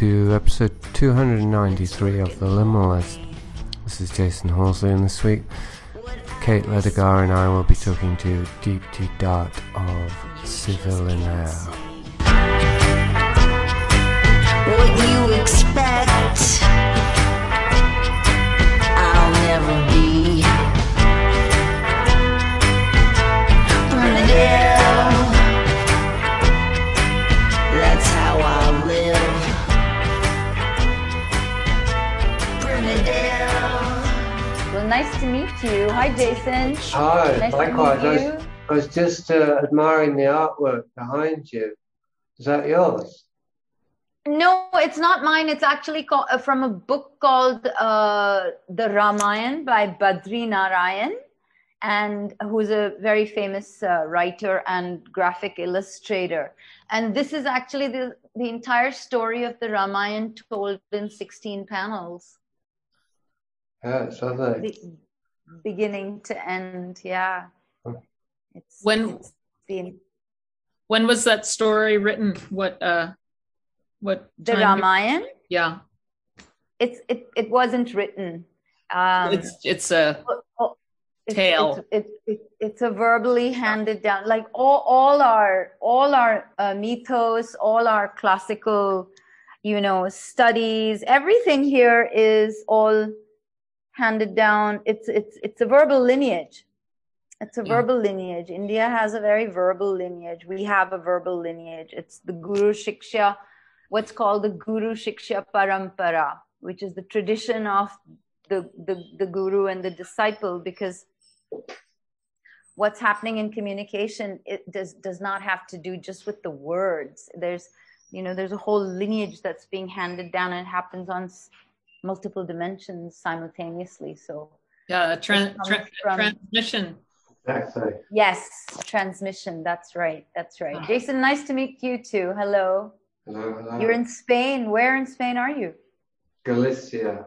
to episode 293 of The Liminalist. This is Jason Horsley, and this week Kate Ledogar and I will be talking to Deepti Datt of Civilianaire. What you to you. Hi, Jason. Hi, Nice likewise. I meet was, you. I was just uh, admiring the artwork behind you. Is that yours? No, it's not mine. It's actually called, uh, from a book called uh, The Ramayan by Badri Narayan, and who's a very famous uh, writer and graphic illustrator. And this is actually the, the entire story of the Ramayan told in 16 panels, Yeah, it's lovely. be- beginning to end. Yeah. It's, When- it's the, When was that story written? What uh what the time- Ramayan, Yeah. it's, it, it wasn't written. Um, it's it's a Oh, it's, Tale. It's, it's, it's, it's a verbally handed down, like all, all our all our uh, mythos, all our classical, you know, studies. Everything here is all handed down. It's it's it's a verbal lineage. It's a Yeah. verbal lineage. India has a very verbal lineage. We have a verbal lineage. It's the Guru Shishya, what's called the Guru Shishya Parampara, which is the tradition of the, the, the guru and the disciple because what's happening in communication it does does not have to do just with the words there's you know there's a whole lineage that's being handed down and it happens on multiple dimensions simultaneously so yeah, a tran- tra- from- transmission. Exactly. yes transmission that's right that's right jason nice to meet you too hello Hello, hello. you're in spain where in spain are you Galicia.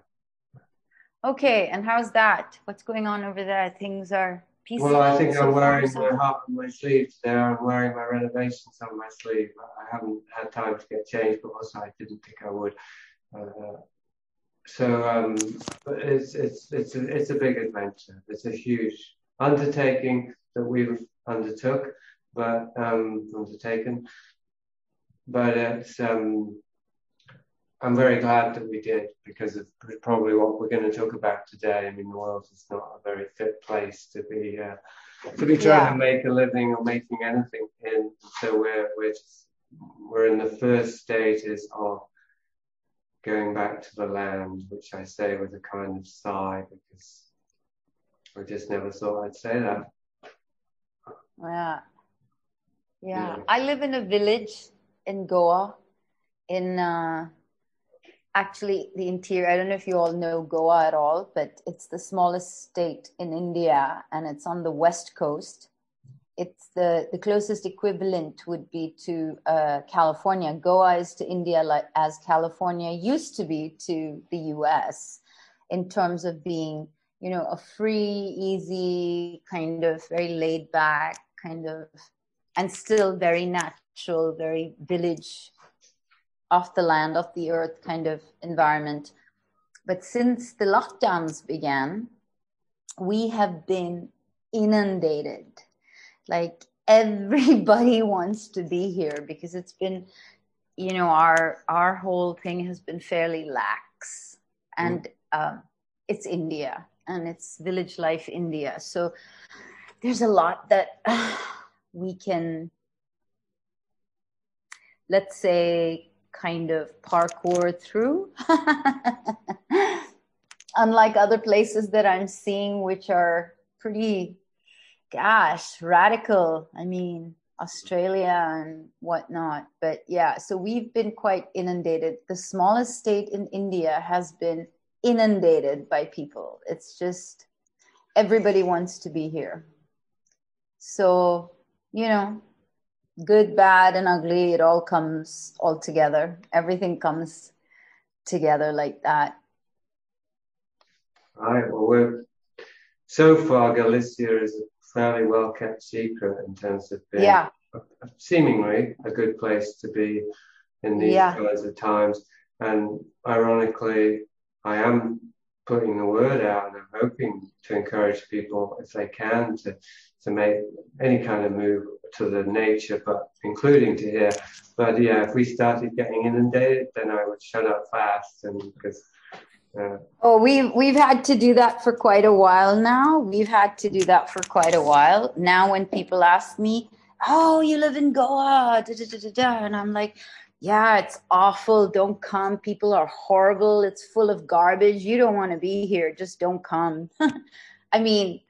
okay and how's that what's going on over there things are peaceful Well, I think so I'm wearing so my good? heart on my sleeve today. I'm wearing my renovations on my sleeve. I haven't had time to get changed, but also I didn't think I would. Uh, so um, but it's it's it's a, it's a big adventure. It's a huge undertaking that we've undertook, but um, undertaken. But it's um, I'm very glad that we did because of probably what we're going to talk about today. I mean, the world is not a very fit place to be uh, to be trying Yeah. to make a living or making anything in. So we're we're just, we're in the first stages of going back to the land, which I say with a kind of sigh because I just never thought I'd say that. Yeah. Yeah. Yeah. I live in a village in Goa, in uh, actually the interior. I don't know if you all know Goa at all, but it's the smallest state in India and it's on the west coast. It's the, the closest equivalent would be to uh, California. Goa is to India like as California used to be to the US in terms of being, you know, a free, easy, kind of very laid back, kind of and still very natural, very village, off the land, off the earth kind of environment. But since the lockdowns began, we have been inundated. Like everybody wants to be here because it's been, you know, our our whole thing has been fairly lax, and um, it's India and it's village life India. So there's a lot that we can let's say kind of parkour through. Unlike other places that i'm seeing which are pretty gosh radical. I mean australia and whatnot. But yeah so we've been quite inundated. The smallest state in india has been inundated by people. It's just everybody wants to be here. So you know good bad and ugly it all comes all together. Everything comes together like that. Right. Well, we're so far Galicia is a fairly well kept secret in terms of being yeah a- a- seemingly a good place to be in these Yeah. kinds of times. And ironically, I am putting the word out and I'm hoping to encourage people if they can to, to make any kind of move to the nature, but including to here. But yeah, if we started getting inundated, then I would shut up fast and because uh, Oh, we've we've had to do that for quite a while now. We've had to do that for quite a while. Now, when people ask me, "Oh, you live in Goa," da, da, da, da, da, and I'm like, "Yeah, it's awful. Don't come. People are horrible. It's full of garbage. You don't want to be here. Just don't come." I mean,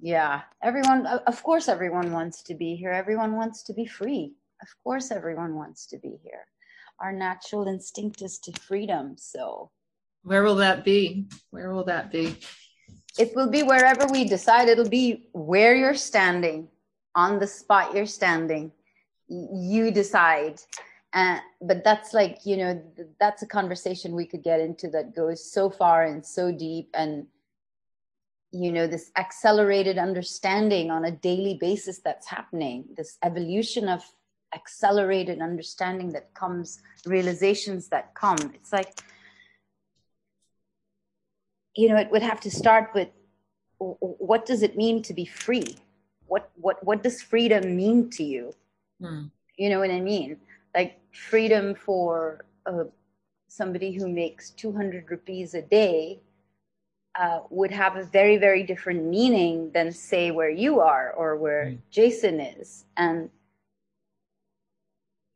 yeah, everyone. Of course, everyone wants to be here. Everyone wants to be free. Of course, everyone wants to be here. Our natural instinct is to freedom. So. Where will that be? Where will that be? It will be wherever we decide. It'll be where you're standing, on the spot you're standing. You decide. Uh, but that's like, you know, that's a conversation we could get into that goes so far and so deep. And, you know, this accelerated understanding on a daily basis that's happening, this evolution of accelerated understanding that comes, realizations that come. It's like, you know, it would have to start with what does it mean to be free? What what what does freedom mean to you? Hmm. You know what I mean? Like freedom for uh, somebody who makes 200 rupees a day uh, would have a very very different meaning than say where you are or where Mm. Jason is. And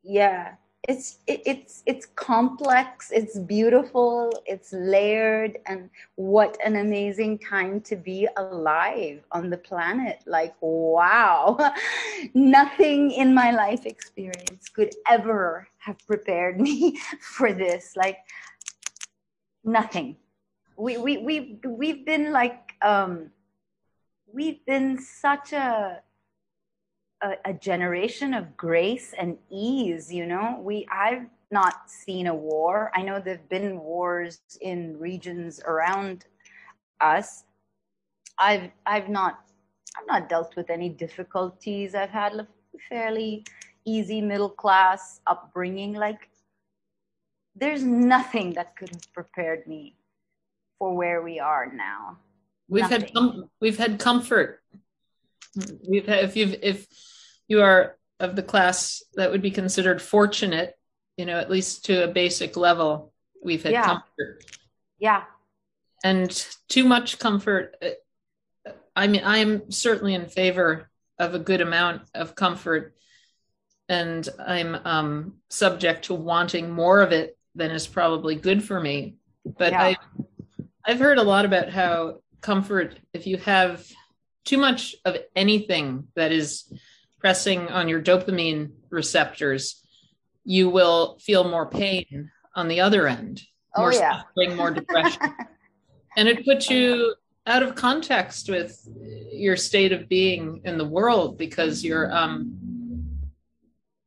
yeah, it's it, it's it's complex it's beautiful it's layered and what an amazing time to be alive on the planet. Like wow. Nothing in my life experience could ever have prepared me for this. Like nothing. We we we've we've been like um we've been such a a, a generation of grace and ease you know? We i've not seen a war. I know there've been wars in regions around us. I've i've not i've not dealt with any difficulties. I've had a fairly easy middle class upbringing. Like there's nothing that could have prepared me for where we are now. We've had com- we've had comfort. We've had, if you've if you are of the class that would be considered fortunate, you know, at least to a basic level, we've had Yeah. comfort. yeah And too much comfort. uh, I mean, I'm certainly in favor of a good amount of comfort, and I'm um, subject to wanting more of it than is probably good for me. But Yeah. I, I've heard a lot about how comfort, if you have too much of anything that is pressing on your dopamine receptors, you will feel more pain on the other end, oh more yeah. suffering, more depression. And it puts you out of context with your state of being in the world because you're um,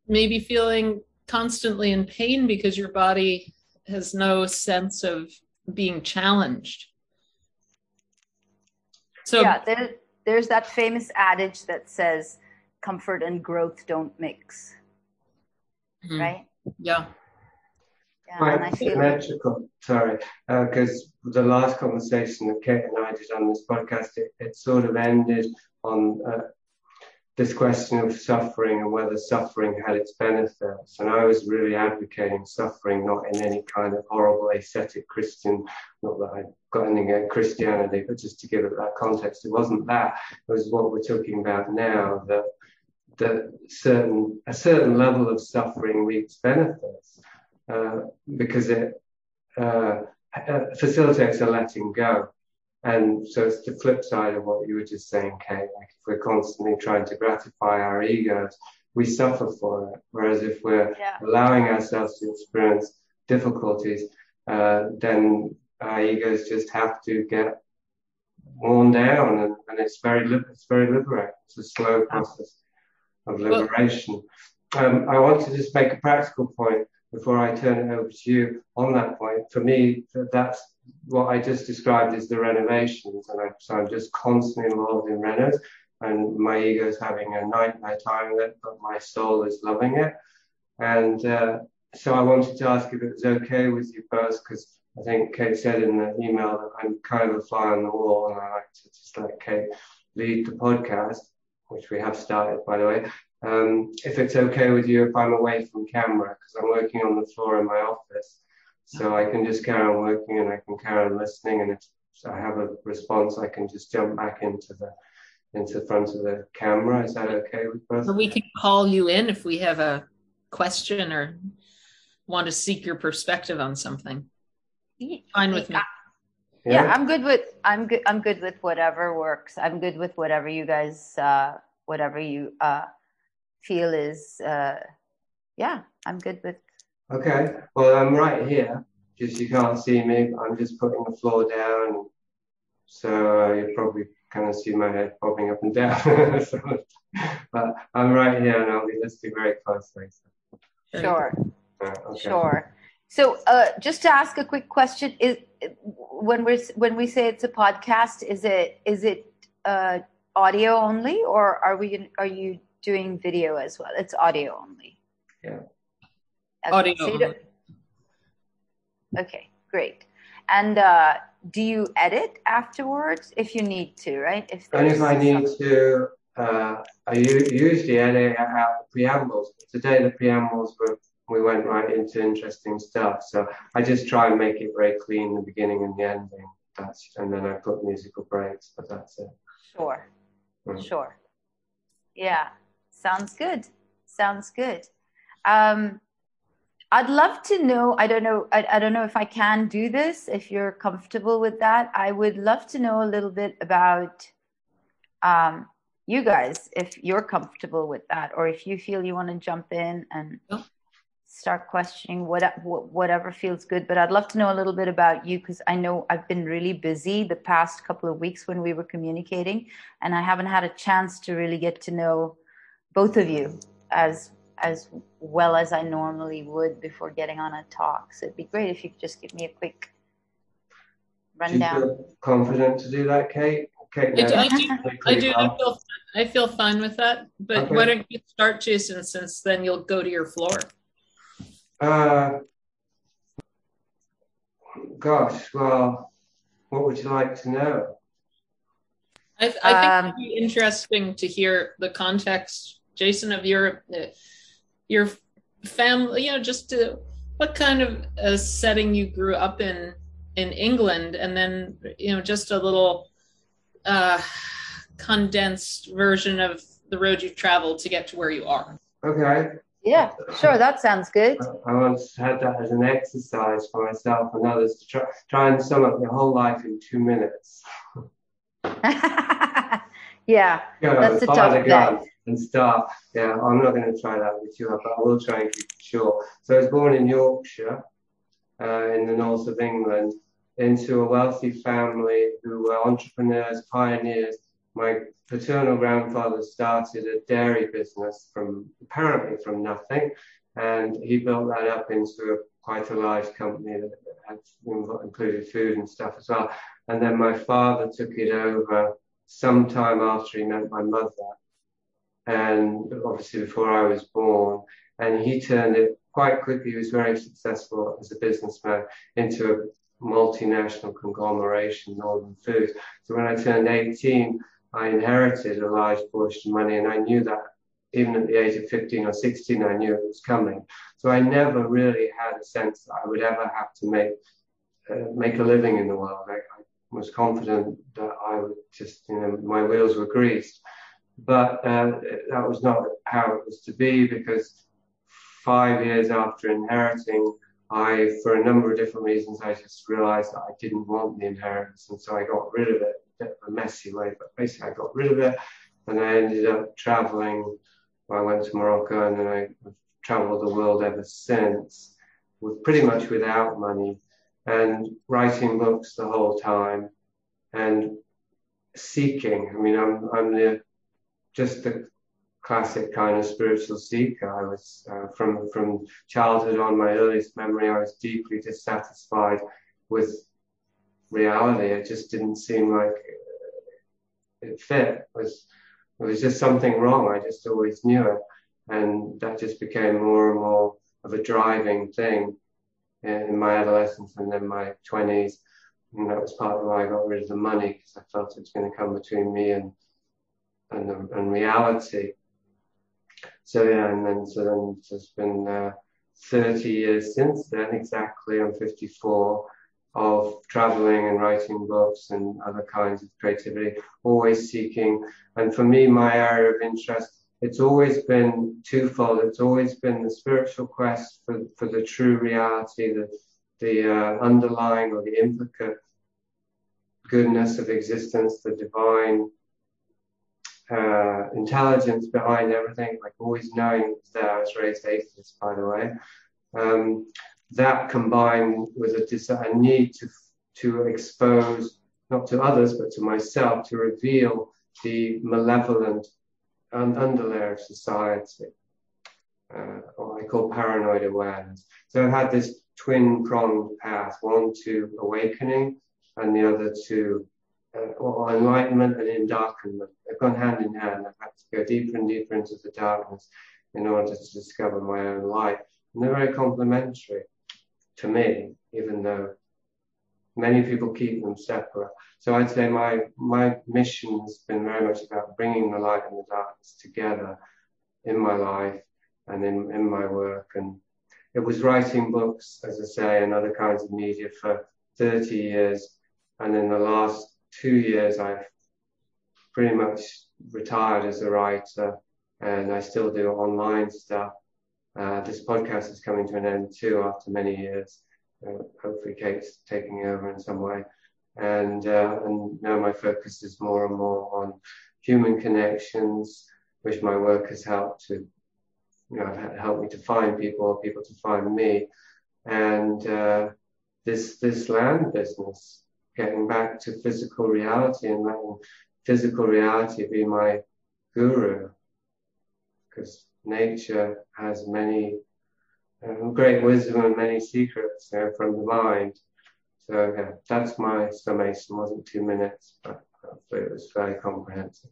maybe feeling constantly in pain because your body has no sense of being challenged. So yeah, there, there's that famous adage that says comfort and growth don't mix, Mhm. right? yeah, Yeah, I quite feel like, symmetrical. Sorry, because the last conversation that Kate and I did on this podcast, it, it sort of ended on uh, this question of suffering and whether suffering had its benefits. And I was really advocating suffering, not in any kind of horrible ascetic Christian, not that I got anything against Christianity, but just to give it that context. It wasn't that. It was what we're talking about now. That that certain a certain level of suffering reaps benefits uh, because it uh, facilitates a letting go. And so it's the flip side of what you were just saying, Kate. Like if we're constantly trying to gratify our egos, we suffer for it. Whereas if we're yeah, allowing ourselves to experience difficulties, uh, then our egos just have to get worn down, and, and it's very li- it's very liberating. It's a slow process of liberation. Um, I want to just make a practical point before I turn it over to you on that point. For me, that's what I just described as the renovations, and I, so I'm just constantly involved in renos, and my ego is having a nightmare time with it, but my soul is loving it. And uh, so I wanted to ask if it was okay with you first, because I think Kate said in the email that I'm kind of a fly on the wall, and I like to just let Kate lead the podcast, which we have started, by the way. Um, if it's okay with you if I'm away from camera, because I'm working on the floor in my office, so I can just carry on working and I can carry on listening, and if I have a response, I can just jump back into the into the front of the camera. Is that okay with both? Or we can call you in if we have a question or want to seek your perspective on something. Fine with me. Yeah, I'm good with I'm good I'm good with whatever works. I'm good with whatever you guys uh whatever you uh feel is uh yeah, I'm good with Okay. Well, I'm right here. Just you can't see me. I'm just putting the floor down, so uh, you probably kind of see my head popping up and down. so, but I'm right here, and I'll be listening very closely. So, sure. uh, okay. Sure. So, uh, just to ask a quick question: Is when we when we say it's a podcast, is it is it uh, audio only, or are we are you doing video as well? It's audio only. Yeah. Okay, Audio so you Okay, great. And uh, do you edit afterwards if you need to, right? If And if I need some- to, uh, I u- usually edit out the preambles. Today the preambles were we went right into interesting stuff. So I just try and make it very clean, the beginning and the ending. That's and then I put musical breaks, but that's it. Sure. Mm. Sure. Yeah. Sounds good. Sounds good. Um, I'd love to know. I don't know. I, I don't know if I can do this. If you're comfortable with that, I would love to know a little bit about um, you guys, if you're comfortable with that, or if you feel you want to jump in and Yeah. Start questioning what, wh- whatever feels good. But I'd love to know a little bit about you because I know I've been really busy the past couple of weeks when we were communicating, and I haven't had a chance to really get to know both of you as as well as I normally would before getting on a talk. So it'd be great if you could just give me a quick Do you rundown. feel confident to do that, Kate? Kate, I do, I do, I pretty do. I well. feel, I feel fine with that. But Okay. why don't you start, Jason? Since then you'll go to your floor. Uh, gosh, well, what would you like to know? I, I think Um, it'd be interesting to hear the context, Jason, of your uh, your family. You know, just to, what kind of a setting you grew up in in England, and then you know, just a little uh, condensed version of the road you've traveled to get to where you are. Okay, Yeah, sure. That sounds good. I once had that as an exercise for myself and others to try, try and sum up your whole life in two minutes. yeah, Go That's a tough gun and start. Yeah, I'm not going to try that with you, but I will try and keep it short. So I was born in Yorkshire, uh, in the north of England, into a wealthy family who were entrepreneurs, pioneers. My paternal grandfather started a dairy business from apparently from nothing, and he built that up into a, quite a large company that had included food and stuff as well. And then my father took it over sometime after he met my mother, and obviously before I was born. And he turned it quite quickly. He was very successful as a businessman into a multinational conglomeration, Northern Foods. So when I turned 18, I inherited a large portion of money, and I knew that even at the age of 15 or 16, I knew it was coming. So I never really had a sense that I would ever have to make uh, make a living in the world. I, I was confident that I would just, you know, my wheels were greased. But uh, that was not how it was to be because five years after inheriting, I, for a number of different reasons, I just realized that I didn't want the inheritance. And so I got rid of it in a messy way, but basically I got rid of it and I ended up traveling. I went to Morocco and then I've traveled the world ever since with pretty much without money and writing books the whole time and seeking. I mean, I'm, I'm the, just the classic kind of spiritual seeker. I was uh, from from childhood on. My earliest memory, I was deeply dissatisfied with reality. It just didn't seem like it fit. It was it was just something wrong. I just always knew it, and that just became more and more of a driving thing in my adolescence and then my 20s. And that was part of why I got rid of the money because I felt it was going to come between me and and, and reality. So yeah, and then so then it's been uh, 30 years since then, exactly. I'm 54 of traveling and writing books and other kinds of creativity, always seeking. And for me, my area of interest, it's always been twofold. It's always been the spiritual quest for, for the true reality, the, the uh, underlying or the implicate goodness of existence, the divine uh, intelligence behind everything, like always knowing there. I was raised atheist, by the way. Um, that combined with a, a need to to expose not to others but to myself to reveal the malevolent un- underlayer of society, uh, I call paranoid awareness. So I had this twin pronged path, one to awakening and the other to uh, or enlightenment and endarkenment. They've gone hand in hand. I've had to go deeper and deeper into the darkness in order to discover my own light. And they're very complementary to me, even though many people keep them separate. So I'd say my my mission has been very much about bringing the light and the darkness together in my life and in, in my work. And it was writing books, as I say, and other kinds of media for 30 years. And in the last two years, I've pretty much retired as a writer and I still do online stuff. Uh, this podcast is coming to an end too after many years. Uh, hopefully, Kate's taking over in some way. And, uh, and now my focus is more and more on human connections, which my work has helped to you know, help me to find people, people to find me. And uh, this this land business, getting back to physical reality and letting physical reality be my guru. Because nature has many um, great wisdom and many secrets know, from the mind. So yeah, that's my summation. It wasn't two minutes, but it was very comprehensive.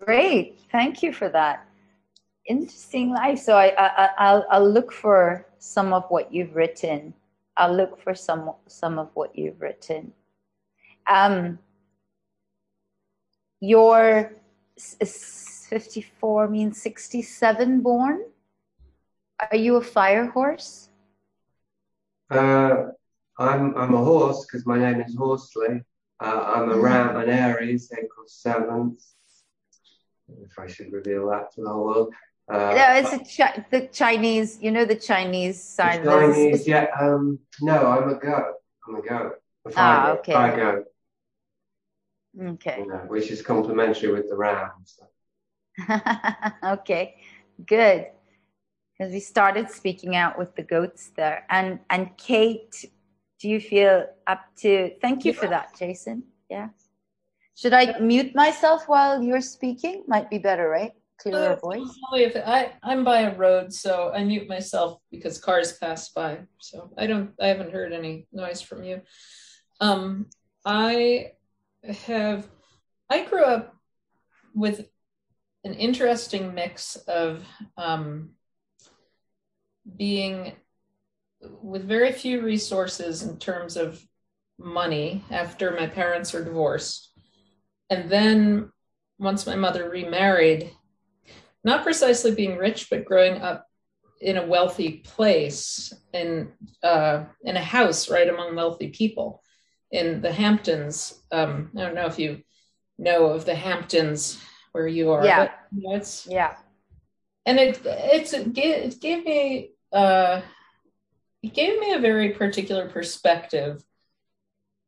Great, thank you for that. Interesting life. So I, I I'll I'll look for some of what you've written. I'll look for some some of what you've written. Um, your 54 means 67 born? Are you a fire horse? Uh, I'm, I'm a horse because my name is Horsley. Uh, I'm a mm-hmm. ram, an Aries, April 7th. If I should reveal that to the whole world. Uh, no, it's a chi- the Chinese, you know, the Chinese sign. The Chinese, yeah. Um, no, I'm a goat. I'm a goat. A ah, okay. Fire goat. Okay. You know, which is complementary with the rams. okay, good. Because we started speaking out with the goats there, and and Kate, do you feel up to? Thank you yeah. for that, Jason. Yeah. Should I mute myself while you're speaking? Might be better, right? Clearer uh, voice. If I I'm by a road, so I mute myself because cars pass by. So I don't. I haven't heard any noise from you. Um, I have. I grew up with an interesting mix of um, being with very few resources in terms of money after my parents were divorced. And then once my mother remarried, not precisely being rich, but growing up in a wealthy place in uh, in a house right among wealthy people in the Hamptons. Um, I don't know if you know of the Hamptons where you are. Yeah. But, you know, it's yeah. And it it's it gave, it gave me uh it gave me a very particular perspective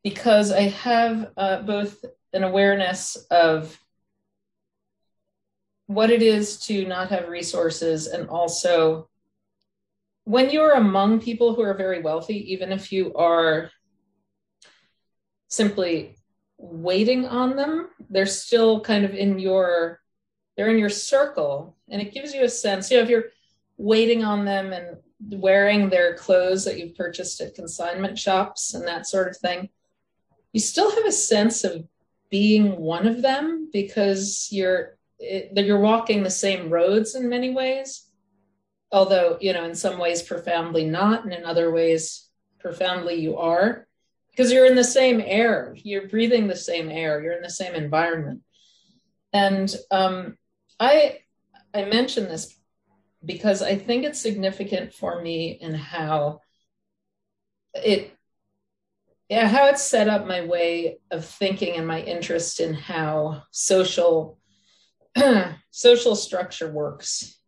because I have uh, both an awareness of what it is to not have resources and also when you're among people who are very wealthy even if you are simply waiting on them they're still kind of in your they're in your circle. And it gives you a sense you know if you're waiting on them and wearing their clothes that you've purchased at consignment shops and that sort of thing you still have a sense of being one of them because you're that you're walking the same roads in many ways although you know in some ways profoundly not and in other ways profoundly you are because you're in the same air. You're breathing the same air. You're in the same environment. And um, i i mention this because i think it's significant for me in how it yeah how it's set up my way of thinking and my interest in how social social structure works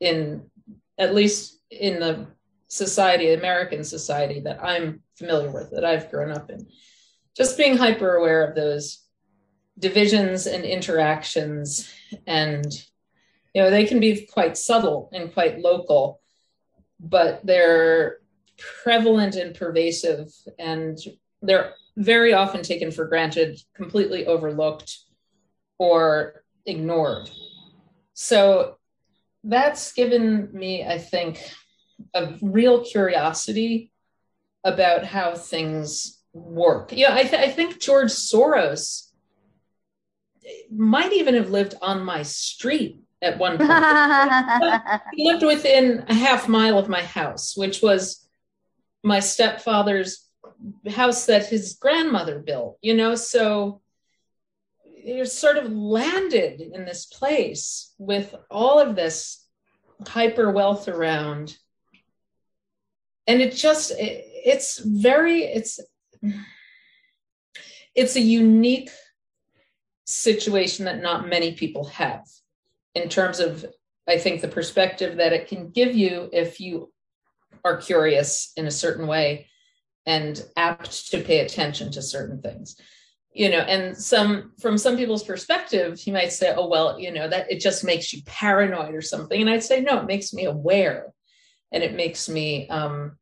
in at least in the society american society that i'm familiar with that i've grown up in just being hyper aware of those divisions and interactions and you know they can be quite subtle and quite local but they're prevalent and pervasive and they're very often taken for granted, completely overlooked, or ignored. So that's given me, I think, a real curiosity about how things work. Yeah, I, th- I think George Soros might even have lived on my street at one point. he lived within a half mile of my house, which was my stepfather's house that his grandmother built, you know, so you're sort of landed in this place with all of this hyper wealth around. And it just, it, it's very, it's, it's a unique situation that not many people have in terms of, I think, the perspective that it can give you if you are curious in a certain way and apt to pay attention to certain things. You know and some from some people's perspective you might say oh well you know that it just makes you paranoid or something. And i'd say no it makes me aware and it makes me um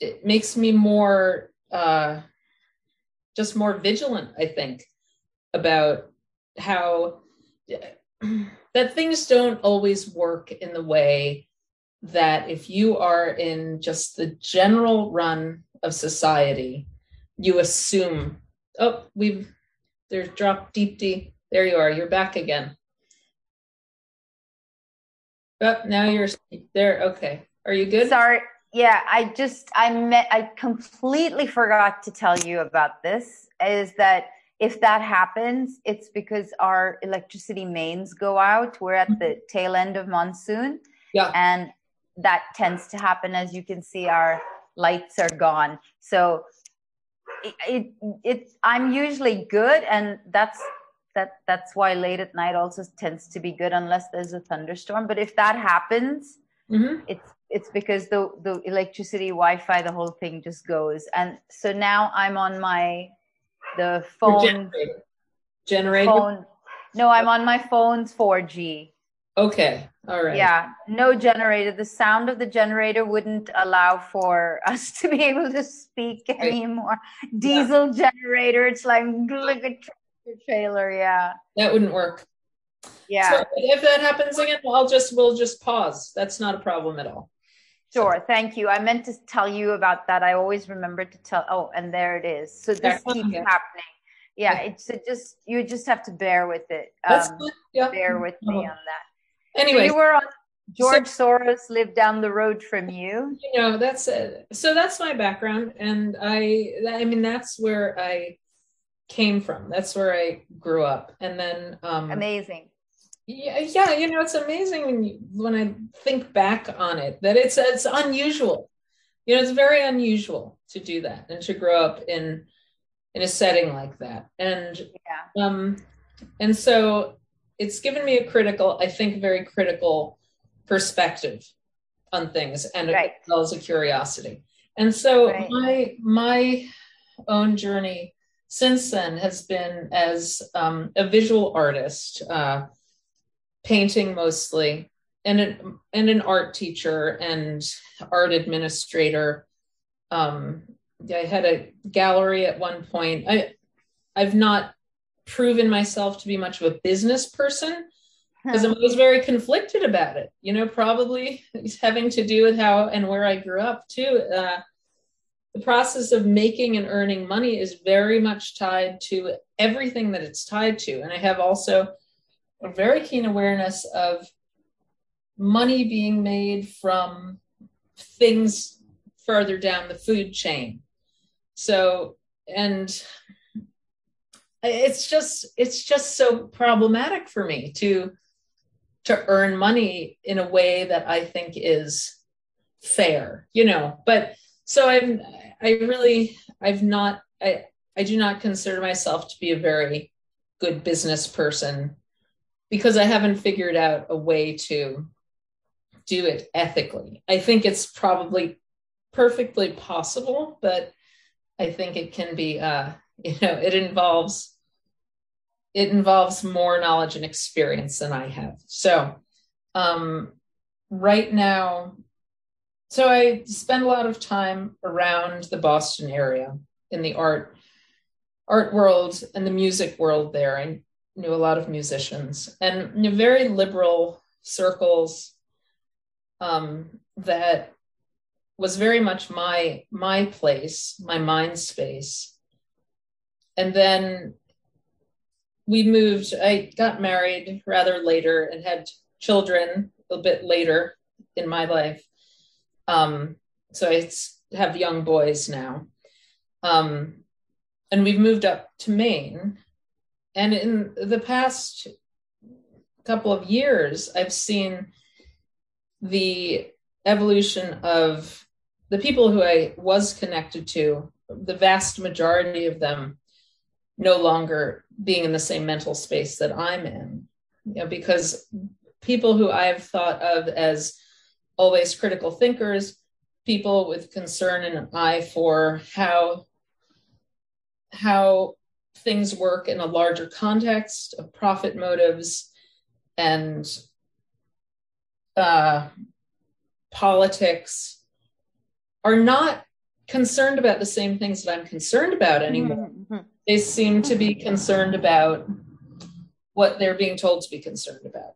it makes me more uh just more vigilant i think about how that things don't always work in the way that if you are in just the general run of society, you assume, oh, we've there's dropped Deepti. There you are. You're back again. Oh, now you're there. Okay. Are you good? Sorry. Yeah, I just I met I completely forgot to tell you about this. Is that if that happens, it's because our electricity mains go out. We're at the tail end of monsoon. Yeah. And that tends to happen as you can see our lights are gone so it, it, it i'm usually good and that's that that's why late at night also tends to be good unless there's a thunderstorm but if that happens mm-hmm. it's it's because the the electricity wi-fi the whole thing just goes and so now i'm on my the phone generator. generator. phone no i'm on my phone's 4g Okay. All right. Yeah, no generator. The sound of the generator wouldn't allow for us to be able to speak anymore. Diesel yeah. generator. It's like like a tractor trailer. Yeah. That wouldn't work. Yeah. So if that happens again, I'll just we'll just pause. That's not a problem at all. Sure. So. Thank you. I meant to tell you about that. I always remember to tell. Oh, and there it is. So this keeps yeah. happening. Yeah, it's it just you just have to bear with it. Um, good. Yeah. Bear with me on that. Anyway, so you were on George so, Soros lived down the road from you. You know, that's it. So that's my background, and I, I mean, that's where I came from. That's where I grew up, and then um, amazing. Yeah, yeah, you know, it's amazing when you, when I think back on it that it's it's unusual. You know, it's very unusual to do that and to grow up in in a setting like that, and yeah. um, and so it's given me a critical, I think, very critical perspective on things and right. as well as a curiosity. And so right. my my own journey since then has been as um, a visual artist, uh, painting mostly, and an and an art teacher and art administrator. Um, I had a gallery at one point. I I've not proven myself to be much of a business person because I was very conflicted about it. You know, probably having to do with how and where I grew up too. Uh, the process of making and earning money is very much tied to everything that it's tied to, and I have also a very keen awareness of money being made from things further down the food chain. So, and it's just it's just so problematic for me to to earn money in a way that I think is fair, you know. But so I'm I really I've not I I do not consider myself to be a very good business person because I haven't figured out a way to do it ethically. I think it's probably perfectly possible, but I think it can be uh you know it involves it involves more knowledge and experience than I have. So, um, right now, so I spend a lot of time around the Boston area in the art art world and the music world there. I knew a lot of musicians and very liberal circles um, that was very much my my place, my mind space. And then we moved, I got married rather later and had children a bit later in my life. Um, so I have young boys now. Um, and we've moved up to Maine. And in the past couple of years, I've seen the evolution of the people who I was connected to, the vast majority of them no longer being in the same mental space that I'm in. You know, because people who I've thought of as always critical thinkers, people with concern and an eye for how how things work in a larger context of profit motives and uh, politics are not concerned about the same things that I'm concerned about anymore. Mm-hmm they seem to be concerned about what they're being told to be concerned about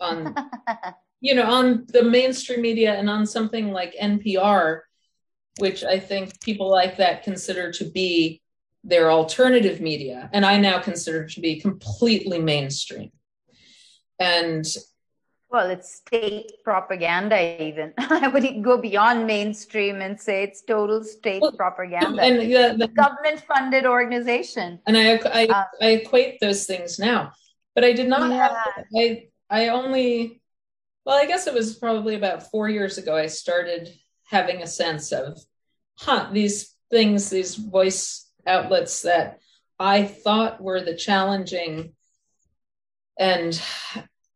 on you know on the mainstream media and on something like npr which i think people like that consider to be their alternative media and i now consider to be completely mainstream and well, it's state propaganda, even. I would go beyond mainstream and say it's total state well, propaganda. And the, the government funded organization. And I, I, um, I equate those things now. But I did not yeah. have, I, I only, well, I guess it was probably about four years ago, I started having a sense of, huh, these things, these voice outlets that I thought were the challenging and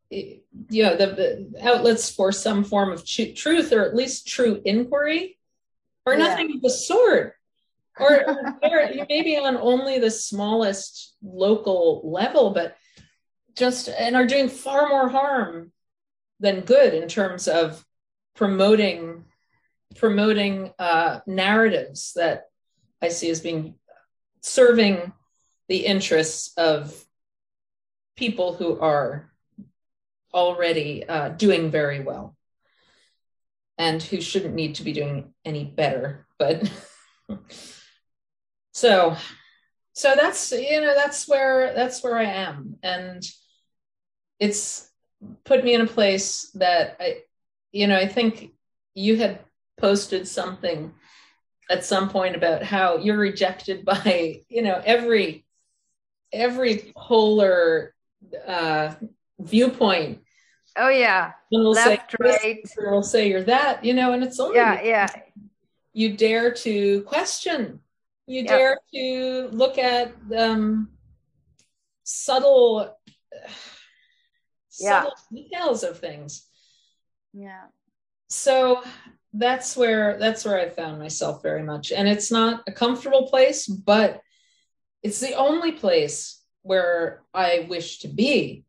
you know the, the, outlets for some form of tr- truth or at least true inquiry or yeah. nothing of the sort or, or maybe on only the smallest local level but just and are doing far more harm than good in terms of promoting promoting uh, narratives that i see as being serving the interests of people who are already uh, doing very well and who shouldn't need to be doing any better but so so that's you know that's where that's where i am. And it's put me in a place that i you know i think you had posted something at some point about how you're rejected by you know every every polar uh viewpoint. Oh yeah, left, say, right. Will say you're that, you know, and it's only yeah, yeah. You dare to question. You yep. dare to look at um, subtle, yeah. subtle details of things. Yeah. So that's where that's where I found myself very much, and it's not a comfortable place, but it's the only place where I wish to be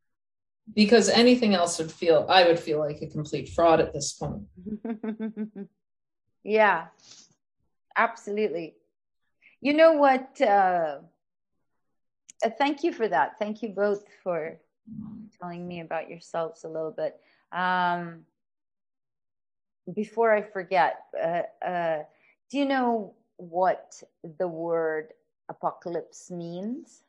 because anything else would feel i would feel like a complete fraud at this point. Yeah absolutely. You know what uh, uh, thank you for that. Thank you both for telling me about yourselves a little bit. Um, before i forget uh, uh, do you know what the word apocalypse means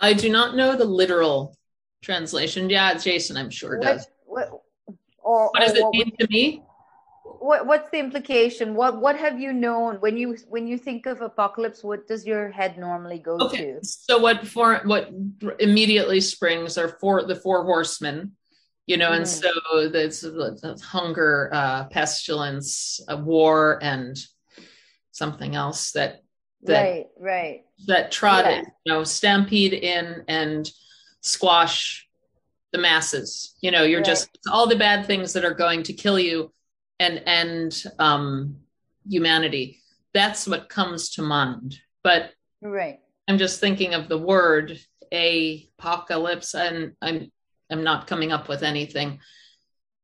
i do not know the literal translation. Yeah, Jason, I'm sure what, does. What, or What does it mean to me? what what's the implication what what have you known when you when you think of apocalypse what does your head normally go Okay, to so what for what immediately springs are four the four horsemen, you know, and Mhm. so there's, there's hunger, uh, pestilence, uh, war, and something else that that right right that trot Yeah. you know, stampede in and squash the masses. You know, you're Right. just all the bad things that are going to kill you and end um, humanity. That's what comes to mind. But right I'm just thinking of the word apocalypse, and I'm I'm not coming up with anything.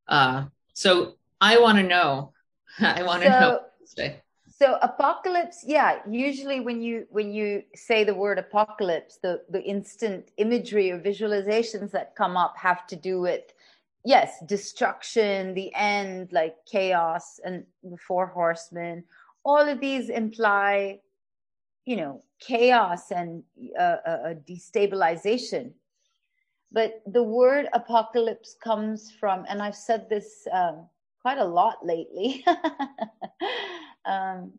Uh, so I want to know. I want to know. Say. so apocalypse yeah usually when you when you say the word apocalypse the the instant imagery or visualizations that come up have to do with yes destruction the end like chaos and the four horsemen all of these imply you know chaos and uh, destabilization but the word apocalypse comes from and i've said this um, quite a lot lately. Um,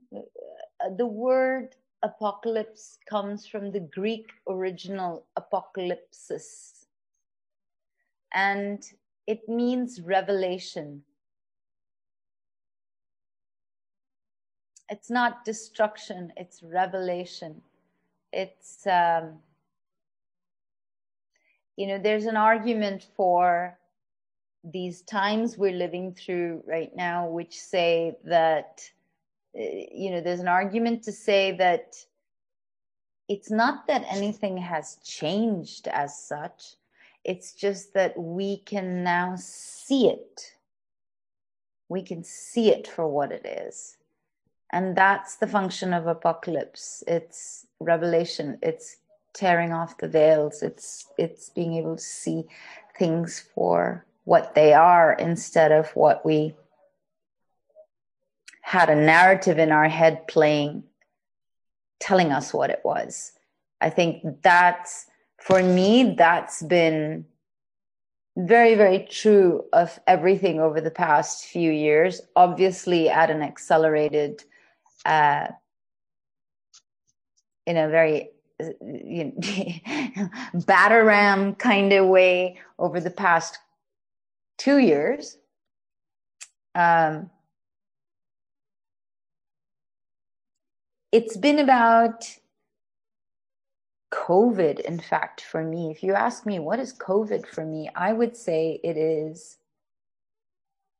the word apocalypse comes from the greek original apocalypsis. And it means revelation. It's not destruction it's revelation. It's um, you know there's an argument for these times we're living through right now which say that uh, you know there's an argument to say that it's not that anything has changed as such. It's just that we can now see it. We can see it for what it is. And that's the function of apocalypse. It's revelation. It's tearing off the veils. It's it's being able to see things for what they are instead of what we had a narrative in our head playing telling us what it was. I think that's for me that's been very very true of everything over the past few years. Obviously at an accelerated uh, in a very you know, kind of way over the past two years. Um, it's been about COVID, in fact, for me. If you ask me, what is COVID for me? I would say it is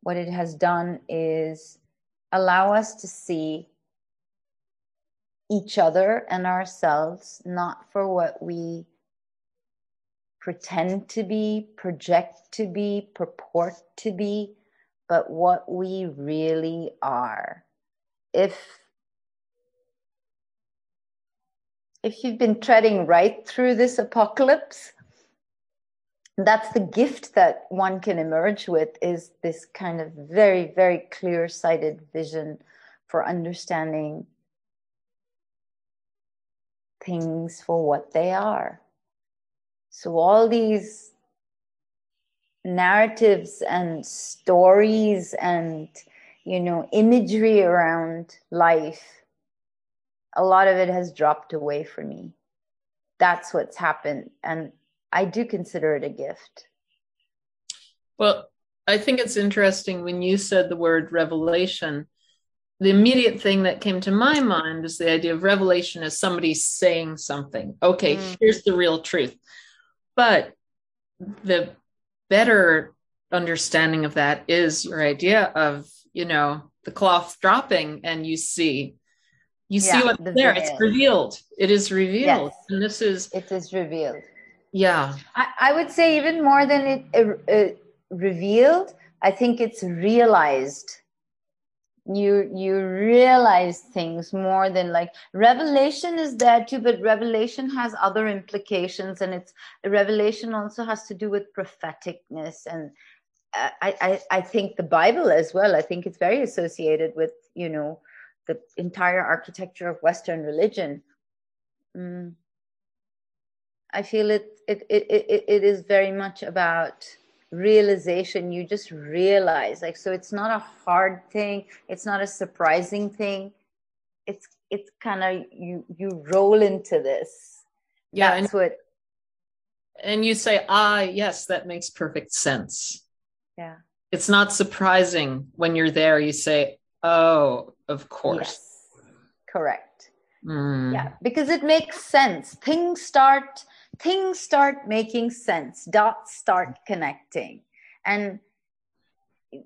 what it has done is allow us to see each other and ourselves not for what we pretend to be, project to be, purport to be, but what we really are. If if you've been treading right through this apocalypse, that's the gift that one can emerge with is this kind of very, very clear sighted vision for understanding things for what they are. So, all these narratives and stories and, you know, imagery around life, a lot of it has dropped away for me. That's what's happened. And I do consider it a gift. Well, I think it's interesting when you said the word revelation. The immediate thing that came to my mind is the idea of revelation as somebody saying something. Okay, Mm. here's the real truth. But the better understanding of that is your idea of, you know, the cloth dropping and you see you see what's the there. It's revealed. It is revealed. Yes. And this is It is revealed. yeah. I, I would say even more than it uh, uh, revealed, I think it's realized. You you realize things more than like revelation is there too, but revelation has other implications, and it's revelation also has to do with propheticness, and uh, I I, I think the Bible as well. I think it's very associated with you know the entire architecture of Western religion. Mm. I feel it it, it, it, it is very much about realization you just realize like so it's not a hard thing it's not a surprising thing it's it's kind of you you roll into this Yeah, that's and, what and you say, ah, yes, that makes perfect sense. yeah It's not surprising when you're there. You say, oh, of course. yes correct Mm. yeah because it makes sense things start things start making sense dots start connecting. And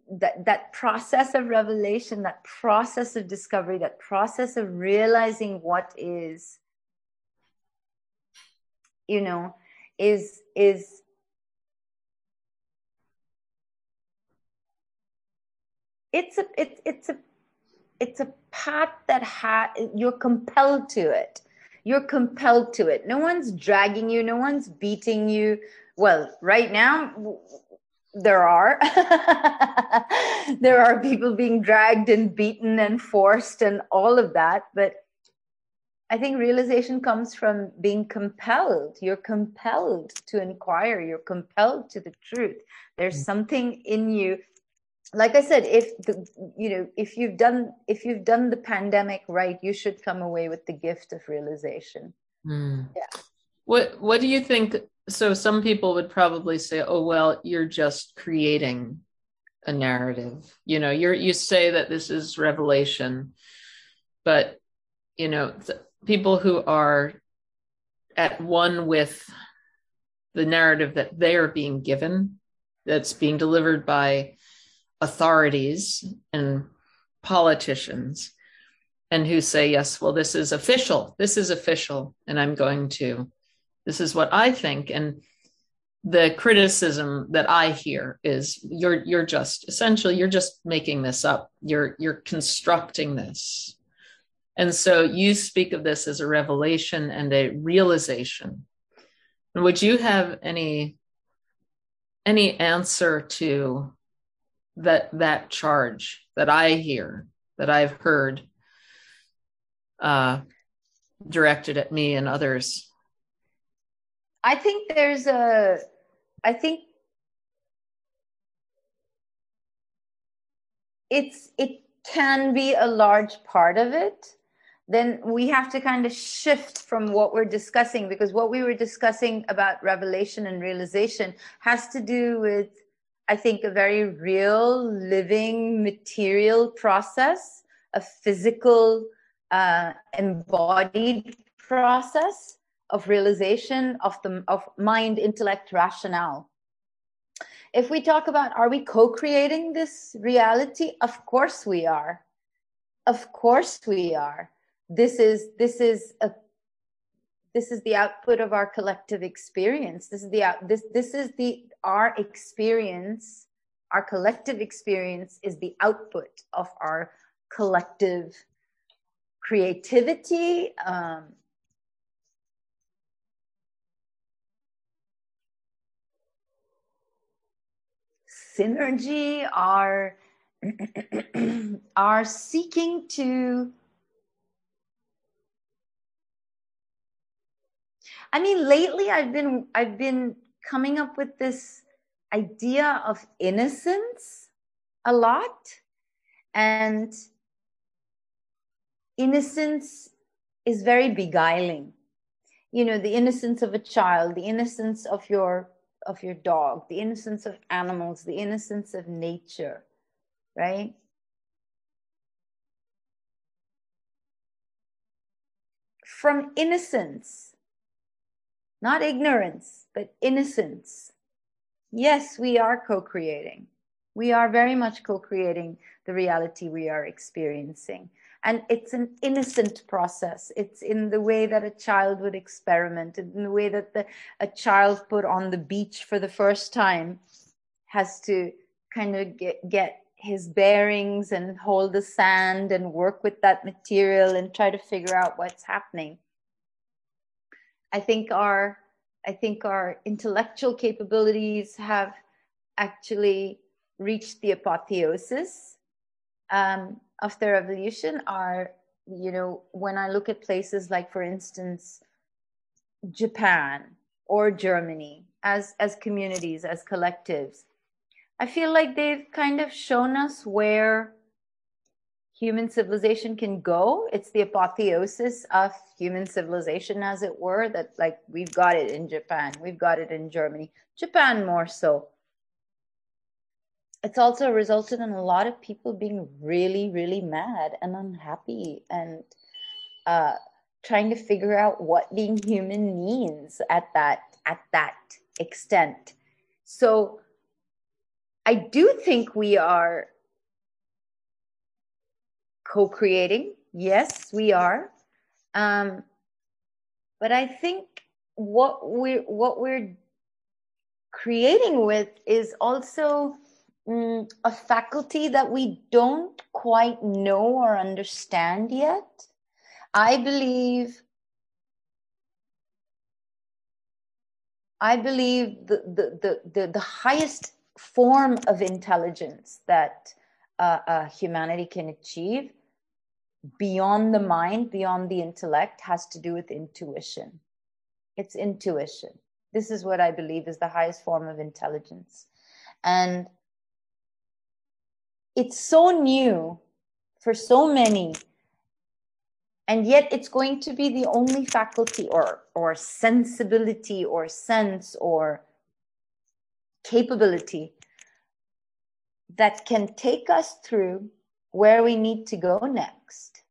that that process of revelation that process of discovery that process of realizing what is you know is is it's a it, it's a it's a path that ha you're compelled to it you're compelled to it. No one's dragging you. No one's beating you. Well right now there are. There are people being dragged and beaten and forced and all of that but i think realization comes from being compelled. You're compelled to inquire. You're compelled to the truth. There's mm. something in you like i said if the you know if you've done if you've done the pandemic right you should come away with the gift of realization Mm. Yeah. What What do you think? So some people would probably say, "Oh well, you're just creating a narrative." You know, you're you say that this is revelation, but you know, people who are at one with the narrative that they are being given, that's being delivered by authorities and politicians and who say, yes, well, this is official. This is official. And I'm going to, this is what I think. And the criticism that I hear is you're you're just essentially you're just making this up. You're you're constructing this. And so you speak of this as a revelation and a realization. Would you have any any answer to that that charge that I hear, that I've heard uh, directed at me and others. i think there's a i think it's it can be a large part of it then we have to kind of shift from what we're discussing because what we were discussing about revelation and realization has to do with i think a very real living material process a physical uh, embodied process of realization of the of mind intellect rationale. If we talk about are we co-creating this reality? Of course we are. Of course we are. This is this is a this is the output of our collective experience. This is the out this this is the our experience our collective experience is the output of our collective creativity um, synergy are are seeking to i mean lately i've been i've been coming up with this idea of innocence a lot. And innocence is very beguiling. You know the innocence of a child the innocence of your of your dog the innocence of animals the innocence of nature right? From innocence not ignorance but innocence. Yes we are co-creating. We are very much co-creating the reality we are experiencing. And it's an innocent process. It's in the way that a child would experiment in the way that the, a child put on the beach for the first time has to kind of get, get his bearings and hold the sand and work with that material and try to figure out what's happening i think our i think our intellectual capabilities have actually reached the apotheosis um, of their evolution. Are you know when i look at places like for instance japan or germany as as communities as collectives I feel like they've kind of shown us where human civilization can go. It's the apotheosis of human civilization, as it were, that like we've got it in Japan, we've got it in Germany, Japan more so. It's also resulted in a lot of people being really, really mad and unhappy and uh, trying to figure out what being human means at that at that extent. So I do think we are co-creating. Yes, we are. Um, but I think what we're what we're creating with is also mm, a faculty that we don't quite know or understand yet. I believe I believe the, the, the, the highest form of intelligence that uh, uh, humanity can achieve beyond the mind, beyond the intellect, has to do with intuition. It's intuition. This is what I believe is the highest form of intelligence. And it's so new for so many and yet it's going to be the only faculty or or sensibility or sense or capability that can take us through where we need to go next.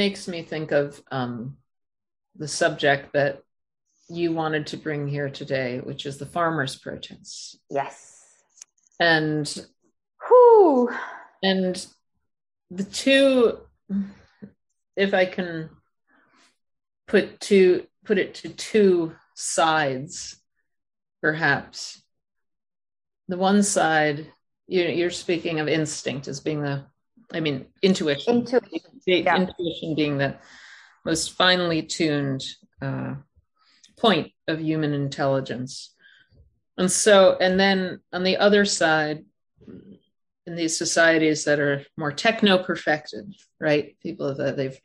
Makes me think of um, the subject that you wanted to bring here today, which is the farmers' protests. Yes. And who and the two if i can put two put it to two sides perhaps the one side you you're speaking of instinct as being the i mean intuition Intuition. The yeah. intuition being the most finely tuned uh, point of human intelligence. And so and then on the other side in these societies that are more techno perfected right? People that they've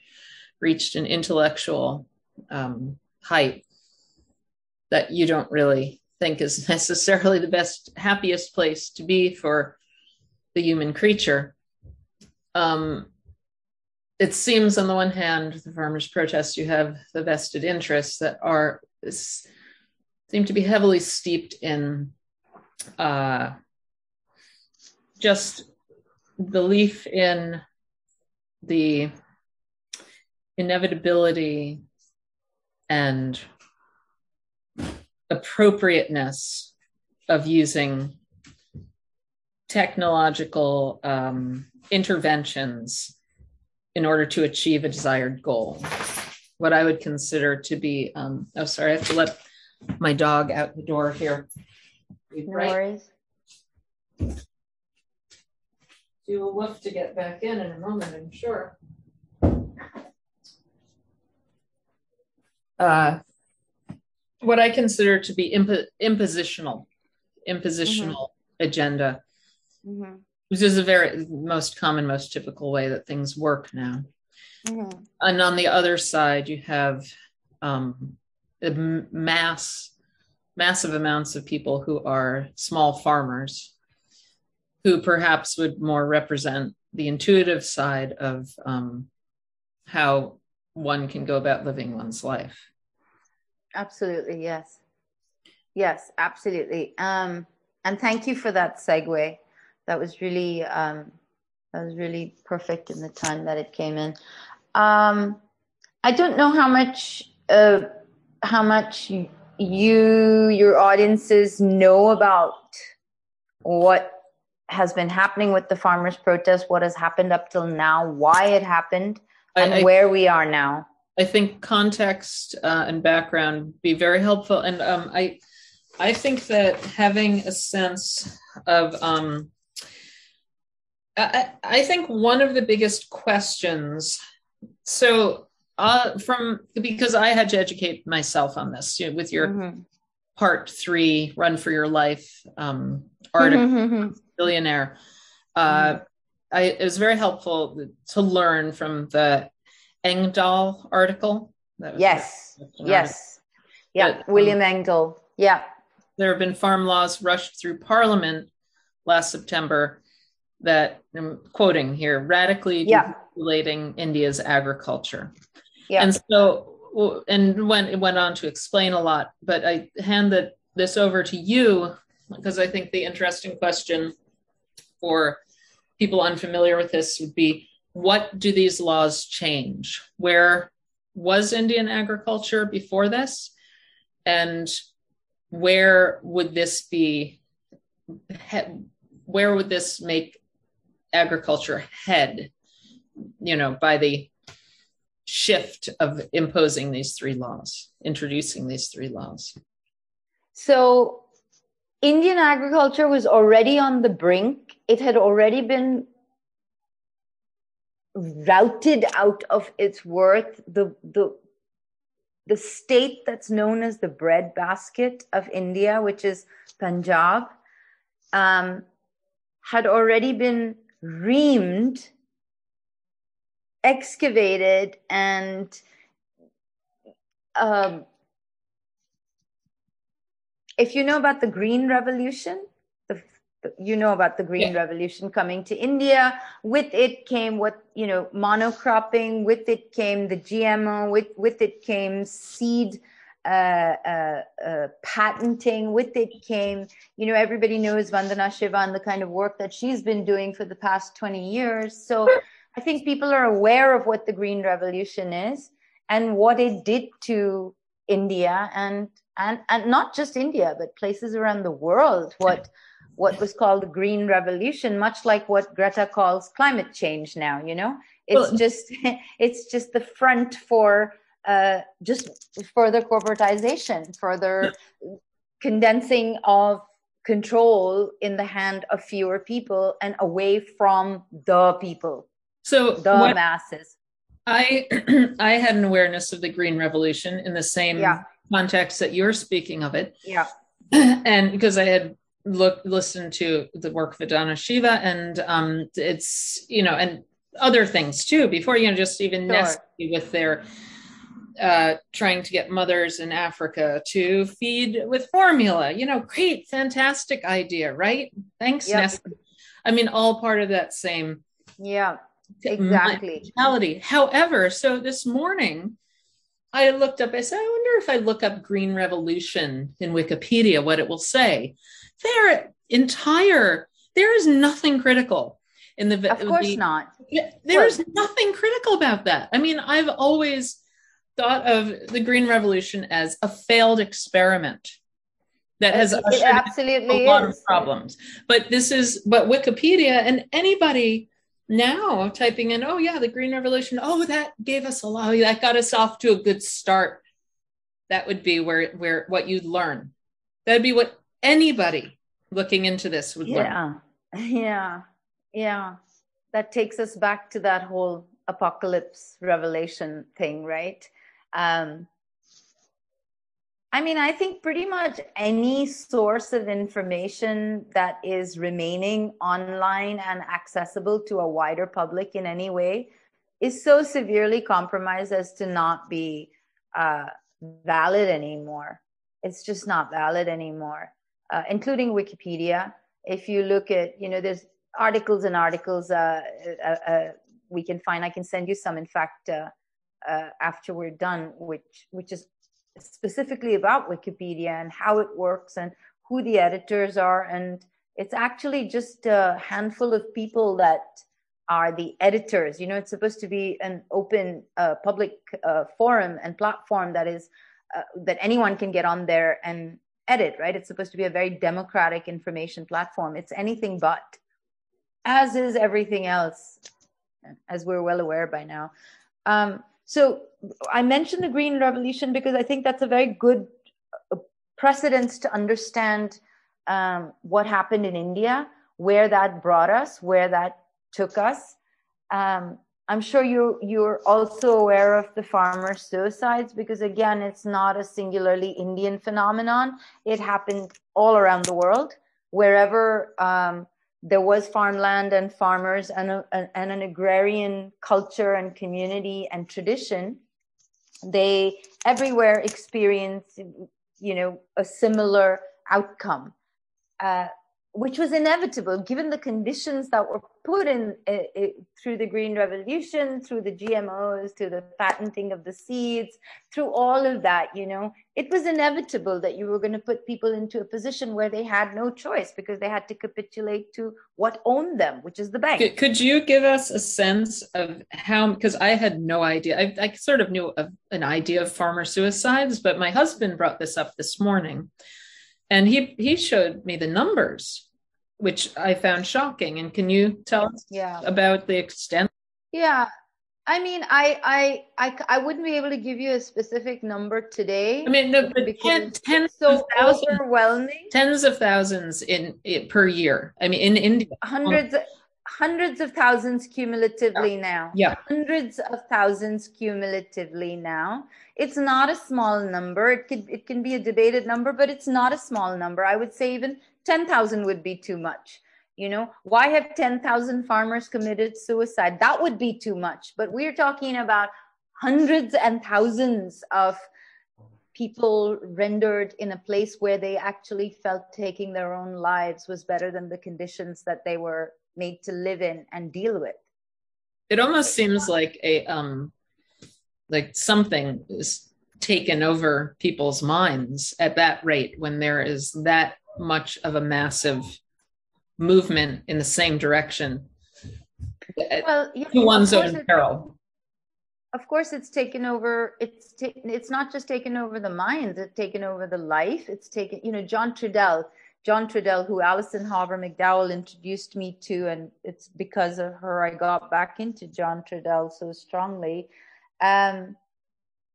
reached an intellectual um, height that you don't really think is necessarily the best happiest place to be for the human creature. Um, it seems on the one hand the farmers protest you have the vested interests that are seem to be heavily steeped in uh, just belief in the inevitability and appropriateness of using technological um, interventions in order to achieve a desired goal. What I would consider to be, um, oh, sorry, I have to let my dog out the door here. No Right? worries. Do a woof to get back in in a moment, I'm sure. Uh, what I consider to be impo- impositional, impositional agenda, Mhm. Which is a very most common, most typical way that things work now. Mhm. And on the other side, you have um, mass, massive amounts of people who are small farmers, who perhaps would more represent the intuitive side of um, how one can go about living one's life. Absolutely, yes. Yes, absolutely. Um, and thank you for that segue. That was really um, that was really perfect in the time that it came in. Um, I don't know how much uh, how much you your audiences know about what has been happening with the farmers protest, what has happened up till now, why it happened, and I, I, where we are now. I think context uh, and background be very helpful, and um, I I think that having a sense of um, I, I think one of the biggest questions so uh, from because I had to educate myself on this you know, with your Mhm. part three run for your life um, article Mhm. Civilianaire. Uh, I, it was very helpful to learn from the Engdahl article. That was yes, yes, yeah. But, um, William Engdahl. Yeah. There have been farm laws rushed through Parliament last September that, I'm quoting here, radically Yeah. deregulating India's agriculture. Yeah. And so, and when it went on to explain a lot, but I hand that this over to you because I think the interesting question for people unfamiliar with this would be what do these laws change? Where was Indian agriculture before this? And where would this be? Where would this make agriculture head? You know, by the shift of imposing these three laws, introducing these three laws. So Indian agriculture was already on the brink. It had already been routed out of its worth. The, the, the state that's known as the breadbasket of India, which is Punjab, um, had already been reamed, excavated, and um, if you know about the green revolution the, you know about the green Yeah. revolution coming to india. With it came what you know monocropping. With it came the gmo with with it came seed uh, uh, uh, patenting with it came you know everybody knows vandana shiva and the kind of work that she's been doing for the past 20 years. So i think people are aware of what the green revolution is and what it did to india and and and not just india but places around the world what what was called the green revolution much like what greta calls climate change now you know? It's Well- just it's just the front for uh, just further corporatization further condensing of control in the hand of fewer people and away from the people So the masses I I had an awareness of the green revolution in the same Yeah. context that you're speaking of it. yeah and because I had looked listened to the work of Vandana Shiva and um it's you know and other things too before you know just even Sure. With their uh trying to get mothers in Africa to feed with formula you know great fantastic idea right thanks Yep. Nestle I mean all part of that same yeah exactly mentality. However, so this morning I looked up, I said, I wonder if I look up Green Revolution in Wikipedia, what it will say. Their entire, there is nothing critical in the of course the- not There's nothing critical about that. I mean, I've always thought of the Green Revolution as a failed experiment that has it, ushered absolutely a lot is of problems. But this is, but Wikipedia and anybody now typing in, oh yeah, the Green Revolution, oh that gave us a lot, that got us off to a good start. That would be where where what you'd learn. That'd be what anybody looking into this would learn. yeah yeah yeah that takes us back to that whole apocalypse revelation thing right um i mean i think pretty much any source of information that is remaining online and accessible to a wider public in any way is so severely compromised as to not be uh, valid anymore. It's just not valid anymore uh, including wikipedia. If you look at you know there's articles and articles uh, uh, uh, we can find i can send you some in fact uh, after we're done which which is specifically about wikipedia and how it works and who the editors are and it's actually just a handful of people that are the editors you know it's supposed to be an open uh, public uh, forum and platform that is uh, that anyone can get on there and edit, right? It's supposed to be a very democratic information platform. It's anything but, as is everything else, as we're well aware by now. Um, so I mentioned the Green Revolution because I think that's a very good uh, precedence to understand um, what happened in India, where that brought us, where that took us. Um, I'm sure you you're also aware of the farmer suicides because again, it's not a singularly Indian phenomenon. It happened all around the world, wherever um, there was farmland and farmers and, a, and an agrarian culture and community and tradition. They everywhere experience, you know, a similar outcome. Uh, which was inevitable given the conditions that were put in uh, uh, through the green revolution through the gmos through the patenting of the seeds through all of that you know it was inevitable that you were going to put people into a position where they had no choice because they had to capitulate to what owned them which is the bank Could, you give us a sense of how? Because I had no idea. I, I sort of knew of an idea of farmer suicides, but my husband brought this up this morning, and he he showed me the numbers, which I found shocking. And can you tell us yeah about the extent? yeah i mean I, I i i wouldn't be able to give you a specific number today I mean, no, but ten, because tens so of thousands, overwhelming tens of thousands in, in per year. I mean, in India. hundreds hundreds of thousands cumulatively now. Yeah. hundreds of thousands cumulatively now. It's not a small number. It could it can be a debated number but it's not a small number. I would say even 10000 would be too much. You know why have 10000 farmers committed suicide? That would be too much. But we're talking about hundreds and thousands of people rendered in a place where they actually felt taking their own lives was better than the conditions that they were made to live in and deal with. It almost seems like a um like something is taken over people's minds at that rate when there is that much of a massive movement in the same direction Well, yeah, to one's of course own peril. of course it's taken over it's ta- it's not just taken over the minds it's taken over the life it's taken you know john trudell john trudell who alison hawver mcdowell introduced me to and it's because of her i got back into john trudell so strongly. Um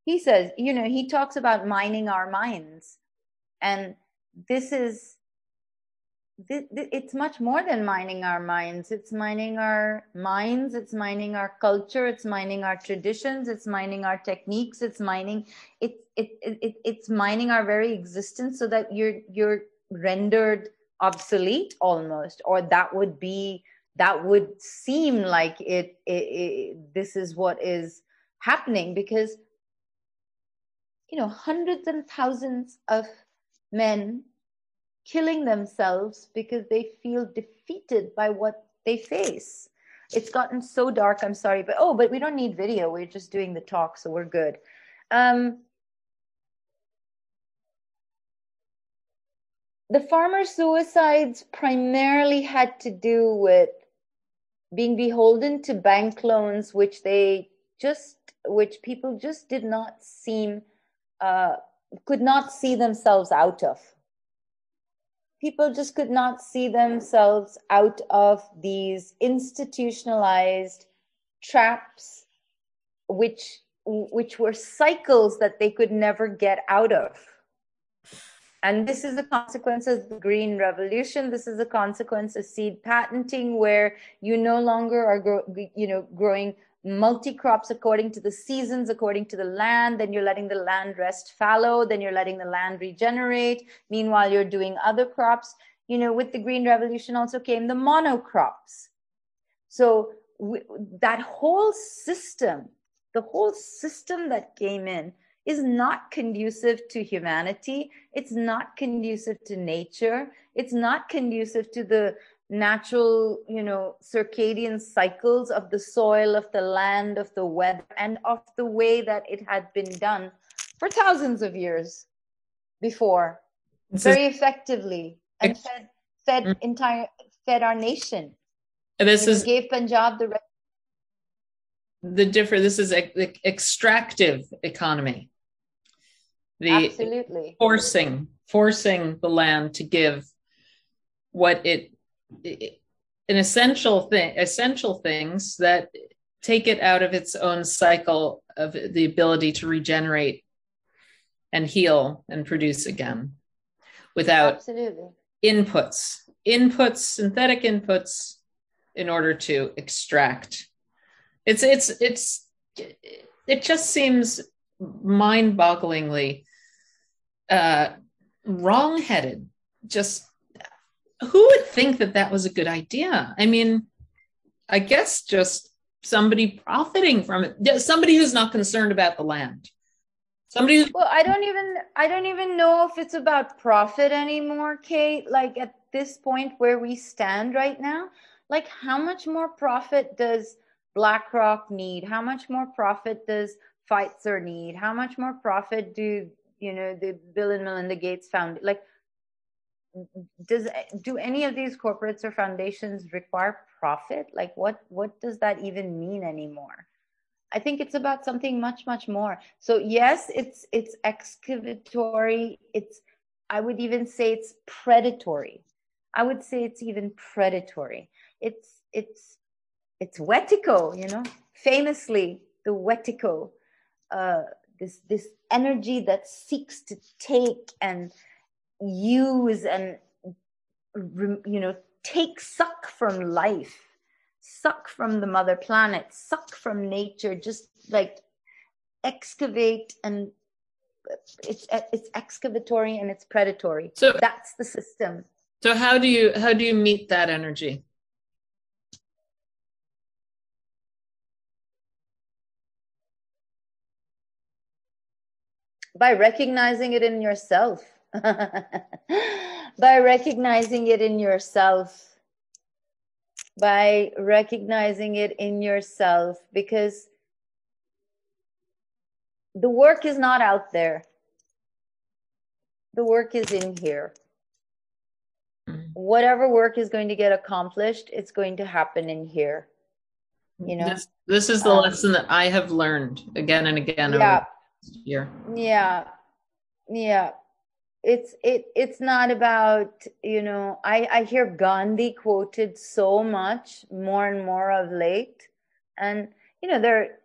he says you know he talks about mining our minds. And this is th- th- it's much more than mining our minds. It's mining our minds. It's mining our culture. It's mining our traditions. It's mining our techniques. It's mining it, it, it, it it's mining our very existence so that you're you're rendered obsolete almost or that would be that would seem like it, it, it this is what is happening because you know hundreds and thousands of men killing themselves because they feel defeated by what they face. It's gotten so dark. I'm sorry, but oh, but we don't need video. We're just doing the talk, so we're good. Um, the farmer suicides primarily had to do with being beholden to bank loans, which they just, which people just did not seem, uh, could not see themselves out of. People just could not see themselves out of these institutionalized traps which which were cycles that they could never get out of and this is a consequence of the green revolution this is a consequence of seed patenting where you no longer are grow, you know growing multi crops according to the seasons, according to the land. Then you're letting the land rest fallow. Then you're letting the land regenerate. Meanwhile, you're doing other crops. You know, with the Green Revolution also came the monocrops. So that whole system, the whole system that came in is not conducive to humanity. It's not conducive to nature. It's not conducive to the natural you know circadian cycles of the soil of the land of the weather and of the way that it had been done for thousands of years before This is- very effectively and fed fed Mm. entire fed our nation this You know, is gave punjab the the different this is e- e- extractive economy. The absolutely. forcing forcing the land to give what it, it an essential thing essential things that take it out of its own cycle of the ability to regenerate and heal and produce again without absolutely. inputs inputs synthetic inputs in order to extract it's it's it's it just seems mind-bogglingly uh wrong-headed. Just who would think that that was a good idea? I mean i guess just somebody profiting from it. Somebody who's not concerned about the land. Somebody who Well, I don't even I don't even know if it's about profit anymore, Kate. Like at this point where we stand right now, like how much more profit does BlackRock need? How much more profit does Pfizer need? How much more profit do you know the Bill and Melinda Gates found like does do any of these corporates or foundations require profit? Like what what does that even mean anymore? I think it's about something much, much more. So yes, it's it's excavatory. It's I would even say it's predatory. I would say it's even predatory. It's it's it's wetiko, you know, famously the wetiko, uh, this this energy that seeks to take and use and you know take suck from life suck from the mother planet, suck from nature, just like excavate and it's it's excavatory and it's predatory. So- that's the system. so how do you how do you meet that energy by recognizing it in yourself. By recognizing it in yourself. By recognizing it in yourself because the work is not out there. The work is in here. Whatever work is going to get accomplished it's going to happen in here. You know? This, this is the Um, lesson that I have learned again and again yeah. last year. yeah. Yeah. It's it it's not about you know i i hear gandhi quoted so much more and more of late. And you know there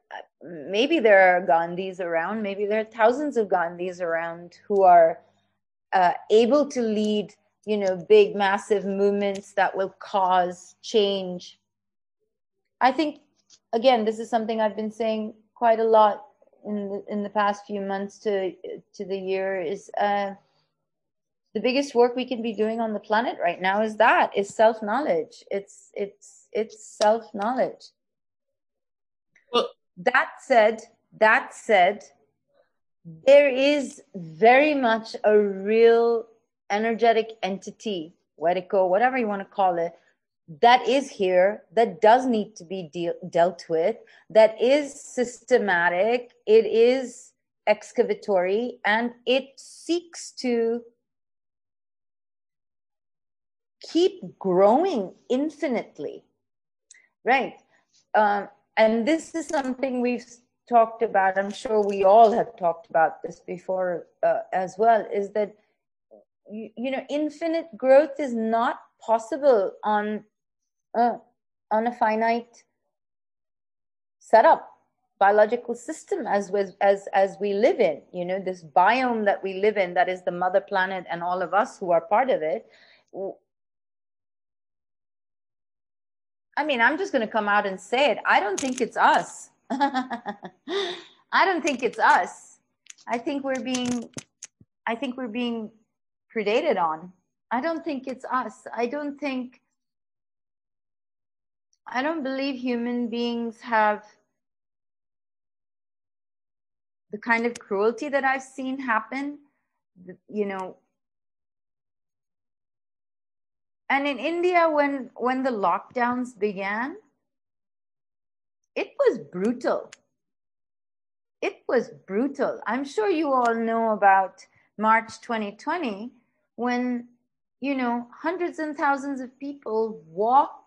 maybe there are gandhis around maybe there are thousands of gandhis around who are uh, able to lead you know big massive movements that will cause change. I think again this is something i've been saying quite a lot in the, in the past few months to to the year is uh, the biggest work we can be doing on the planet right now is that is self knowledge it's it's it's self knowledge Well- that said that said there is very much a real energetic entity Wetiko, whatever you want to call it that is here that does need to be deal- dealt with that is systematic it is excavatory and it seeks to keep growing infinitely right? Um, and this is something we've talked about i'm sure we all have talked about this before uh, as well is that you, you know infinite growth is not possible on uh, on a finite setup biological system as was as as we live in you know this biome that we live in that is the mother planet and all of us who are part of it I mean, I'm just going to come out and say it. I don't think it's us. I don't think it's us. I think we're being I think we're being predated on. I don't think it's us. I don't think I don't believe human beings have the kind of cruelty that I've seen happen, you know. And in India, when when the lockdowns began, it was brutal. It was brutal. I'm sure you all know about March 2020, when you know hundreds and thousands of people walked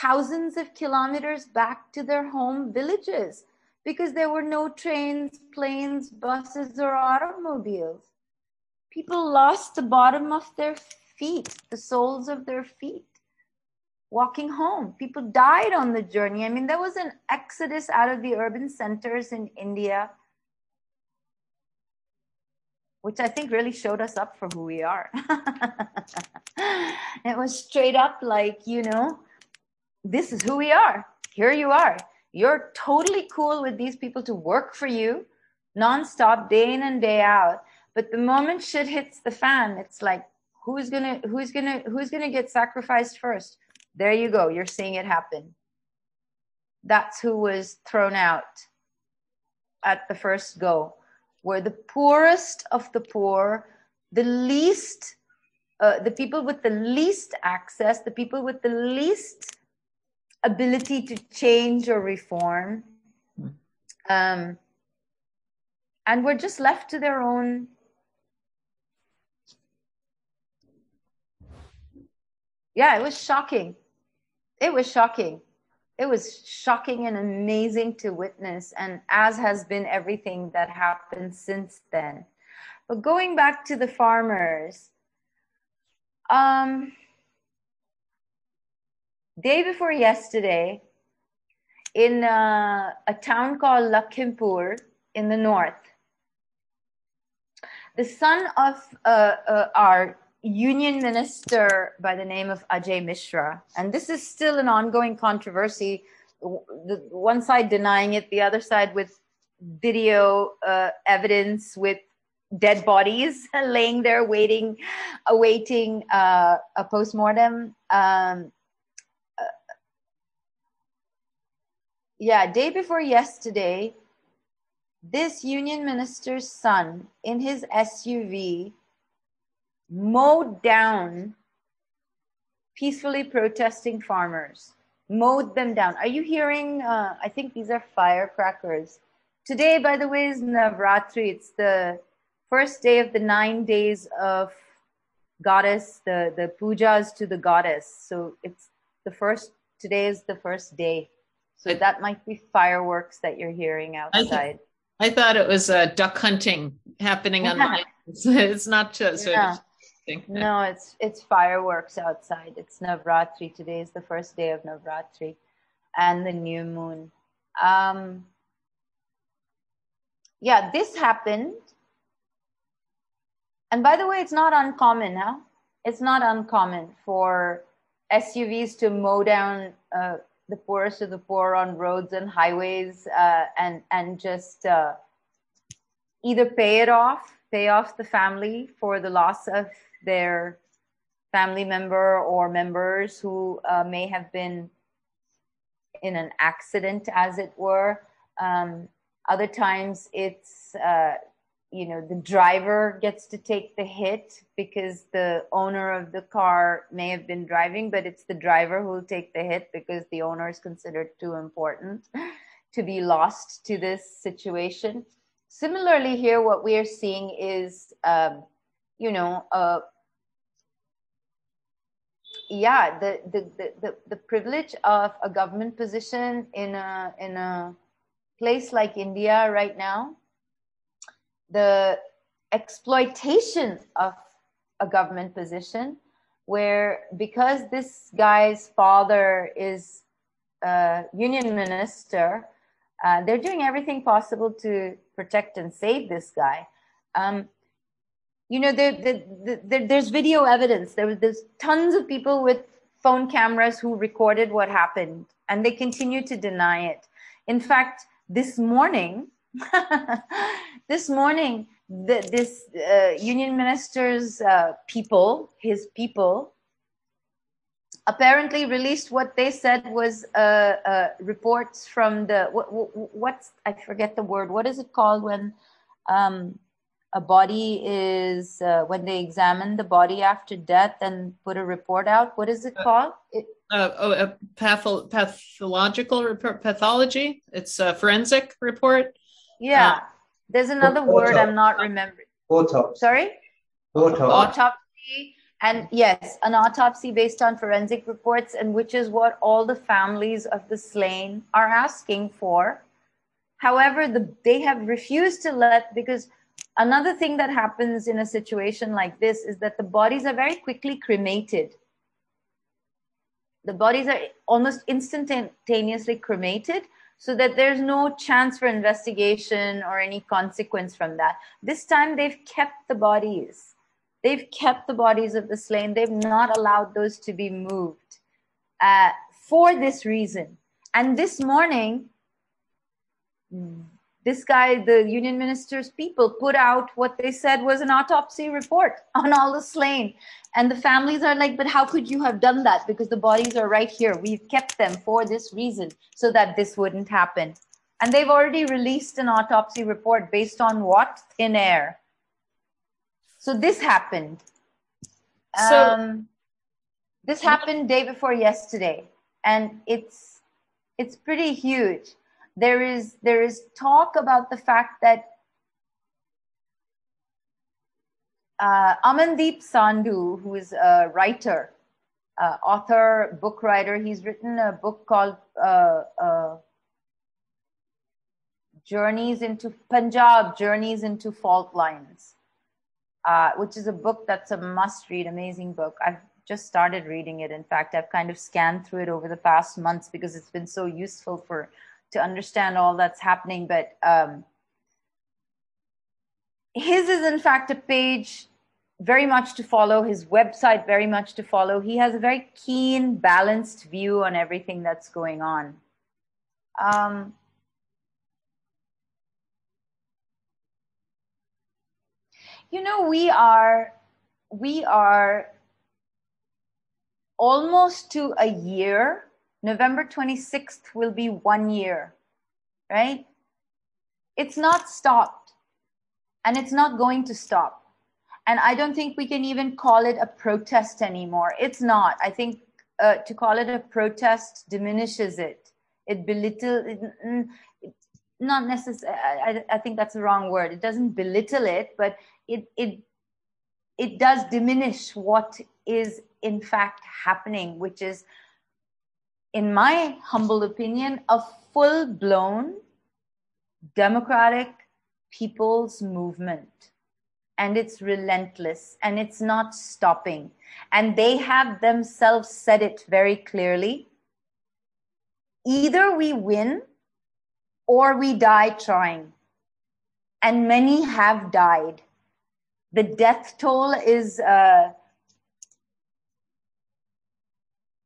thousands of kilometers back to their home villages because there were no trains, planes, buses, or automobiles. People lost the bottom of their feet, the soles of their feet, walking home. People died on the journey. I mean, there was an exodus out of the urban centers in India, which I think really showed us up for who we are. it was straight up like, you know, this is who we are. Here you are. You're totally cool with these people to work for you nonstop, day in and day out. But the moment shit hits the fan, it's like, who's gonna who's gonna who's gonna get sacrificed first? There you go. You're seeing it happen. That's who was thrown out at the first go. Were the poorest of the poor, the least, uh, the people with the least access, the people with the least ability to change or reform. Um, and were just left to their own yeah it was shocking. It was shocking. It was shocking and amazing to witness and as has been everything that happened since then. But going back to the farmers um day before yesterday in uh, a town called Lakhimpur in the north the son of uh, uh, our union minister by the name of Ajay Mishra. And this is still an ongoing controversy. The one side denying it, the other side with video uh, evidence with dead bodies laying there waiting, awaiting uh, a postmortem. Um, yeah, day before yesterday, this union minister's son in his SUV mowed down peacefully protesting farmers, mowed them down. Are you hearing? Uh, I think these are firecrackers. Today, by the way, is Navratri. It's the first day of the nine days of goddess, the, the pujas to the goddess. So it's the first, today is the first day. So that might be fireworks that you're hearing outside. I thought it was uh, duck hunting happening on mine. It's, it's not just. So Yeah. interesting. No, it's it's fireworks outside. It's Navratri. Today is the first day of Navratri and the new moon. Um, yeah, this happened. And by the way, it's not uncommon, huh? It's not uncommon for SUVs to mow down uh, the poorest of the poor on roads and highways uh, and and just uh, either pay it off, pay off the family for the loss of their family member or members who uh, may have been in an accident, as it were. Um, other times it's, uh, you know, the driver gets to take the hit because the owner of the car may have been driving, but it's the driver who will take the hit because the owner is considered too important to be lost to this situation. Similarly, here, what we are seeing is, um, you know, uh, yeah, the, the, the, the, the privilege of a government position in a, in a place like India right now, the exploitation of a government position where because this guy's father is a union minister, uh, they're doing everything possible to protect and save this guy. Um, you know, there, there, there, there's video evidence. There was there's tons of people with phone cameras who recorded what happened, and they continue to deny it. In fact, this morning, this morning, the, this uh, union minister's uh, people, his people, apparently released what they said was uh, uh, reports from the what, what, what's I forget the word. What is it called when um, a body is uh, when they examine the body after death and put a report out? What is it called? It, Uh, oh, a patho- pathological report, pathology. It's a forensic report. Yeah, there's another word I'm not remembering. Autopsy. Sorry. Autopsy. autopsy and yes an autopsy based on forensic reports and which is what all the families of the slain are asking for however the, they have refused to let because another thing that happens in a situation like this is that the bodies are very quickly cremated the bodies are almost instantaneously cremated so that there's no chance for investigation or any consequence from that. This time they've kept the bodies. They've kept the bodies of the slain. They've not allowed those to be moved uh, for this reason. And this morning this guy the union minister's people put out what they said was an autopsy report on all the slain. And the families are like but how could you have done that? Because the bodies are right here. We've kept them for this reason so that this wouldn't happen. And they've already released an autopsy report based on what? Thin air. So this happened. So- um, this happened day before yesterday, and it's it's pretty huge. There is there is talk about the fact that uh, Amandeep Sandhu, who is a writer, uh, author, book writer, he's written a book called uh, uh, Journeys into Punjab, Journeys into Fault Lines uh, which is a book that's a must read, amazing book. I've just started reading it. In fact, I've kind of scanned through it over the past months because it's been so useful for to understand all that's happening. But um, his is in fact a page very much to follow. His website very much to follow. He has a very keen, balanced view on everything that's going on. Um, you know we are we are almost to a year november 26th will be one year right It's not stopped. And it's not going to stop. And I don't think we can even call it a protest anymore. It's not. I think uh, to call it a protest diminishes it. It belittles, it, mm, not necessarily, I, I think that's the wrong word. It doesn't belittle it, but it, it, it does diminish what is in fact happening, which is, in my humble opinion, a full blown democratic people's movement. And it's relentless and it's not stopping. And they have themselves said it very clearly. Either we win or we die trying. And many have died. The death toll is, uh,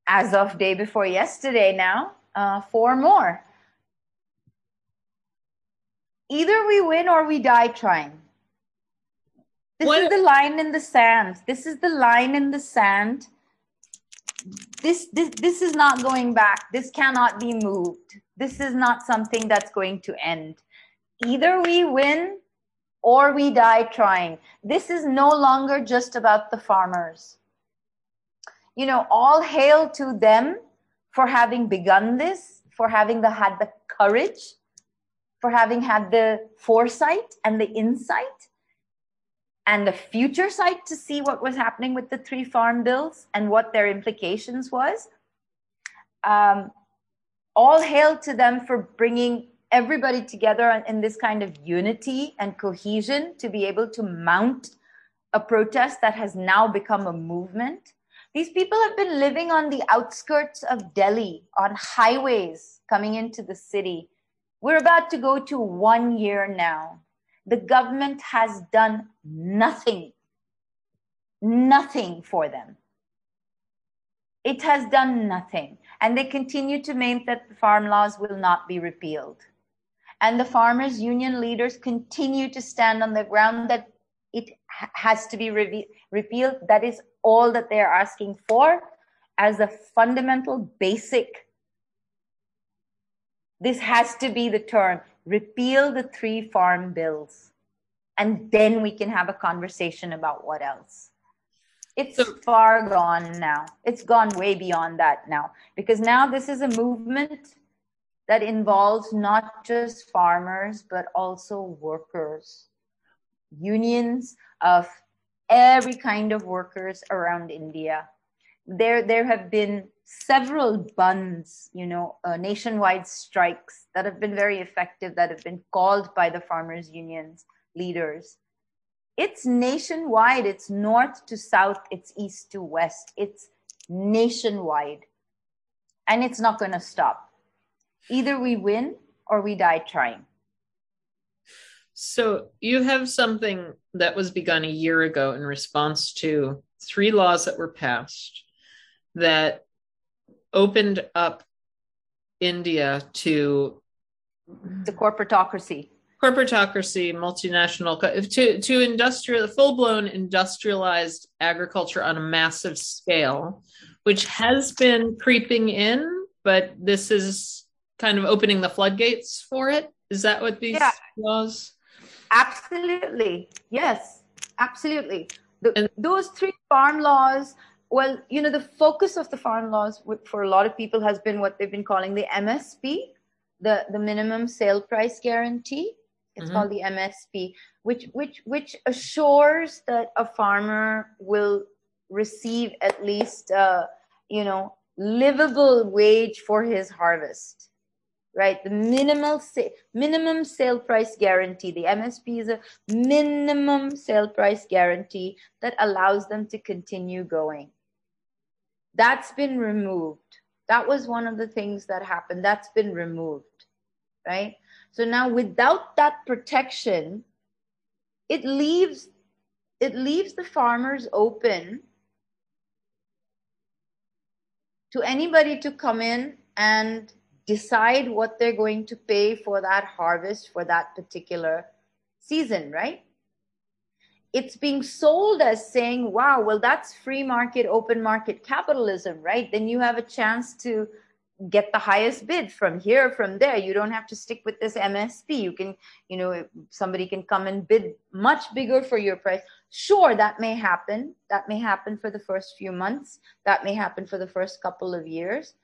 as of day before yesterday now, uh, four more. Either we win or we die trying. This What- is the line in the sand. This is the line in the sand. This, this, this is not going back. This cannot be moved. This is not something that's going to end. Either we win or we die trying. This is no longer just about the farmers. You know, all hail to them for having begun this, for having the, had the courage, for having had the foresight and the insight and the future sight to see what was happening with the three farm bills and what their implications was. Um, all hail to them for bringing everybody together in- in this kind of unity and cohesion to be able to mount a protest that has now become a movement. These people have been living on the outskirts of Delhi, on highways coming into the city. We're about to go to one year now. The government has done nothing, nothing for them. It has done nothing. And they continue to maintain that the farm laws will not be repealed. And the farmers' union leaders continue to stand on the ground that it has to be reve- repealed. That is all that they are asking for as a fundamental, basic. This has to be the term repeal the three farm bills. And then we can have a conversation about what else. It's So- far gone now. It's gone way beyond that now because now this is a movement that involves not just farmers but also workers, unions of every kind of workers around India. There, there have been several bandhs, you know, uh, nationwide strikes that have been very effective, that have been called by the farmers' unions leaders. It's nationwide. It's north to south. It's east to west. It's nationwide. And it's not going to stop. Either we win or we die trying. So you have something that was begun a year ago in response to three laws that were passed that opened up India to The corporatocracy. corporatocracy, multinational, to to industrial, full blown industrialized agriculture on a massive scale, which has been creeping in, but this is kind of opening the floodgates for it. Is that what these Yeah. laws? Absolutely. Yes, absolutely. The, those three farm laws, well, you know, the focus of the farm laws for a lot of people has been what they've been calling the MSP, the, the minimum sale price guarantee. It's Mhm. called the MSP, which, which, which assures that a farmer will receive at least, uh, you know, livable wage for his harvest right? The minimal sa- minimum sale price guarantee. The MSP is a minimum sale price guarantee that allows them to continue going. That's been removed. That was one of the things that happened. That's been removed, right? So now without that protection, it leaves it leaves the farmers open to anybody to come in and decide what they're going to pay for that harvest for that particular season, right? It's being sold as saying, wow, well, that's free market, open market capitalism, right? Then you have a chance to get the highest bid from here from there. You don't have to stick with this msp you can you know somebody can come and bid much bigger for your price. Sure that may happen. That may happen for the first few months. That may happen for the first couple of years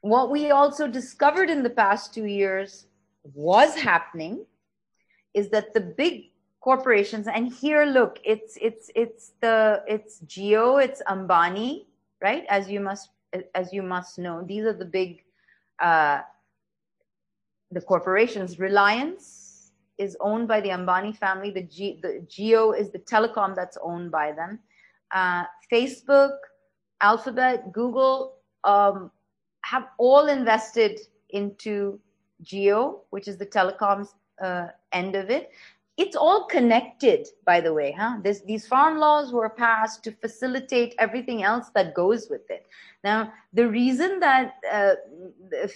what we also discovered in the past 2 years was happening is that the big corporations and here look it's it's it's the it's Jio it's ambani right as you must as you must know, these are the big, uh, the corporations. Reliance is owned by the Ambani family. The, G, the Jio is the telecom that's owned by them. Uh, Facebook, Alphabet, Google um, have all invested into Jio, which is the telecoms uh, end of it. It's all connected by the way huh? This, these farm laws were passed to facilitate everything else that goes with it. Now the reason that uh,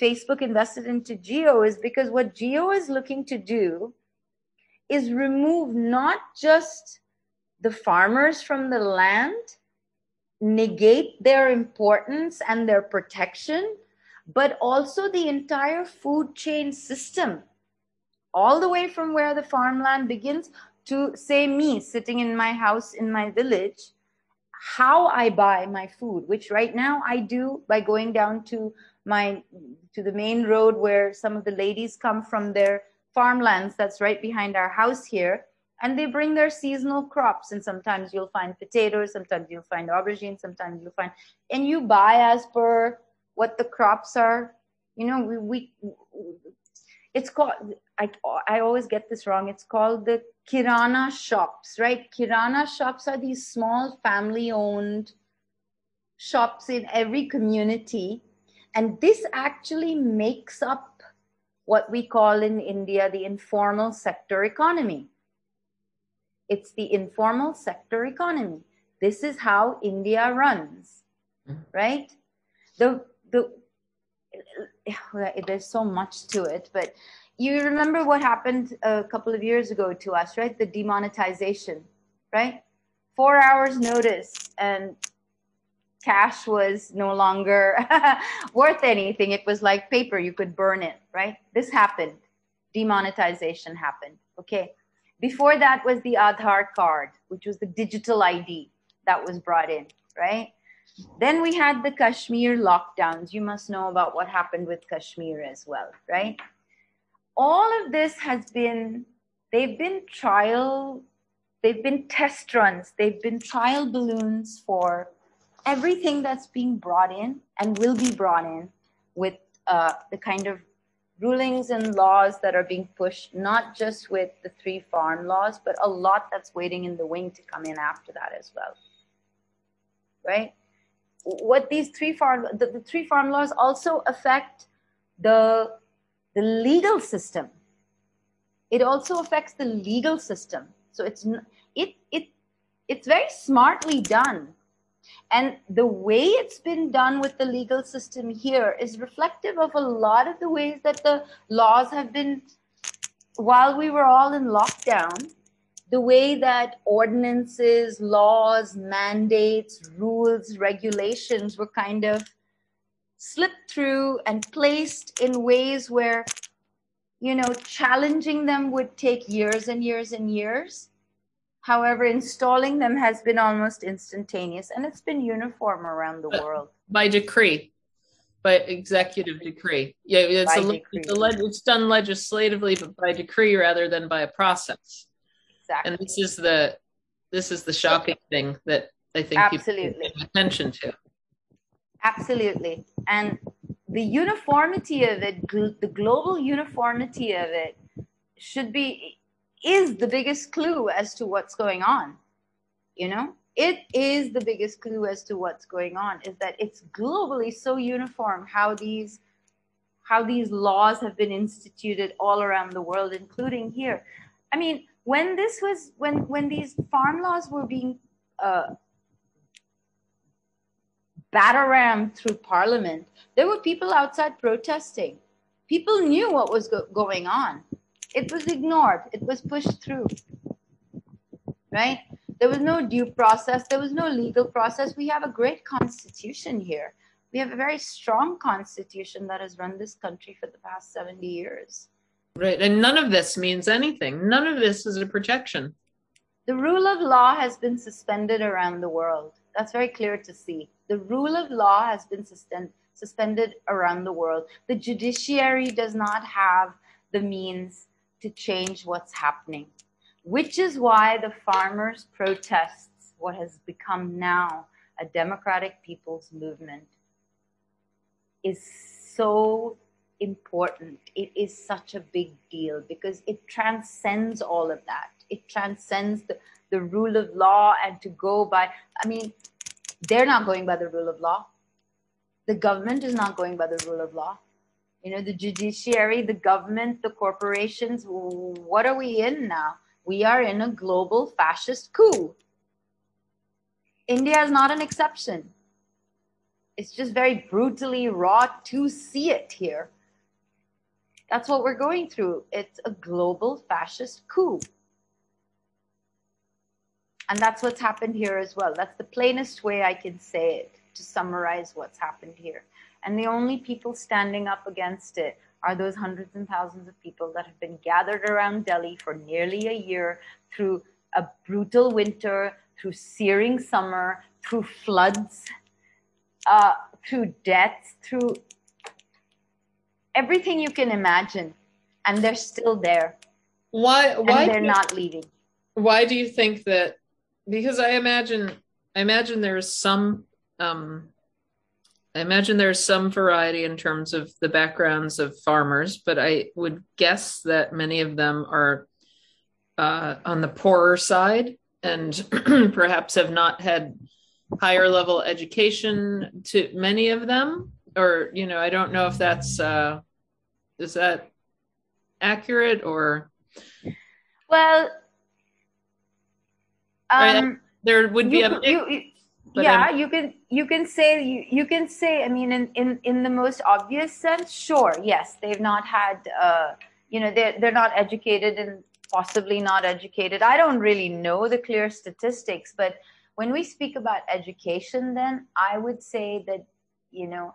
facebook invested into Jio is because what Jio is looking to do is remove not just the farmers from the land negate their importance and their protection but also the entire food chain system all the way from where the farmland begins to say me sitting in my house in my village how i buy my food which right now i do by going down to my to the main road where some of the ladies come from their farmlands that's right behind our house here and they bring their seasonal crops. And sometimes you'll find potatoes sometimes you'll find aubergine sometimes you'll find and you buy as per what the crops are. You know we, we it's called I, I always get this wrong. It's called the kirana shops right? Kirana shops are these small family owned shops in every community. And this actually makes up what we call in india the informal sector economy. It's the informal sector economy. This is how india runs mm-hmm. right? The the there's so much to it, but you remember what happened a couple of years ago to us, right? The demonetization, right? Four hours notice and cash was no longer worth anything. It was like paper, you could burn it, right? This happened. Demonetization happened. Okay. Before that was the Aadhaar card, which was the digital ID that was brought in, right? Then we had the Kashmir lockdowns. You must know about what happened with Kashmir as well, right? All of this has been, they've been trial, they've been test runs, they've been trial balloons for everything that's being brought in and will be brought in with uh, the kind of rulings and laws that are being pushed, not just with the three farm laws, but a lot that's waiting in the wing to come in after that as well. Right? What these three farm the, the three farm laws also affect the the legal system. It also affects the legal system. So it's it it it's very smartly done. And the way it's been done with the legal system here is reflective of a lot of the ways that the laws have been while we were all in lockdown the way that ordinances, laws, mandates, rules, regulations were kind of slipped through and placed in ways where, you know, challenging them would take years and years and years. However, installing them has been almost instantaneous and it's been uniform around the world. By decree, by executive decree. Yeah, it's, a, decree. it's, a it's done legislatively, but by decree rather than by a process. Exactly. And this is the this is the shocking thing that I think people Absolutely. pay attention to. Absolutely. And the uniformity of it, gl- the global uniformity of it, should be, is the biggest clue as to what's going on. You know, it is the biggest clue as to what's going on, is that it's globally so uniform how these how these laws have been instituted all around the world including here i mean when this was when when these farm laws were being uh, batterammed through parliament there were people outside protesting. People knew what was go- going on. It was ignored. It was pushed through. Right? There was no due process. There was no legal process. We have a great constitution here. We have a very strong constitution that has run this country for the past 70 years. Right. And none of this means anything. None of this is a protection. The rule of law has been suspended around the world. That's very clear to see. The rule of law has been suspend, suspended around the world. The judiciary does not have the means to change what's happening, which is why the farmers' protests, what has become now a democratic people's movement, is so important. It is such a big deal because it transcends all of that. It transcends the, the rule of law and to go by, I mean, they're not going by the rule of law. The government is not going by the rule of law. You know, the judiciary, the government, the corporations, what are we in now? We are in a global fascist coup. India is not an exception. It's just very brutally raw to see it here. That's what we're going through. It's a global fascist coup. And that's what's happened here as well. That's the plainest way I can say it to summarize what's happened here. And the only people standing up against it are those hundreds and thousands of people that have been gathered around Delhi for nearly a year through a brutal winter, through searing summer, through floods, uh, through deaths, through everything you can imagine. And they're still there. Why why they're not leaving. why do you think that because i imagine i imagine there's some um i imagine there's some variety in terms of the backgrounds of farmers but i would guess that many of them are uh, on the poorer side and perhaps have not had higher level education to many of them or you know i don't know if that's uh is that accurate or Well, um, there would be you, a you, you- yeah, I'm- you can you can say you, you can say. I mean, in, in in the most obvious sense, sure, yes, they've not had. Uh, you know, they're they're not educated and possibly not educated. I don't really know the clear statistics, but when we speak about education, then I would say that you know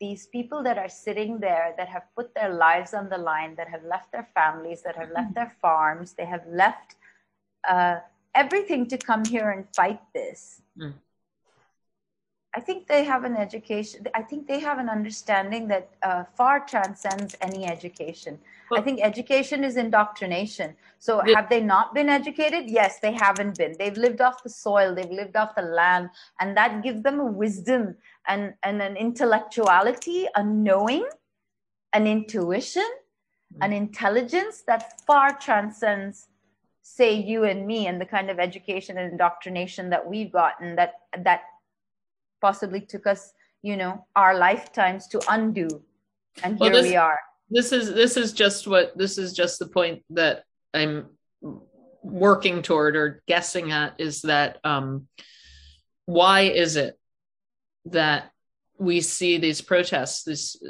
these people that are sitting there that have put their lives on the line, that have left their families, that have left their farms, they have left uh, everything to come here and fight this. Mm. I think they have an education. I think they have an understanding that uh, far transcends any education. I think education is indoctrination. So, The- have they not been educated? Yes, they haven't been. They've lived off the soil, they've lived off the land, and that gives them a wisdom and, and an intellectuality, a knowing, an intuition, an intelligence that far transcends, say, you and me, and the kind of education and indoctrination that we've gotten that that possibly took us, you know, our lifetimes to undo. And Well, here this- we are. this is this is just what this is just the point that i'm working toward or guessing at is that um why is it that we see these protests this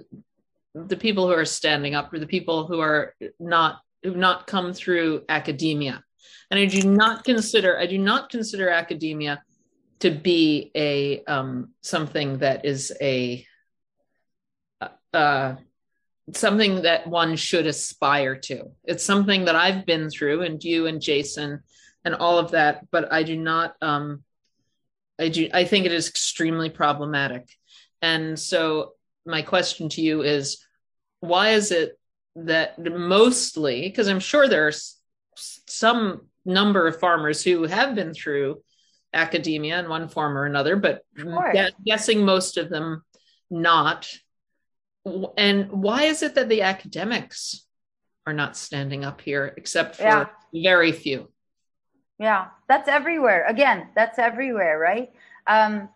the people who are standing up or the people who are not who've not come through academia and i do not consider i do not consider academia to be a um something that is a uh something that one should aspire to. It's something that I've been through, and you and Jason and all of that. But I do not. Um, I do. I think it is extremely problematic. And so my question to you is, why is it that mostly? Because I'm sure there's some number of farmers who have been through academia in one form or another, but guessing most of them not and why is it that the academics are not standing up here except for Yeah. very few Yeah, that's everywhere. Again, that's everywhere, right? Um,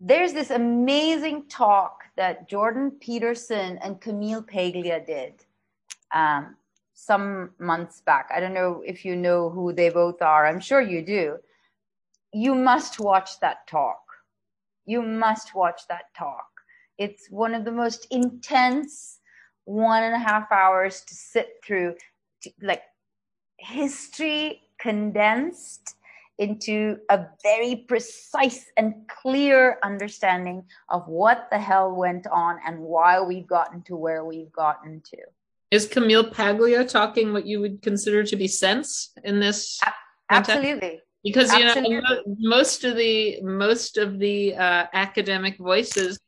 there's this amazing talk that Jordan Peterson and Camille Paglia did um, some months back. I don't know if you know who they both are. I'm sure you do. You must watch that talk. You must watch that talk. It's one of the most intense one and a half hours to sit through, like history condensed into a very precise and clear understanding of what the hell went on and why we've gotten to where we've gotten to. Is Camille Paglia talking what you would consider to be sense in this? context? Absolutely. Because you know Absolutely. mo- most of the most of the uh, academic voices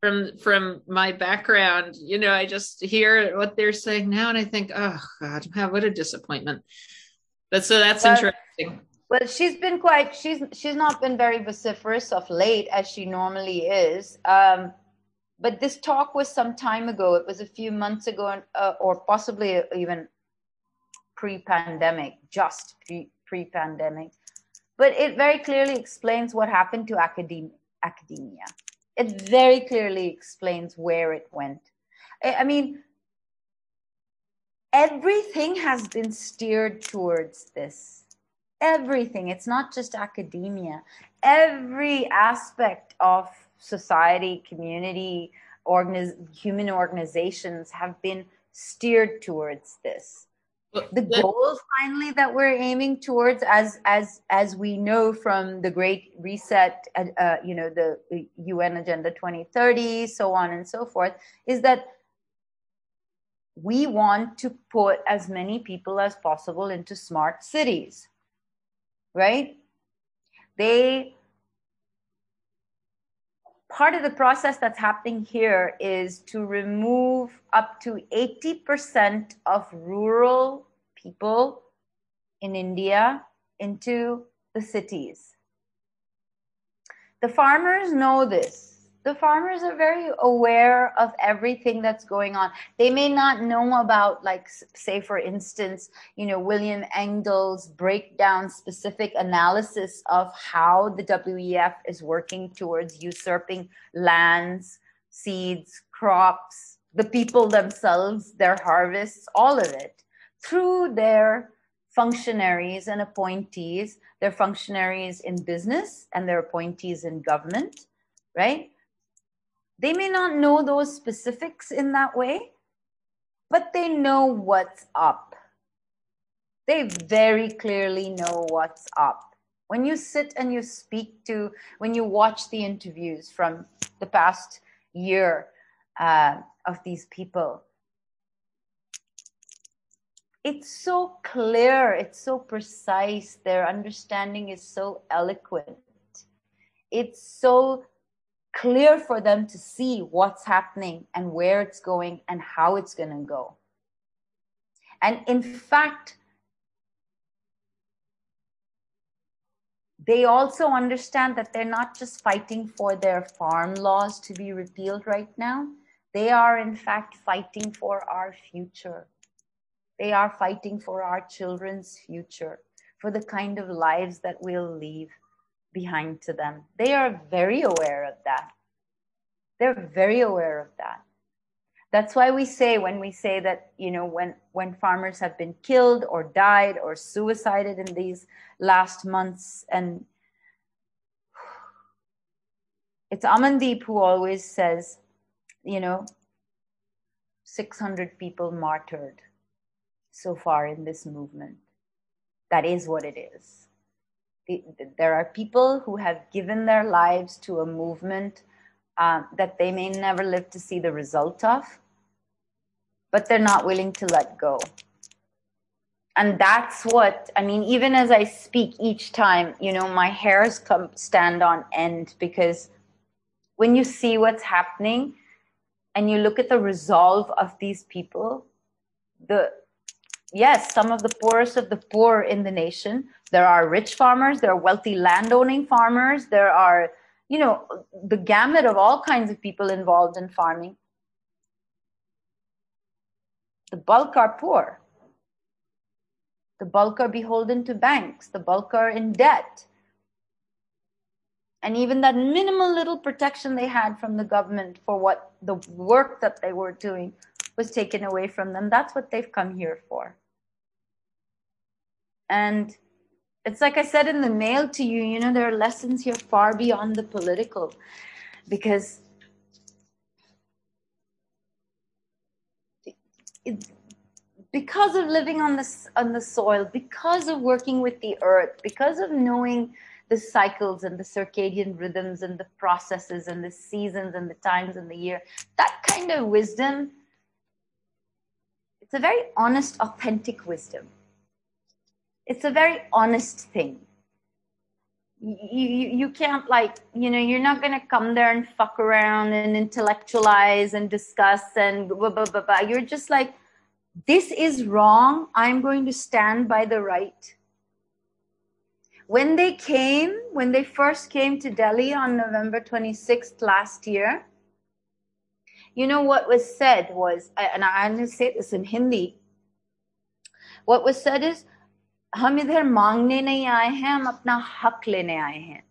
from from my background, you know, I just hear what they're saying now, and I think, oh God, what a disappointment. But so that's Well, interesting. Well, she's been quite. She's she's not been very vociferous of late as she normally is. Um, but this talk was some time ago. It was a few months ago, uh, or possibly even pre-pandemic, just pre pre-pandemic. But it very clearly explains what happened to academia. Academia. It very clearly explains where it went. I, I mean, everything has been steered towards this everything it's not just academia every aspect of society community organiz- human organizations have been steered towards this. The goals finally that we're aiming towards as as as we know from the great reset uh, uh, you know the un agenda 2030 so on and so forth is that we want to put as many people as possible into smart cities right? They part of the process that's happening here is to remove up to 80% of rural people in India into the cities. The farmers know this. The farmers are very aware of everything that's going on. They may not know about, like, say, for instance, you know, William Engdahl's breakdown specific analysis of how the WEF is working towards usurping lands, seeds, crops, the people themselves, their harvests, all of it through their functionaries and appointees, their functionaries in business and their appointees in government, right? They may not know those specifics in that way, but they know what's up. They very clearly know what's up. When you sit and you speak to, when you watch the interviews from the past year uh, of these people, it's so clear, it's so precise, their understanding is so eloquent. It's so clear for them to see what's happening and where it's going and how it's going to go. And in fact, they also understand that they're not just fighting for their farm laws to be repealed right now. They are, in fact, fighting for our future. They are fighting for our children's future, for the kind of lives that we'll leave behind to them. They are very aware of that. They're very aware of that. That's why we say when we say that, you know, when, when farmers have been killed or died or suicided in these last months, and it's Amandeep who always says, you know, 600 people martyred so far in this movement. That is what it is. The- There are people who have given their lives to a movement um, that they may never live to see the result of, but they're not willing to let go. And that's what, I mean, even as I speak each time, you know, my hairs come stand on end because when you see what's happening and you look at the resolve of these people, the yes, some of the poorest of the poor in the nation. There are rich farmers, there are wealthy landowning farmers, there are, you know, the gamut of all kinds of people involved in farming. The bulk are poor. The bulk are beholden to banks. The bulk are in debt. And even that minimal little protection they had from the government for what the work that they were doing was taken away from them. That's what they've come here for. And it's like I said in the mail to you, you know, there are lessons here far beyond the political because it, because of living on this on the soil, because of working with the earth, because of knowing the cycles and the circadian rhythms and the processes and the seasons and the times and the year, that kind of wisdom, it's a very honest, authentic wisdom. It's a very honest thing. You, you, you can't like, you know, you're not going to come there and fuck around and intellectualize and discuss and blah, blah, blah, blah. You're just like, this is wrong. I'm going to stand by the right. When they came, when they first came to Delhi on November 26th last year, you know what was said was, and I'm going to say this in Hindi. What was said is, हम इधर मांगने नहीं आए हैं हम अपना हक लेने आए हैं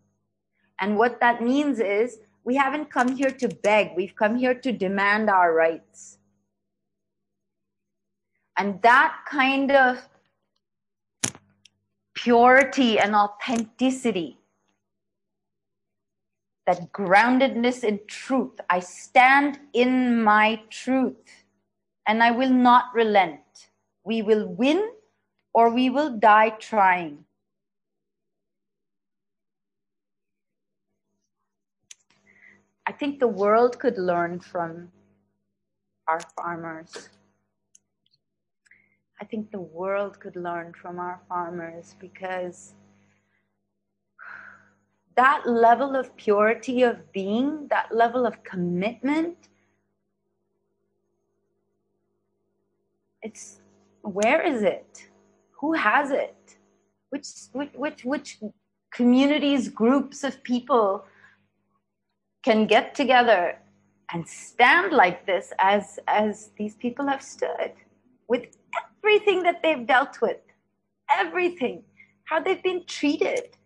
and what that means is we haven't come here to beg we've come here to demand our rights and that kind of purity and authenticity that groundedness in truth i stand in my truth and i will not relent we will win or we will die trying. I think the world could learn from our farmers. I think the world could learn from our farmers because that level of purity of being, that level of commitment, it's where is it? Who has it? Which which which, which communities groups of people can get together and stand like this as as these people have stood with everything that they've dealt with? Everything. How they've been treated.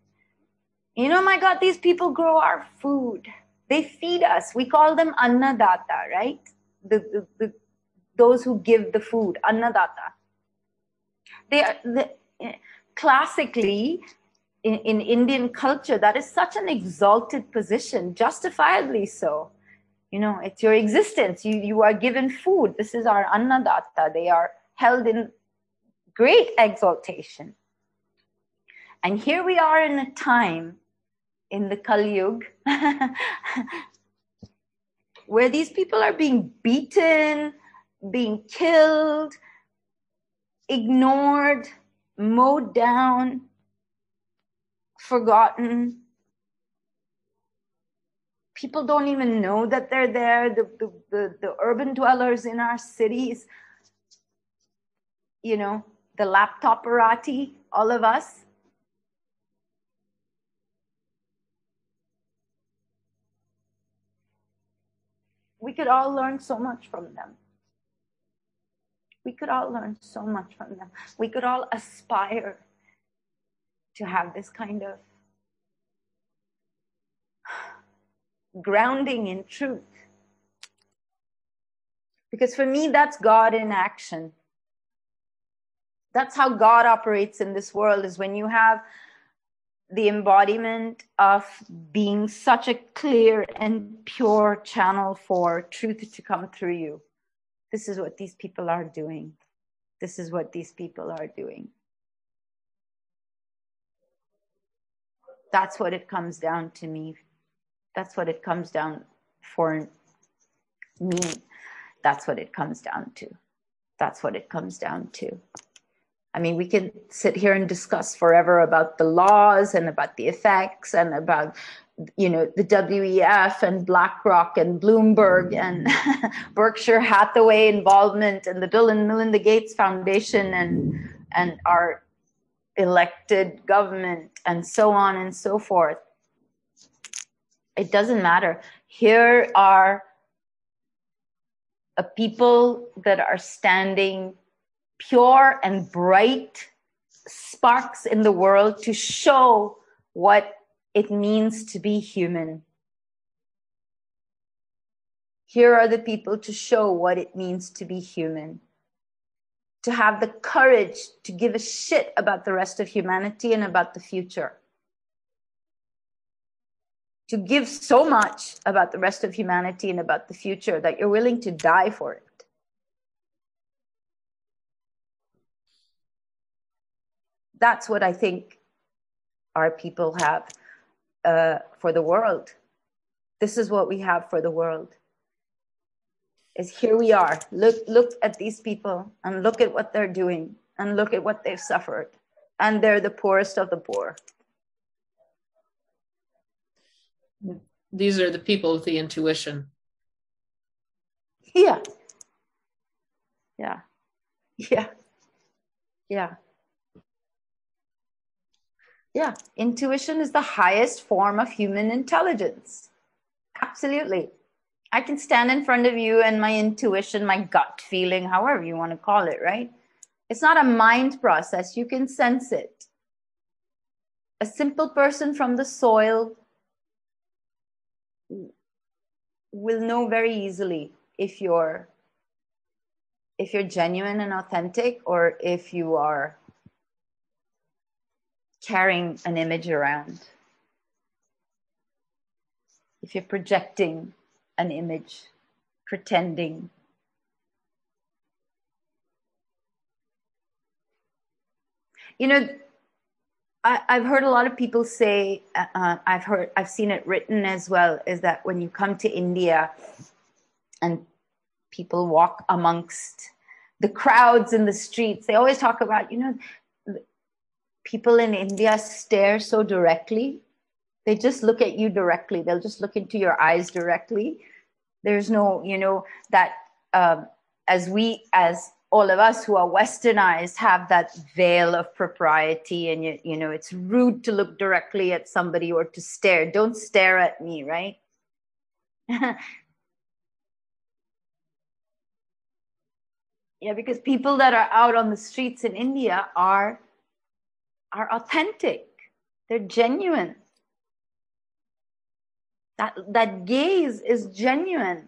You know my god these people grow our food. They feed us. We call them annadata right? The, the, the those who give the food annadata they are the, eh, classically in, in Indian culture, that is such an exalted position, justifiably so. You know, it's your existence. You, you are given food. This is our annadata. They are held in great exaltation. And here we are in a time in the Kali Yuga where these people are being beaten, being killed, ignored, mowed down, forgotten. People don't even know that they're there. The, the, the, the urban dwellers in our cities, you know, the laptoperati, all of us. We could all learn so much from them we could all learn so much from them. We could all aspire to have this kind of grounding in truth. Because for me, that's God in action. That's how God operates in this world, is when you have the embodiment of being such a clear and pure channel for truth to come through you this is what these people are doing. This is what these people are doing. That's what it comes down to me. That's what it comes down for me. That's what it comes down to. That's what it comes down to. I mean, we can sit here and discuss forever about the laws and about the effects and about you know the WEF and BlackRock and Bloomberg mm-hmm. and Berkshire Hathaway involvement and the Bill and Melinda Gates Foundation and mm-hmm. and our elected government and so on and so forth. It doesn't matter. Here are a people that are standing pure and bright sparks in the world to show what it means to be human. Here are the people to show what it means to be human. To have the courage to give a shit about the rest of humanity and about the future. To give so much about the rest of humanity and about the future that you're willing to die for it. that's what I think our people have uh, for the world. This is what we have for the world. Is here we are. Look, look at these people and look at what they're doing and look at what they've suffered. And they're the poorest of the poor. These are the people with the intuition. Yeah. Yeah. Yeah. Yeah. Yeah. Intuition is the highest form of human intelligence. Absolutely. I can stand in front of you and my intuition, my gut feeling, however you want to call it, right? It's not a mind process. You can sense it. A simple person from the soil will know very easily if you're if you're genuine and authentic or if you are carrying an image around. If you're projecting an image pretending. You know I, have heard a lot of people say uh, uh, i've heard i've seen it written as well is that when you come to india and people walk amongst the crowds in the streets they always talk about you know people in india stare so directly. They just look at you directly. They'll just look into your eyes directly. There's no you know that um, as we as all of us who are westernized have that veil of propriety and you, you know it's rude to look directly at somebody or to stare. Don't stare at me right? Yeah because people that are out on the streets in india are are authentic. They're genuine. That that gaze is genuine.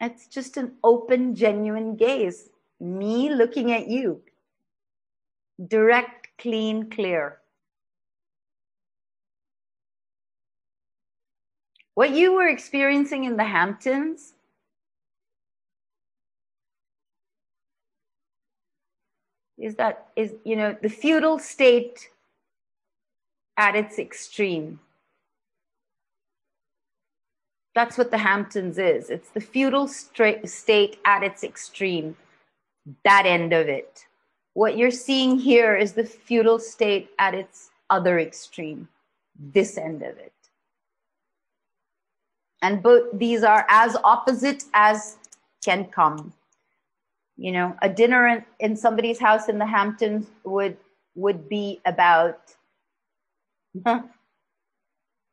It's just an open genuine gaze. Me looking at you. Direct clean clear. What you were experiencing in the hamptons is that is you know the feudal state at its extreme that's what the Hamptons is. It's the feudal state at its extreme, that end of it. What you're seeing here is the feudal state at its other extreme, this end of it. And both these are as opposite as can come. You know, a dinner in, in somebody's house in the Hamptons would would be about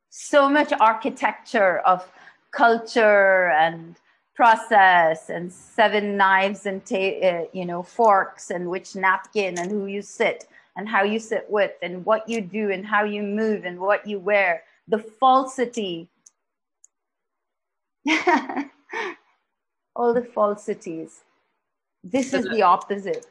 so much architecture of culture and process and seven knives and ta- uh, you know forks and which napkin and who you sit and how you sit with and what you do and how you move and what you wear. The falsity. All the falsities. This is the opposite.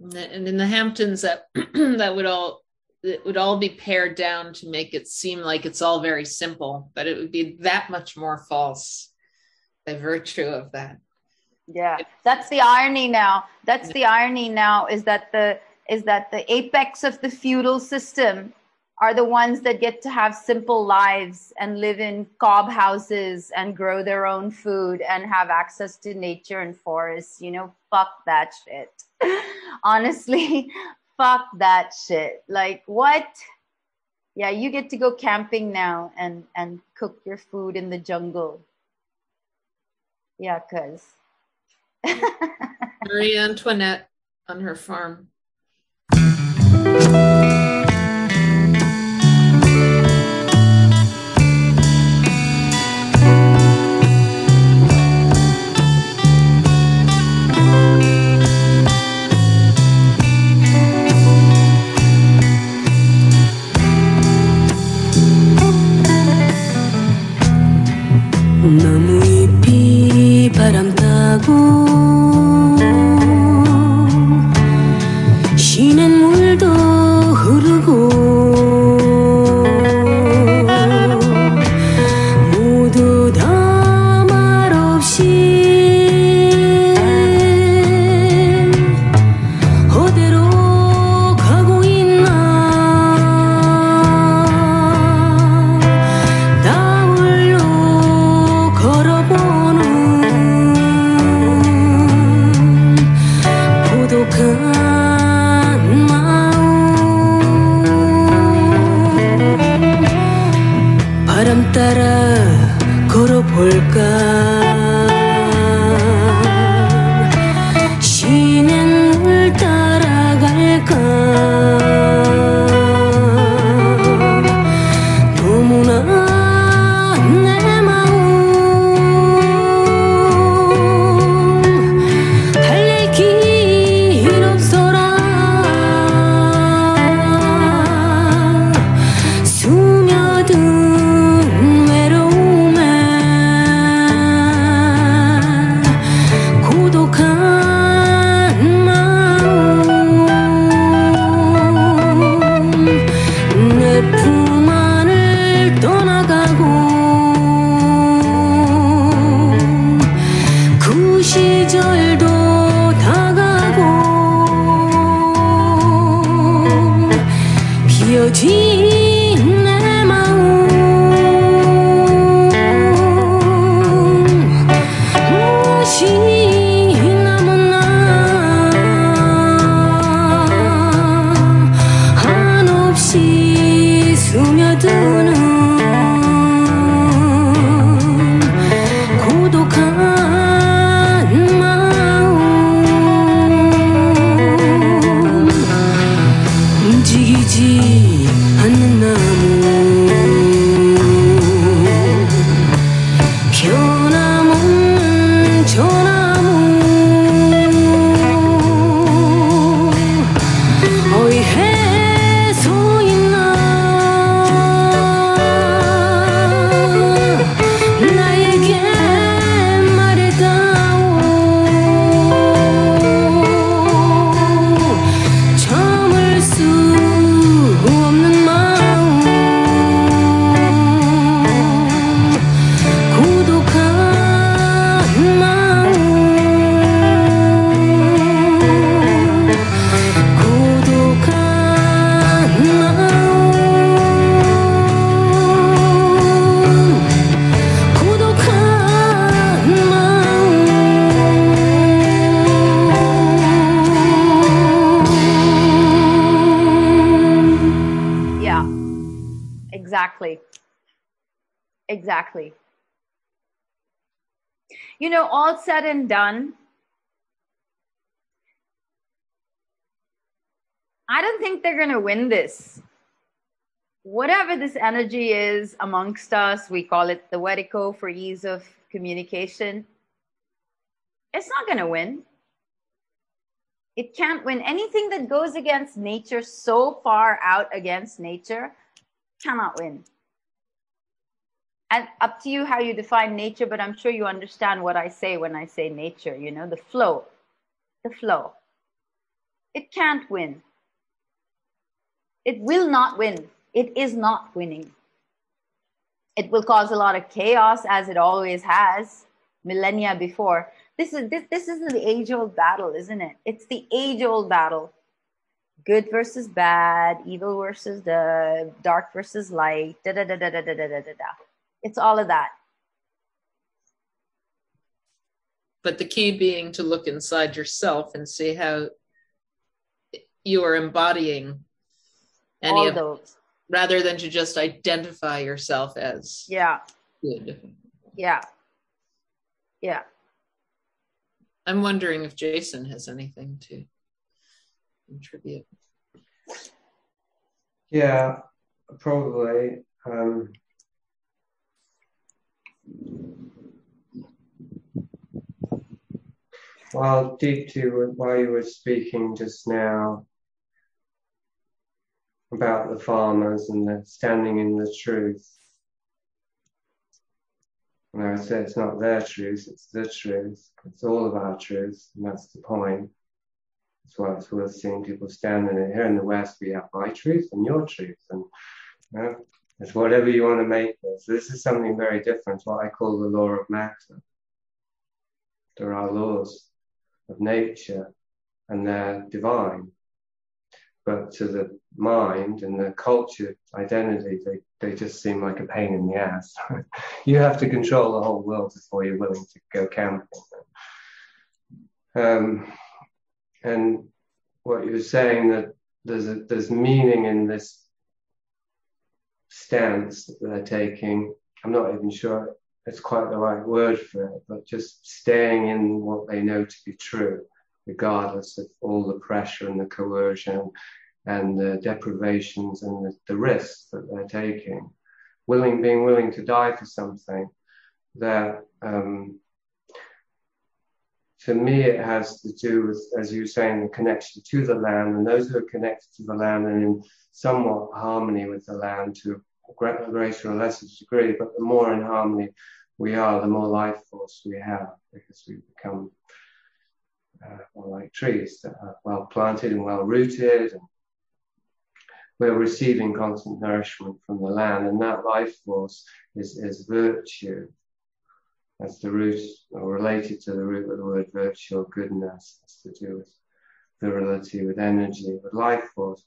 And in the Hamptons, that that would all it would all be pared down to make it seem like it's all very simple, but it would be that much more false by virtue of that. yeah that's the irony now. That's the irony now is that the is that the apex of the feudal system are the ones that get to have simple lives and live in cob houses and grow their own food and have access to nature and forests you know? Fuck that shit. Honestly fuck that shit. Like what? Yeah you get to go camping now and and cook your food in the jungle. Yeah cuz Marie Antoinette on her farm. the. Said and done, I don't think they're going to win this. Whatever this energy is amongst us, we call it the Wetiko for ease of communication. It's not going to win. It can't win. Anything that goes against nature, so far out against nature, cannot win. To you how you define nature, but I'm sure you understand what I say when I say nature, you know, the flow, the flow. It can't win. It will not win. It is not winning. It will cause a lot of chaos as it always has millennia before. This is this, this is the age-old battle, isn't it? It's the age-old battle. Good versus bad, evil versus the dark versus light, da da da da da da da da da. Da. It's all of that. but the key being to look inside yourself and see how you are embodying any all of those. rather than to just identify yourself as Yeah, good. yeah, yeah. I'm wondering if Jason has anything to contribute. Yeah, probably. Um, while Deepti while you were speaking just now about the farmers and the standing in the truth, and I would say it's not their truth, it's the truth. It's all of our truth, and that's the point. That's why it's worth seeing people standing in here in the West. We have my truth and your truth, and you know, it's whatever you want to make. So this is something very different. What I call the law of matter. There are laws of nature, and they're divine. But to the mind and the culture identity, they, they just seem like a pain in the ass. you have to control the whole world before you're willing to go camping. Um, and what you were saying that there's a, there's meaning in this stance that they're taking I'm not even sure it's quite the right word for it, but just staying in what they know to be true, regardless of all the pressure and the coercion and the deprivations and the, the risks that they're taking. Willing, being willing to die for something that um, for me, it has to do with, as you were saying, the connection to the land, and those who are connected to the land and in somewhat harmony with the land to a greater or lesser degree, but the more in harmony we are, the more life force we have, because we become uh, well, like trees that are well planted and well rooted, and we're receiving constant nourishment from the land, and that life force is, is virtue. That's the root, or related to the root of the word virtue or goodness. Has to do with virility, with energy, with life force.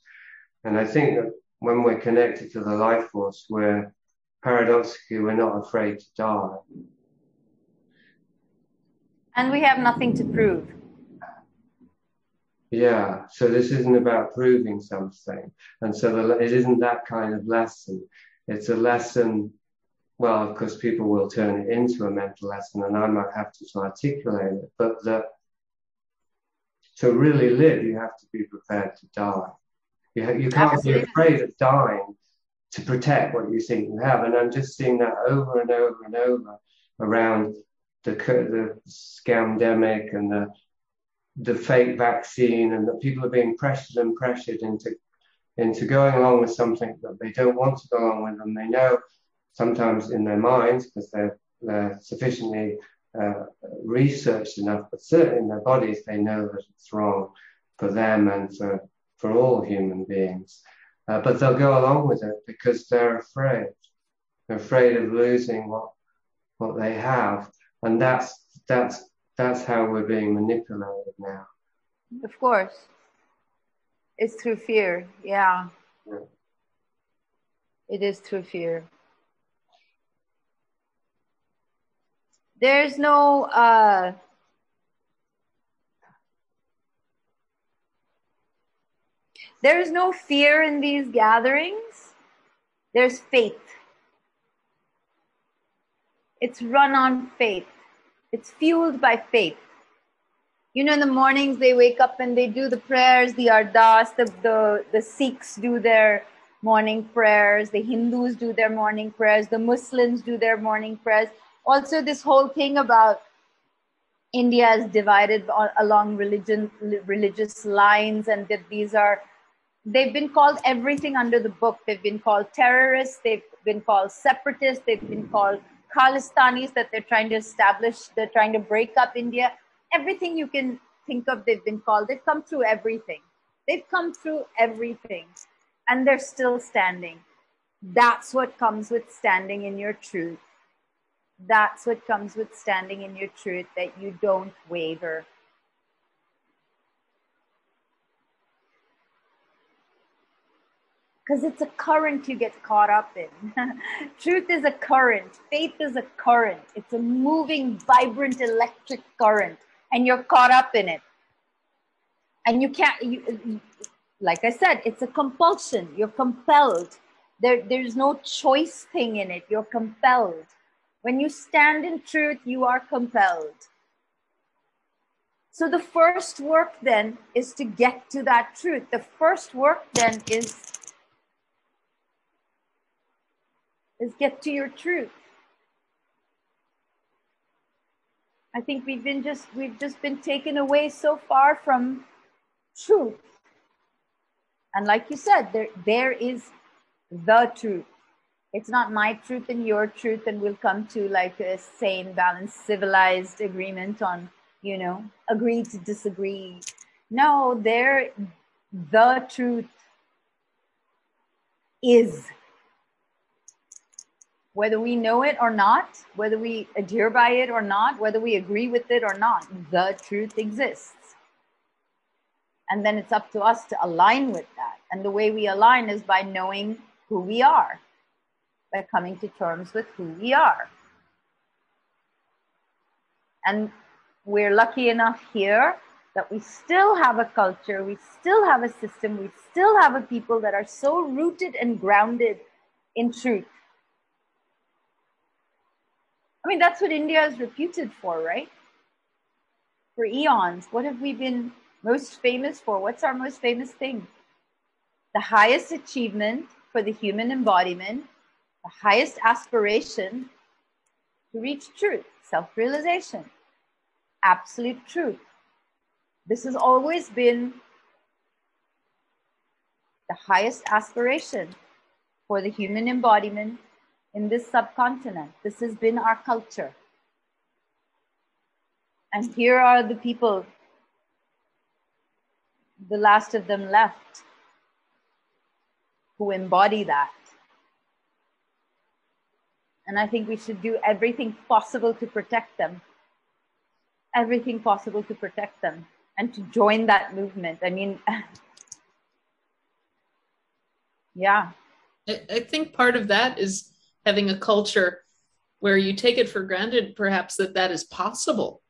And I think that when we're connected to the life force, we're paradoxically, we're not afraid to die. And we have nothing to prove. Yeah, so this isn't about proving something. And so the, it isn't that kind of lesson. It's a lesson, well, of course, people will turn it into a mental lesson, and I might have to articulate it, but that to really live, you have to be prepared to die. You, ha- you can't Absolutely. be afraid of dying to protect what you think you have. And I'm just seeing that over and over and over around the, the scamdemic and the the fake vaccine and that people are being pressured and pressured into into going along with something that they don't want to go along with and they know sometimes in their minds because they're, they're sufficiently uh, researched enough but certainly in their bodies they know that it's wrong for them and for for all human beings uh, but they'll go along with it because they're afraid they're afraid of losing what what they have and that's that's that's how we're being manipulated now. Of course. It's through fear. Yeah. Yeah. It is through fear. There's no uh there is no fear in these gatherings. There's faith. It's run on faith. It's fueled by faith. You know, in the mornings they wake up and they do the prayers, the ardas, the, the, the Sikhs do their morning prayers, the Hindus do their morning prayers, the Muslims do their morning prayers. Also, this whole thing about India is divided on, along religion, religious lines, and that these are, they've been called everything under the book. They've been called terrorists, they've been called separatists, they've been called Khalistanis that they're trying to establish, they're trying to break up India. Everything you can think of, they've been called. They've come through everything. They've come through everything, and they're still standing. That's what comes with standing in your truth. That's what comes with standing in your truth, that you don't waver. because it's a current you get caught up in. Truth is a current, faith is a current. It's a moving, vibrant electric current, and you're caught up in it. And you can't, you, like I said, it's a compulsion. You're compelled. There, there's no choice thing in it. You're compelled. When you stand in truth, you are compelled. So the first work then is to get to that truth. The first work then is is get to your truth. I think we've been just we've just been taken away so far from truth. And like you said, there there is the truth. It's not my truth and your truth, and we'll come to like a sane, balanced, civilized agreement on, you know, agree to disagree. No, there the truth is whether we know it or not, whether we adhere by it or not, whether we agree with it or not, the truth exists. And then it's up to us to align with that. And the way we align is by knowing who we are, by coming to terms with who we are. And we're lucky enough here that we still have a culture, we still have a system, we still have a people that are so rooted and grounded in truth I mean, that's what India is reputed for, right? For eons. What have we been most famous for? What's our most famous thing? The highest achievement for the human embodiment, the highest aspiration to reach truth, self realization, absolute truth. This has always been the highest aspiration for the human embodiment in this subcontinent. This has been our culture. And here are the people, the last of them left, who embody that. And I think we should do everything possible to protect them. Everything possible to protect them and to join that movement. I mean, yeah. I, think part of that is having a culture where you take it for granted, perhaps, that that is possible,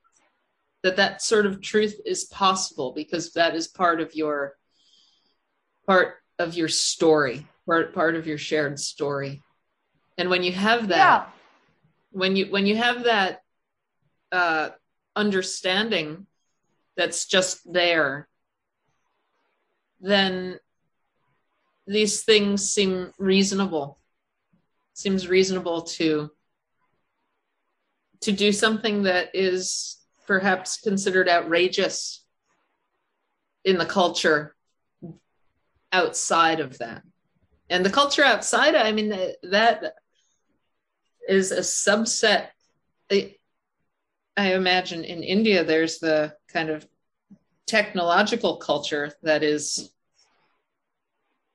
that that sort of truth is possible because that is part of your part of your story, part part of your shared story. And when you have that, Yeah. when you when you have that uh, understanding that's just there, then these things seem reasonable. Seems reasonable to to do something that is perhaps considered outrageous in the culture outside of that. And the culture outside, I mean, that- that is a subset. I, imagine in India, there's the kind of technological culture that is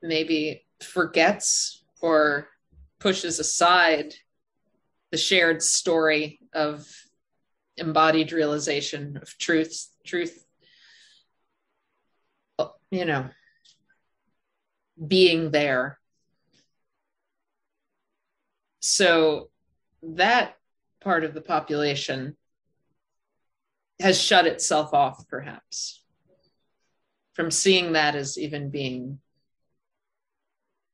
maybe forgets or pushes aside the shared story of embodied realization of truth truth you know being there so that part of the population has shut itself off perhaps from seeing that as even being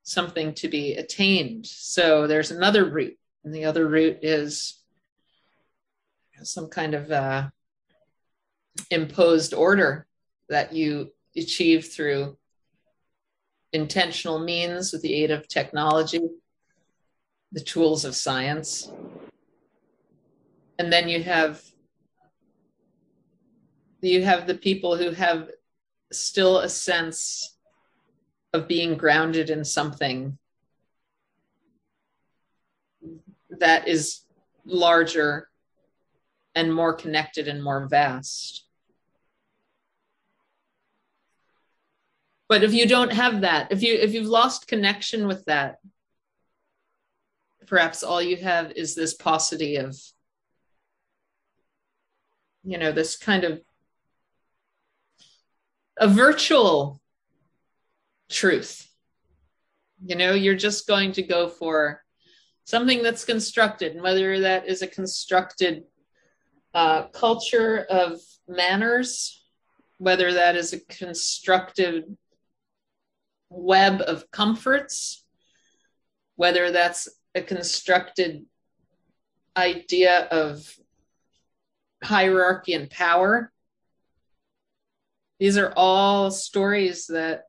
something to be attained. So there's another route, and the other route is some kind of uh, imposed order that you achieve through intentional means with the aid of technology, the tools of science. And then you have you have the people who have still a sense of being grounded in something that is larger and more connected and more vast. But if you don't have that, if you if you've lost connection with that, perhaps all you have is this paucity of you know this kind of a virtual truth. You know, you're just going to go for something that's constructed, and whether that is a constructed uh, culture of manners, whether that is a constructed web of comforts, whether that's a constructed idea of hierarchy and power. These are all stories that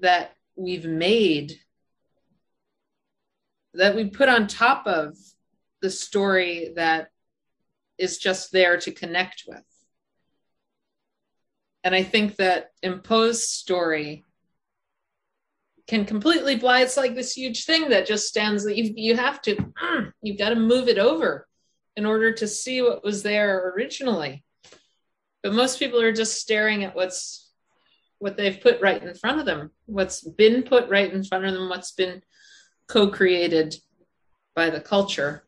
that we've made that we put on top of the story that is just there to connect with. And I think that imposed story can completely blind. It's like this huge thing that just stands that you you have to mm, you've got to move it over in order to see what was there originally. But most people are just staring at what's what they've put right in front of them, what's been put right in front of them, what's been co-created by the culture.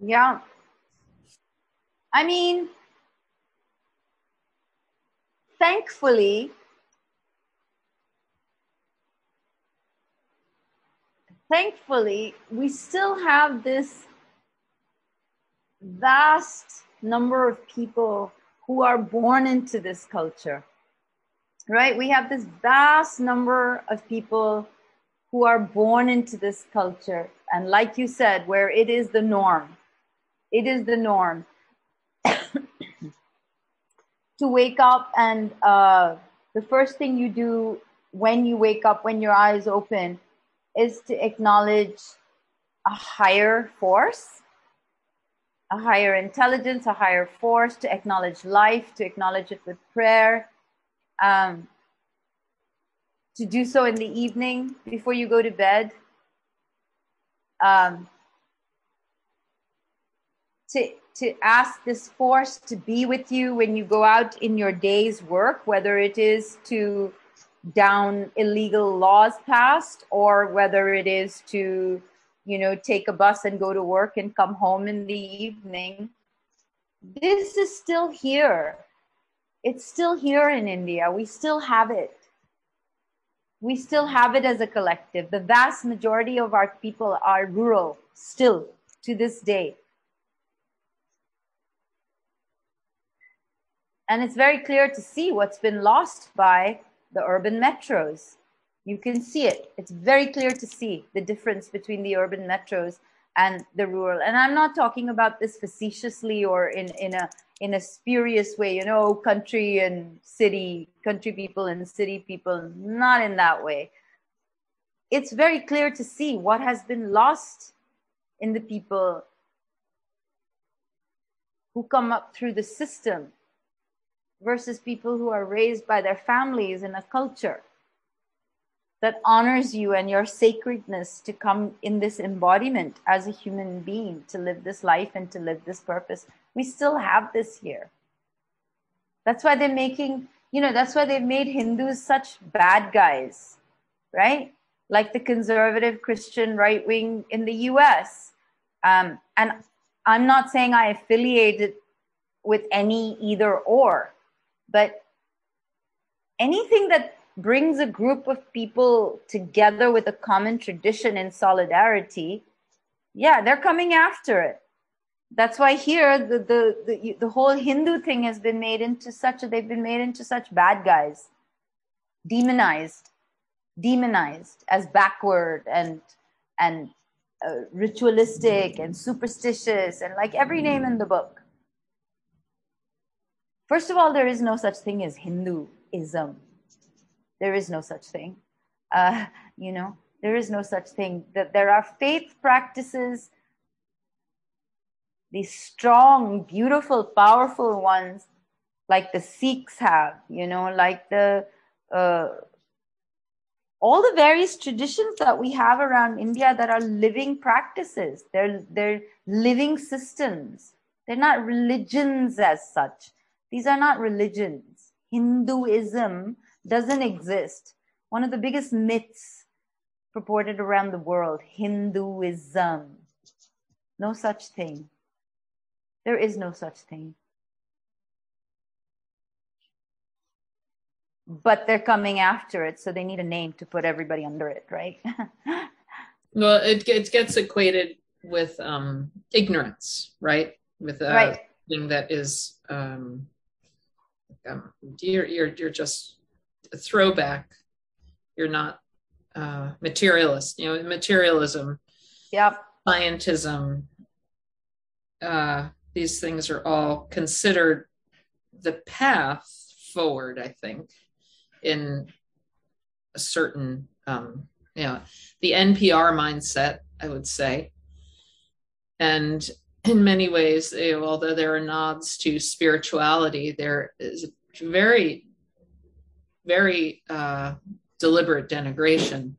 Yeah. I mean, thankfully, thankfully, we still have this vast number of people who are born into this culture, right? We have this vast number of people who are born into this culture and like you said where it is the norm it is the norm to wake up and uh, the first thing you do when you wake up when your eyes open is to acknowledge a higher force a higher intelligence a higher force to acknowledge life to acknowledge it with prayer um, to do so in the evening before you go to bed um, to to ask this force to be with you when you go out in your day's work, whether it is to down illegal laws passed or whether it is to, you know, take a bus and go to work and come home in the evening. This is still here. It's still here in India. We still have it. We still have it as a collective. The vast majority of our people are rural still to this day And it's very clear to see what's been lost by the urban metros. You can see it. It's very clear to see the difference between the urban metros and the rural. And I'm not talking about this facetiously or in, in a in a spurious way, you know, country and city, country people and city people, not in that way. It's very clear to see what has been lost in the people who come up through the system versus people who are raised by their families in a culture that honors you and your sacredness to come in this embodiment as a human being, to live this life and to live this purpose. We still have this here. That's why they're making, you know, that's why they've made Hindus such bad guys, right? Like the conservative Christian right wing in the US. Um, and I'm not saying I affiliated with any either or but anything that brings a group of people together with a common tradition and solidarity, yeah, they're coming after it. That's why here the, the, the, the whole Hindu thing has been made into such a, they've been made into such bad guys, demonized, demonized as backward and, and uh, ritualistic and superstitious and like every name in the book. First of all, there is no such thing as Hinduism. There is no such thing. Uh, you know, there is no such thing. That there are faith practices, these strong, beautiful, powerful ones, like the Sikhs have. You know, like the uh, all the various traditions that we have around India that are living practices. They're they're living systems. They're not religions as such these are not religions. Hinduism doesn't exist. One of the biggest myths purported around the world Hinduism. No such thing. There is no such thing. But they're coming after it, so they need a name to put everybody under it, right? Well, it, it gets equated with um, ignorance, right? With a Right. thing that is um, um, you're you're you're just a throwback. You're not uh, materialist. You know, materialism, yep. scientism. Uh, these things are all considered the path forward. I think in a certain, um, you know, the NPR mindset. I would say, and in many ways, eh, although there are nods to spirituality, there is a very, very uh, deliberate denigration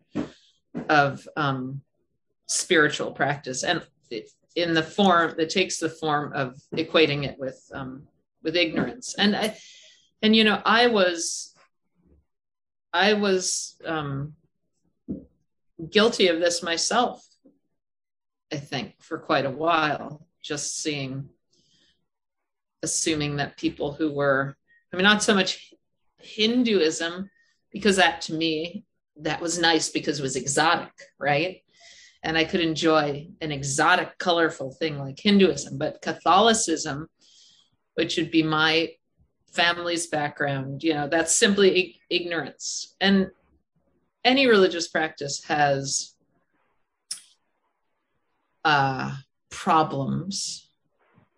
of um, spiritual practice, and in the form that takes the form of equating it with um, with ignorance. And I, and you know, I was, I was um, guilty of this myself. I think for quite a while just seeing assuming that people who were i mean not so much hinduism because that to me that was nice because it was exotic right? And i could enjoy an exotic colorful thing like hinduism. But catholicism which would be my family's background you know that's simply ig- ignorance. And any religious practice has uh, problems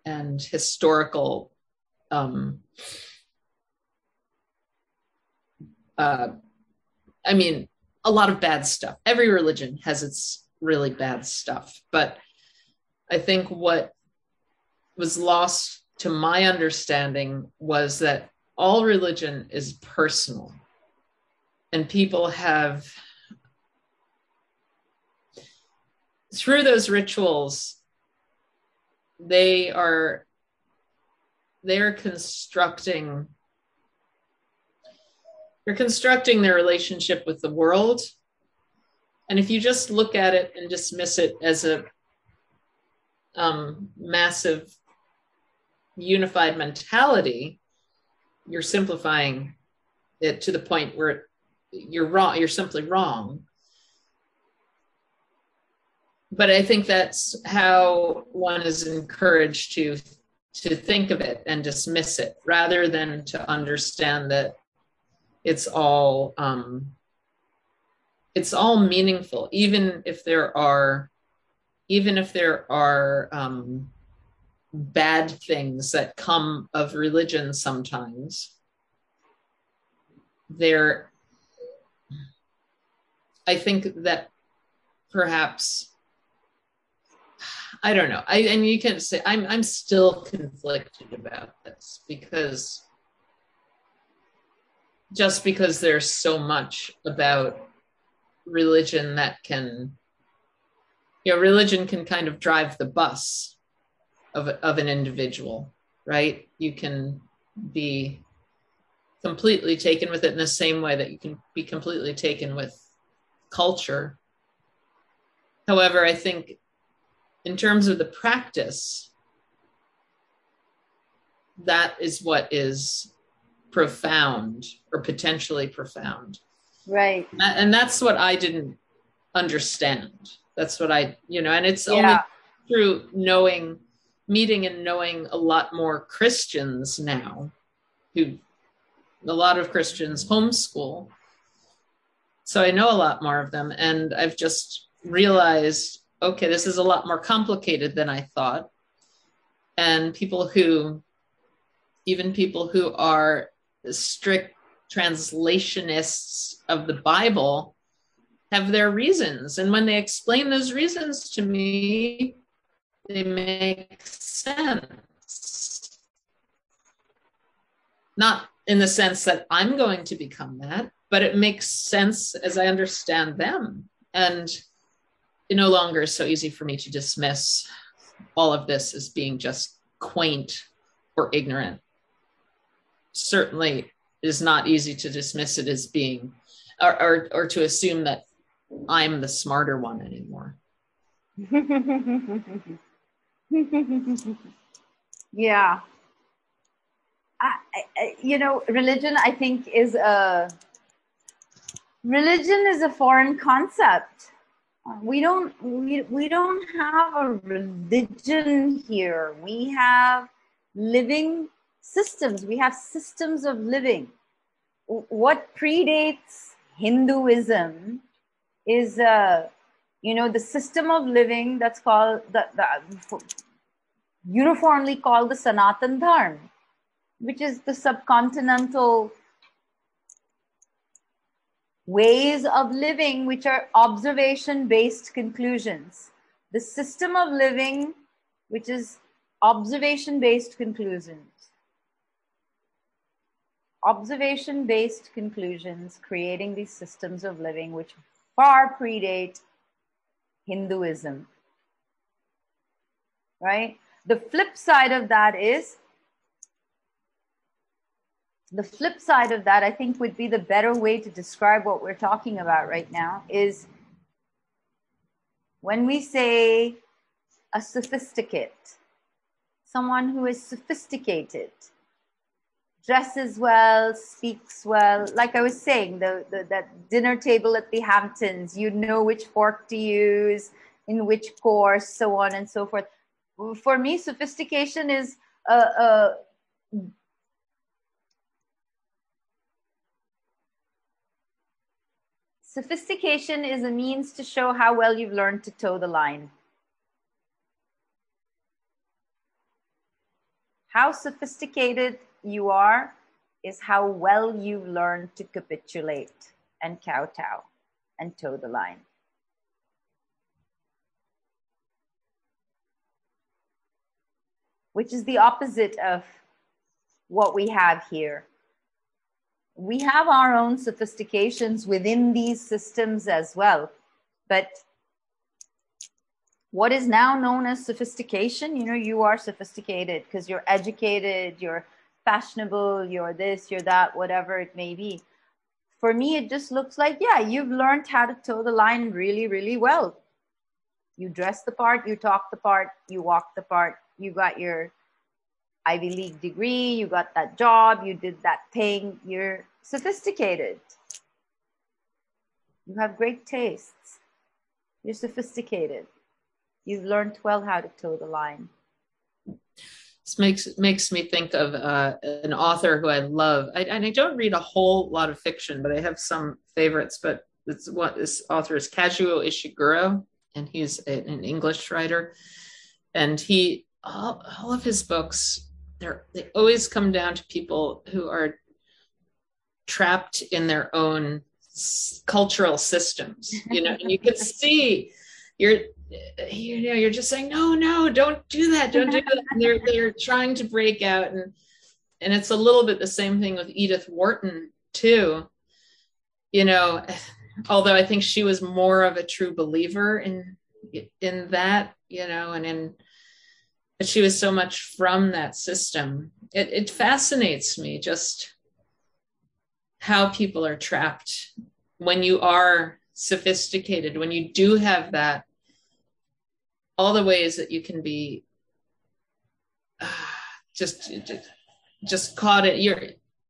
and historical um, uh, I mean, a lot of bad stuff. Every religion has its really bad stuff, but I think what was lost to my understanding was that all religion is personal, and people have through those rituals they are they're constructing they're constructing their relationship with the world. And if you just look at it and dismiss it as a um, massive unified mentality you're simplifying it to the point where you're wrong you're simply wrong but i think that's how one is encouraged to to think of it and dismiss it rather than to understand that it's all um, it's all meaningful even if there are even if there are um, bad things that come of religion sometimes there i think that perhaps i don't know. I and you can say i'm i'm still conflicted about this because just because there's so much about religion that can you know religion can kind of drive the bus of, of an individual right? You can be completely taken with it in the same way that you can be completely taken with culture. However i think in terms of the practice that is what is profound or potentially profound. Right. and that's what i didn't understand. That's what i you know and it's only through knowing meeting and knowing a lot more christians now who a lot of christians homeschool. So i know a lot more of them and i've just realized okay this is a lot more complicated than i thought. And people who even people who are strict translationists of the bible have their reasons. And when they explain those reasons to me they make sense. Not in the sense that i'm going to become that but it makes sense as i understand them. And it no longer is so easy for me to dismiss all of this as being just quaint or ignorant certainly it is not easy to dismiss it as being or, or, or to assume that i'm the smarter one anymore yeah. I, I, you know, religion, I think, is a religion is a foreign concept. We don't we, we don't have a religion here. We have living systems. We have systems of living. What predates Hinduism is uh, you know the system of living that's called the, the uniformly called the Sanatan Dharma, which is the subcontinental ways of living, which are observation based conclusions. The system of living, which is observation based conclusions. Observation based conclusions creating these systems of living, which far predate Hinduism. Right? The flip side of that is the flip side of that, I think, would be the better way to describe what we're talking about right now is when we say a sophisticate, someone who is sophisticated, dresses well, speaks well. Like I was saying, the, the that dinner table at the Hamptons, you know which fork to use, in which course, so on and so forth. For me, sophistication is a, a Sophistication is a means to show how well you've learned to toe the line. How sophisticated you are is how well you've learned to capitulate and kowtow and toe the line. Which is the opposite of what we have here. We have our own sophistications within these systems as well. But what is now known as sophistication, you know, you are sophisticated because you're educated, you're fashionable, you're this, you're that, whatever it may be. For me, it just looks like, yeah, you've learned how to toe the line really, really well. You dress the part, you talk the part, you walk the part, you got your Ivy League degree, you got that job, you did that thing, you're sophisticated. You have great tastes. You're sophisticated. You've learned well how to toe the line. This makes makes me think of uh, an author who I love. I, and I don't read a whole lot of fiction, but I have some favorites. But it's what this author is Kazuo Ishiguro, and he's a- an English writer. And he all, all of his books, they're they always come down to people who are trapped in their own s- cultural systems. You know, and you can see you're you know you're just saying no no don't do that don't do that and they're they're trying to break out and and it's a little bit the same thing with edith wharton too you know although i think she was more of a true believer in in that you know and in but she was so much from that system it, it fascinates me just how people are trapped when you are sophisticated when you do have that all the ways that you can be uh, just just just caught it you're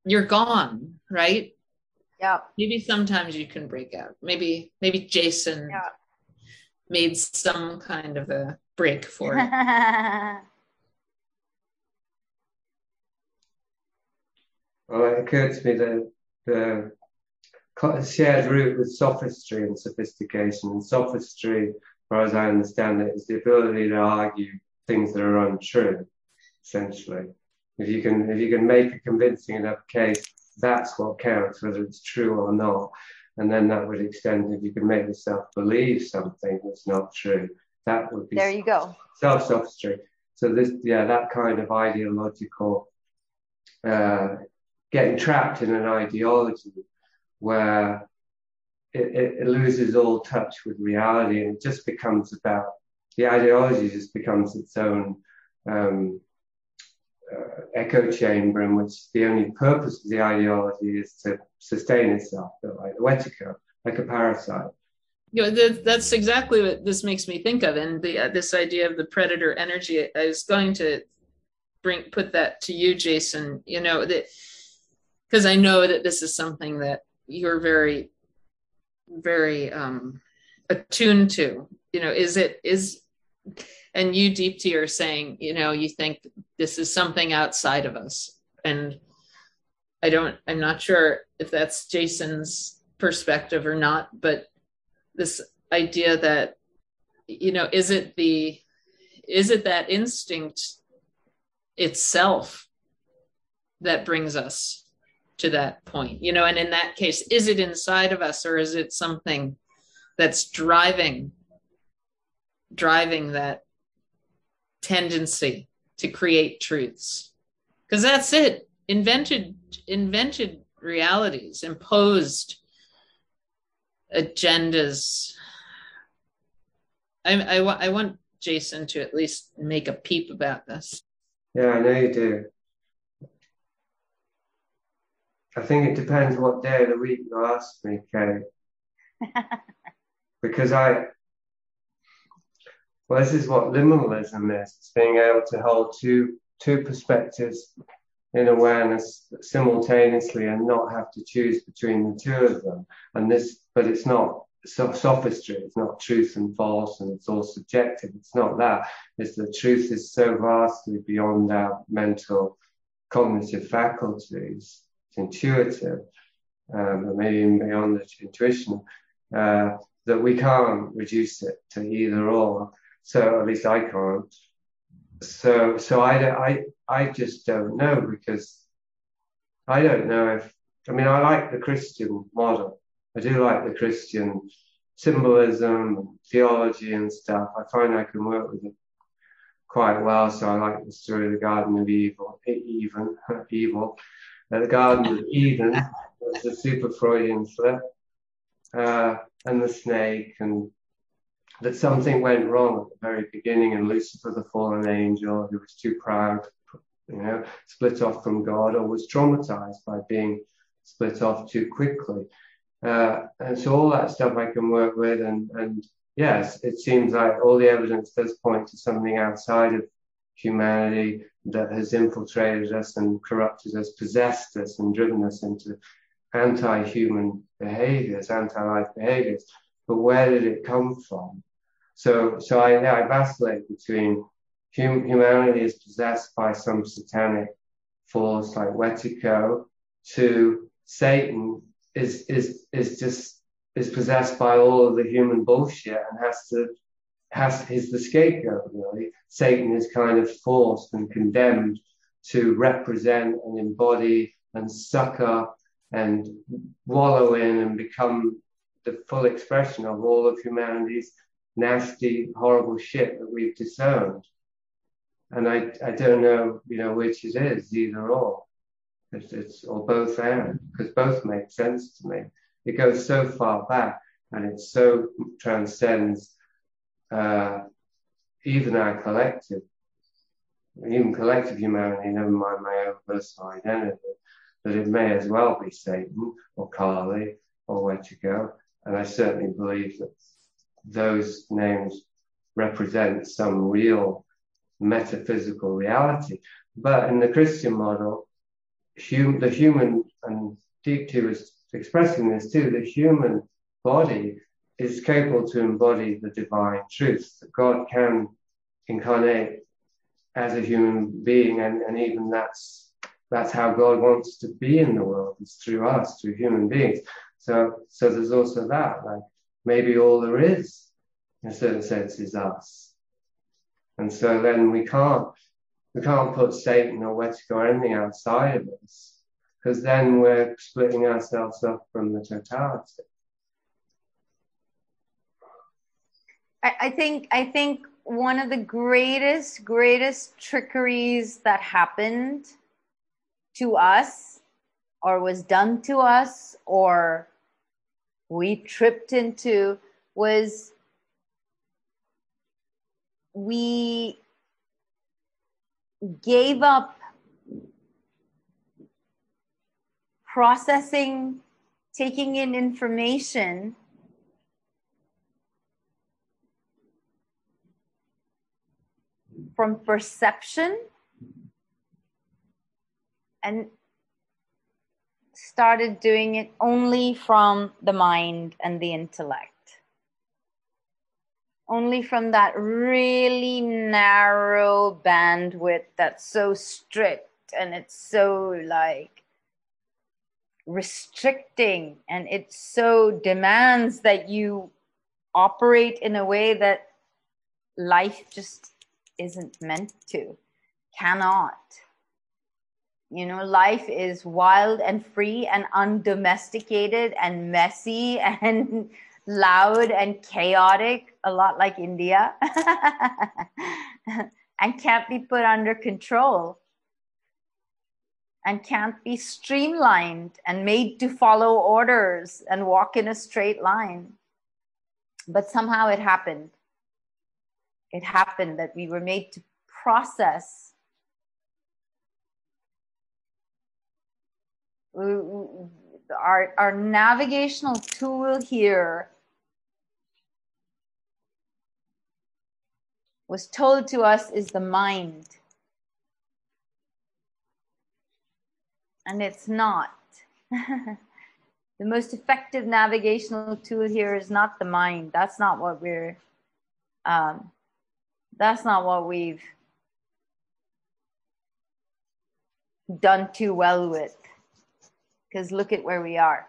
you're gone right Yeah. maybe sometimes you can break out maybe maybe jason Yeah. Made some kind of a break for it Well, it occurred to me that the shared root with sophistry and sophistication. And sophistry, far as I understand it, is the ability to argue things that are untrue, essentially. If you can, if you can make a convincing enough case, that's what counts, whether it's true or not. And then that would extend if you can make yourself believe something that's not true. That would be there you go. self sophistry. So this, yeah, that kind of ideological, uh, getting trapped in an ideology where it, it, it loses all touch with reality and it just becomes about the ideology just becomes its own um, uh, echo chamber in which the only purpose of the ideology is to sustain itself, like a wetiko, like a parasite. you know that, that's exactly what this makes me think of and the uh, this idea of the predator energy i was going to bring put that to you jason you know that because i know that this is something that you're very very um attuned to you know is it is and you Deepti are saying you know you think this is something outside of us and i don't i'm not sure if that's jason's perspective or not but this idea that you know is it the is it that instinct itself that brings us to that point? You know and in that case is it inside of us or is it something that's driving driving that tendency to create truths? Because that's it invented invented realities imposed agendas I, I, wa- I want jason to at least make a peep about this Yeah, I know you do. I think it depends what day of the week you ask me, Kate. because I, well, this is what liminalism is. It's being able to hold two two perspectives in awareness simultaneously and not have to choose between the two of them. And this, but it's not sophistry. It's not truth and false, and it's all subjective. It's not that. It's the truth is so vastly beyond our mental cognitive faculties. It's intuitive, um, and maybe even beyond the intuition. uh, that we can't reduce it to either or. So at least I can't. So so I I I just don't know because I don't know if I mean I like the Christian model. I do like the Christian symbolism and theology and stuff. I find I can work with it quite well. So I like the story of the Garden of Evil, even evil. Uh, the Garden of Eden was a super Freudian slip, uh, and the snake, and that something went wrong at the very beginning, and Lucifer, the fallen angel, who was too proud, you know, split off from God, or was traumatized by being split off too quickly. Uh, and so all that stuff I can work with, and and yes, it seems like all the evidence does point to something outside of humanity that has infiltrated us and corrupted us, possessed us, and driven us into anti-human behaviors, anti-life behaviors. But where did it come from? So, so I, yeah, I vacillate between hum, humanity is possessed by some satanic force like Wetiko, to Satan is is is just is possessed by all of the human bullshit and has to has is the scapegoat really. Satan is kind of forced and condemned to represent and embody and suck up and wallow in and become the full expression of all of humanity's nasty, horrible shit that we've disowned. And I, I don't know, you know, which it is, either or. It's, it's or both and, because both make sense to me. It goes so far back and it so transcends uh, even our collective, even collective humanity, never mind my own personal identity, that it may as well be Satan or Kali or Wetiko. And I certainly believe that those names represent some real metaphysical reality. But in the Christian model, hum- the human, and Deepti is expressing this too, the human body is capable to embody the divine truth, God can incarnate as a human being, and, and even that's that's how God wants to be in the world, is through us, through human beings. So so there's also that, like maybe all there is, in a certain sense, is us. And so then we can't we can't put Satan or Wetiko or anything outside of us, because then we're splitting ourselves up from the totality. I think I think one of the greatest greatest trickeries that happened to us or was done to us or we tripped into was we gave up processing taking in information from perception and started doing it only from the mind and the intellect. Only from that really narrow bandwidth that's so strict and it's so like restricting and it so demands that you operate in a way that life just isn't meant to, cannot. You know, life is wild and free and undomesticated and messy and loud and chaotic, a lot like India, and can't be put under control and can't be streamlined and made to follow orders and walk in a straight line. But somehow it happened it happened that we were made to process our, our navigational tool here was told to us is the mind and it's not the most effective navigational tool here is not the mind that's not what we're um, that's not what we've done too well with. Because look at where we are.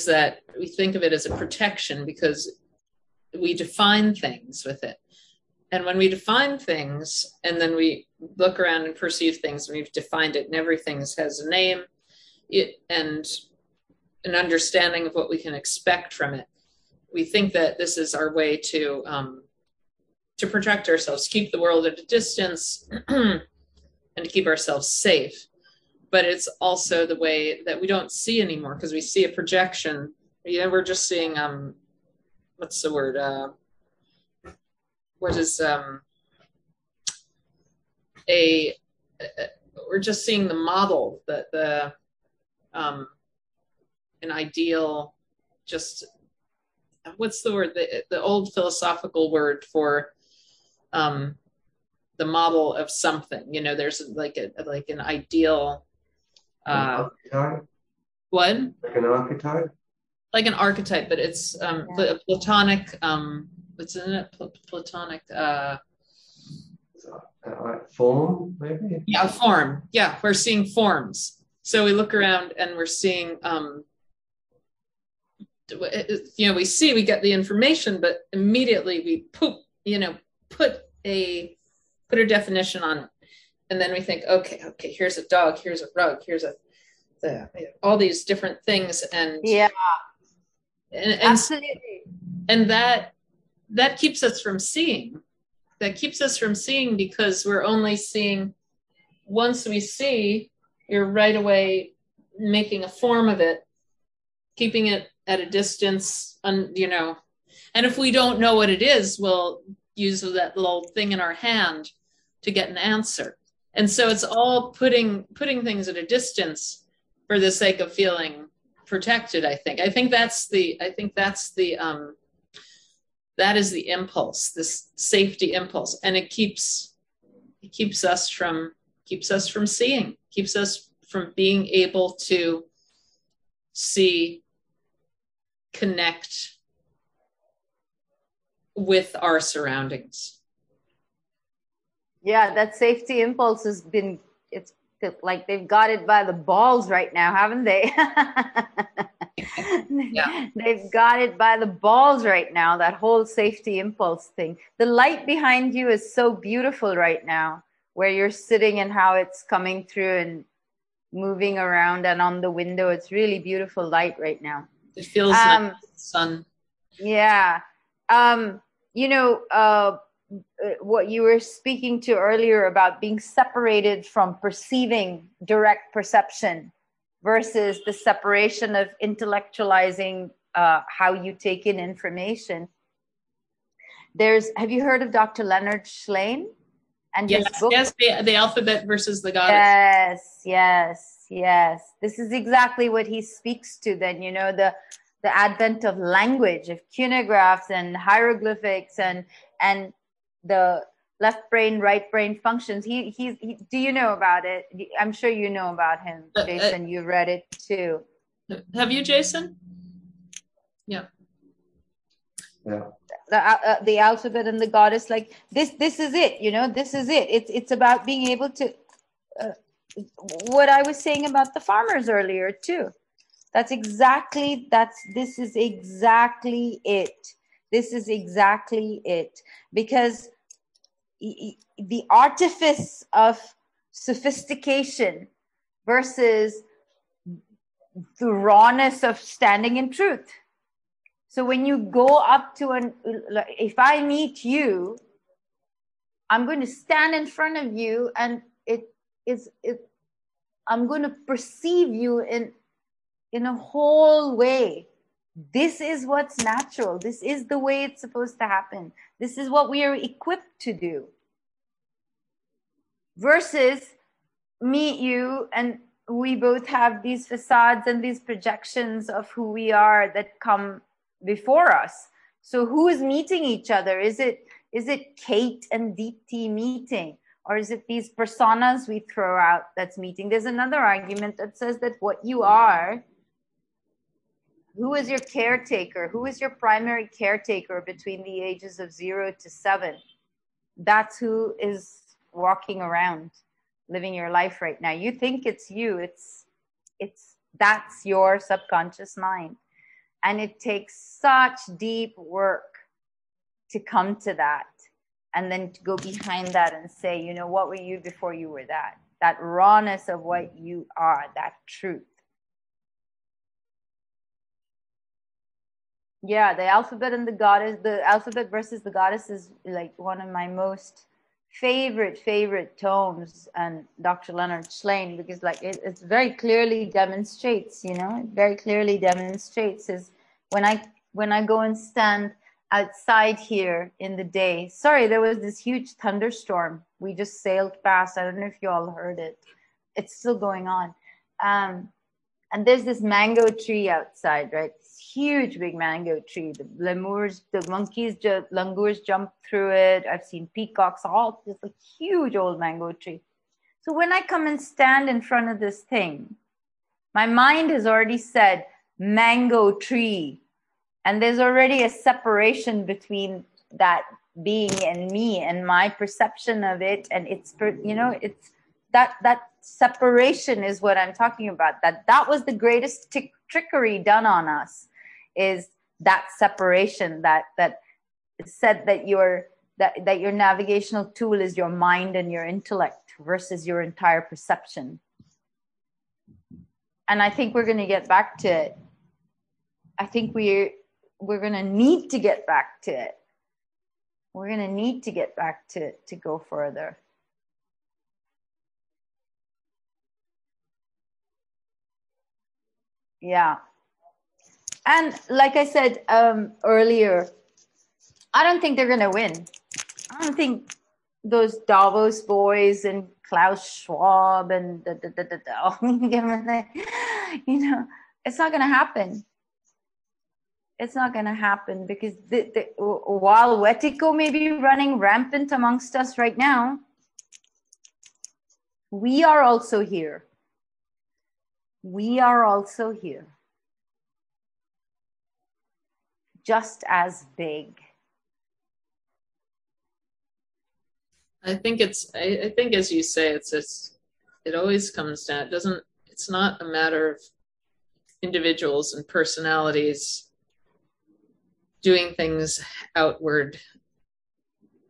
Is that we think of it as a protection because we define things with it. And when we define things and then we look around and perceive things, and we've defined it, and everything has a name it, and an understanding of what we can expect from it. We think that this is our way to um, to protect ourselves, keep the world at a distance, and to keep ourselves safe. But it's also the way that we don't see anymore because we see a projection. You know, we're just seeing um, what's the word? Uh, what is um, a, a we're just seeing the model that the um, an ideal just what's the word the, the old philosophical word for um the model of something you know there's like a like an ideal uh archetype, what? Like an archetype. like an archetype but it's um pla- platonic um what's in it? Pl- platonic uh Uh, like form, maybe. yeah form. Yeah we're seeing forms. So we look around and we're seeing um you know we see we get the information but immediately we poop you know put a put a definition on it and then we think okay okay here's a dog here's a rug here's a the, all these different things and Yeah, and, and absolutely. and that that keeps us from seeing. That keeps us from seeing because we're only seeing once we see you're right away making a form of it keeping it at a distance and you know. And if we don't know what it is we'll use that little thing in our hand to get an answer and so it's all putting putting things at a distance for the sake of feeling protected i think. I think that's the i think that's the um that is the impulse this safety impulse. And it keeps it keeps us from keeps us from seeing keeps us from being able to see connect with our surroundings Yeah, that safety impulse has been, it's like they've got it by the balls right now, haven't they? Yeah. They've got it by the balls right now, that whole safety impulse thing. The light behind you is so beautiful right now, where you're sitting and how it's coming through and moving around and on the window. It's really beautiful light right now. it feels Um, like the sun Yeah. Um, you know, uh, what you were speaking to earlier about being separated from perceiving direct perception versus the separation of intellectualizing uh, how you take in information. There's, have you heard of Dr. Leonard Shlain and his yes book? yes the, the alphabet versus the goddess Yes, yes, yes. This is exactly what he speaks to then, you know, the the advent of language, of cunographs and hieroglyphics and and the left brain, right brain functions. He he's he, do you know about it? I'm sure you know about him, Uh, uh, Jason. You read it too. have you jason yeah Yeah. the uh, uh, the alphabet and the goddess like this this is it you know this is it it's it's about being able to uh, what i was saying about the farmers earlier too that's exactly that's this is exactly it this is exactly it because the artifice of sophistication versus the rawness of standing in truth so when you go up to an, if I meet you, I'm going to stand in front of you, and it is it. I'm going to perceive you in in a whole way. This is what's natural. This is the way it's supposed to happen. This is what we are equipped to do. Versus meet you and we both have these facades and these projections of who we are that come before us. So who is meeting each other? Is it is it Kate and Deepti meeting? Or is it these personas we throw out that's meeting? There's another argument that says that what you are, who is your caretaker? Who is your primary caretaker between the ages of zero to seven? That's who is walking around. living your life right now. You think it's you. It's it's that's your subconscious mind. And it takes such deep work to come to that and then to go behind that and say, you know, what were you before you were that? That rawness of what you are, that truth. Yeah, the alphabet and the goddess, the alphabet versus the goddess is like one of my most favorite, favorite tomes and Dr. Leonard Shlain because like it, it very clearly demonstrates, you know, it very clearly demonstrates is when I when I go and stand outside here in the day. Sorry, there was this huge thunderstorm. We just sailed past. I don't know if you all heard it. It's still going on. Um, and there's this mango tree outside, right? Huge big mango tree. The lemurs, the monkeys, ju- langurs jump through it. I've seen peacocks, all this like huge old mango tree. So when I come and stand in front of this thing, my mind has already said mango tree and there's already a separation between that being and me and my perception of it and it's you know it's that that separation is what i'm talking about that that was the greatest trickery done on us is that separation that that said that your that that your navigational tool is your mind and your intellect versus your entire perception and i think we're going to get back to it i think we're we're going to need to get back to it. We're going to need to get back to to go further. Yeah. And like I said um, earlier, I don't think they're going to win. I don't think those Davos boys and Klaus Schwab and the, the, the, the, the you know, it's not going to happen it's not going to happen because the, the, while Wetiko may be running rampant amongst us right now, we are also here. We are also here. Just as big. I think it's. I, I think, as you say, it's. It's. It always comes down. It doesn't. It's not a matter of individuals and personalities doing things outward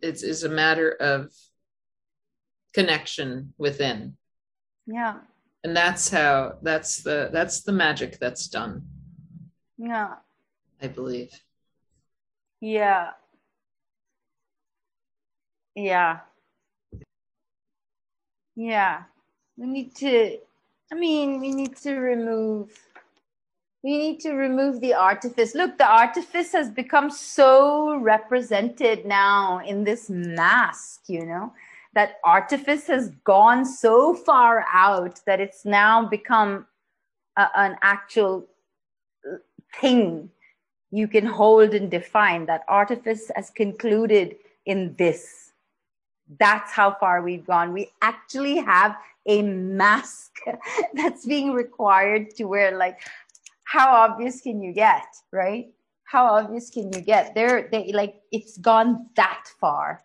it's is a matter of connection within Yeah. and that's how that's the that's the magic that's done Yeah. I believe Yeah. Yeah. Yeah. We need to, I mean, we need to remove, we need to remove the artifice. Look, the artifice has become so represented now in this mask, you know, that artifice has gone so far out that it's now become a, an actual thing you can hold and define that artifice has concluded in this. That's how far we've gone. We actually have a mask that's being required to wear like how obvious can you get right? How obvious can you get? There they like it's gone that far.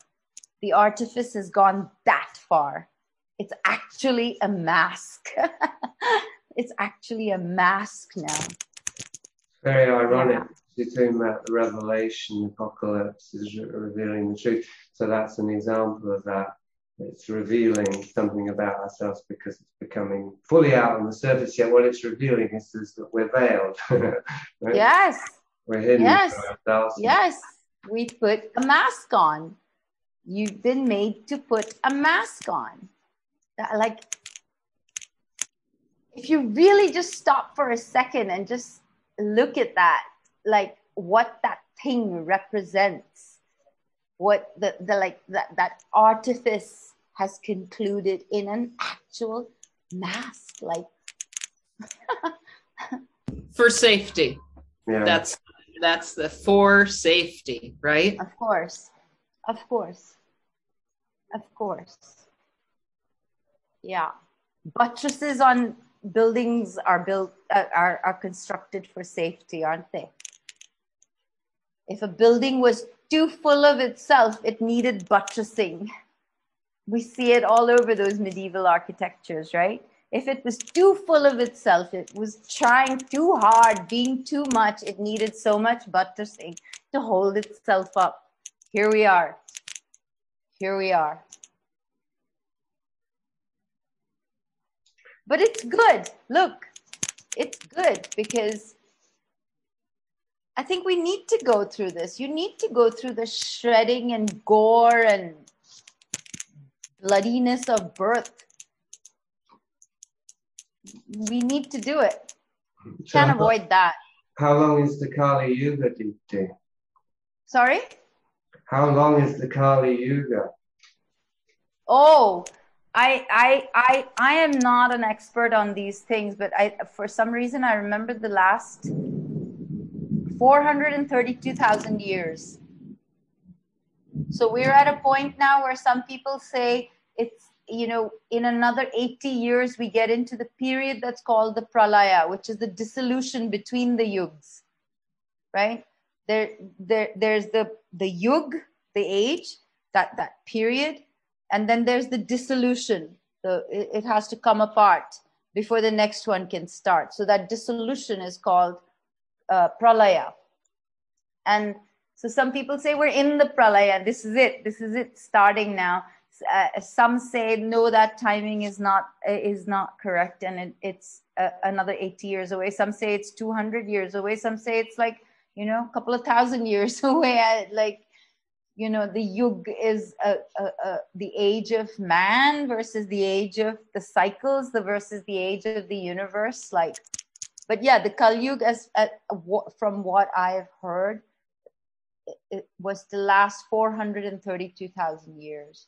The artifice has gone that far. It's actually a mask. It's actually a mask now. Very ironic. You're talking about the revelation, apocalypse is re- revealing the truth. So that's an example of that. It's revealing something about ourselves because it's becoming fully out on the surface. Yet what it's revealing is, is that we're veiled. right? yes We're hidden Yes. Yes, we put a mask on. You've been made to put a mask on. Like, if you really just stop for a second and just look at that, like what that thing represents, what the, the like that, that artifice has concluded in an actual mask. Like, for safety Yeah. that's that's the for safety right Of course. Of course. Of course. Yeah. Buttresses on buildings are built uh, are are constructed for safety, aren't they? If a building was too full of itself, it needed buttressing. we see it all over those medieval architectures, right? If it was too full of itself, it was trying too hard, being too much, it needed so much buttressing to hold itself up. Here we are. Here we are. But it's good. Look, it's good because I think we need to go through this. You need to go through the shredding and gore and bloodiness of birth. We need to do it. So Can't how- avoid that. How long is the Kali Yuga, Deepti? Sorry? How long is the Kali Yuga? Oh, I, I, I, I am not an expert on these things, but I, for some reason, I remember the last 432,000 years. So we're at a point now where some people say it's, you know, in another 80 years, we get into the period that's called the pralaya, which is the dissolution between the yugs, right? There, there, there's the, the yug, the age, that, that period, and then there's the dissolution. So it, it has to come apart before the next one can start. So that dissolution is called uh, pralaya. And so some people say we're in the pralaya. This is it. This is it starting now. Uh, some say no, that timing is not is not correct, and it, it's uh, another 80 years away. Some say it's 200 years away. Some say it's like you know a couple of thousand years away. I, like you know the yug is uh, uh, uh, the age of man versus the age of the cycles the versus the age of the universe like but yeah the kal yuga as from what i've heard it, it was the last 432000 years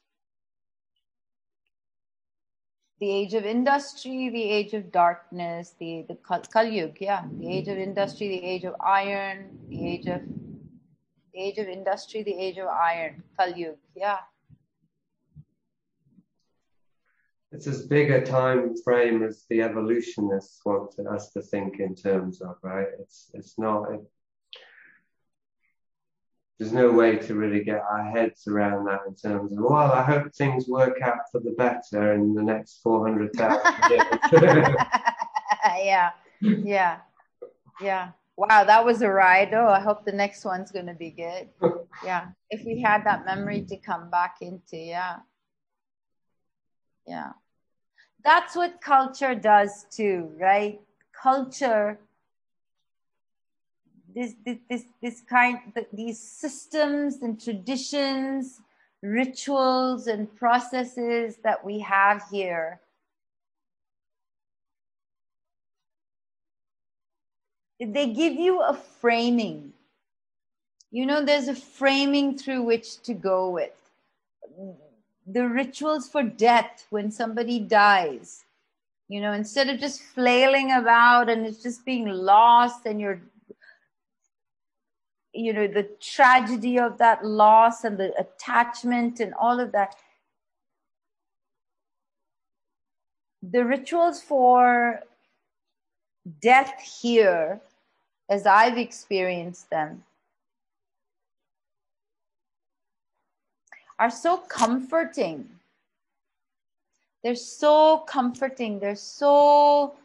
the age of industry the age of darkness the the kal, kal yuga yeah the age of industry the age of iron the age of the age of industry, the age of iron, Kal Yuga. Yeah. It's as big a time frame as the evolutionists want us to think in terms of, right? It's it's not. It, there's no way to really get our heads around that in terms of, well, I hope things work out for the better in the next 400,000 years. yeah. Yeah. Yeah. Wow, that was a ride. Oh, I hope the next one's going to be good. Yeah. If we had that memory to come back into, yeah. Yeah. That's what culture does too, right? Culture this this this, this kind th- these systems and traditions, rituals and processes that we have here they give you a framing. You know, there's a framing through which to go with. The rituals for death when somebody dies, you know, instead of just flailing about and it's just being lost and you're, you know, the tragedy of that loss and the attachment and all of that. The rituals for death here as I've experienced them are so comforting. They're so comforting. They're so,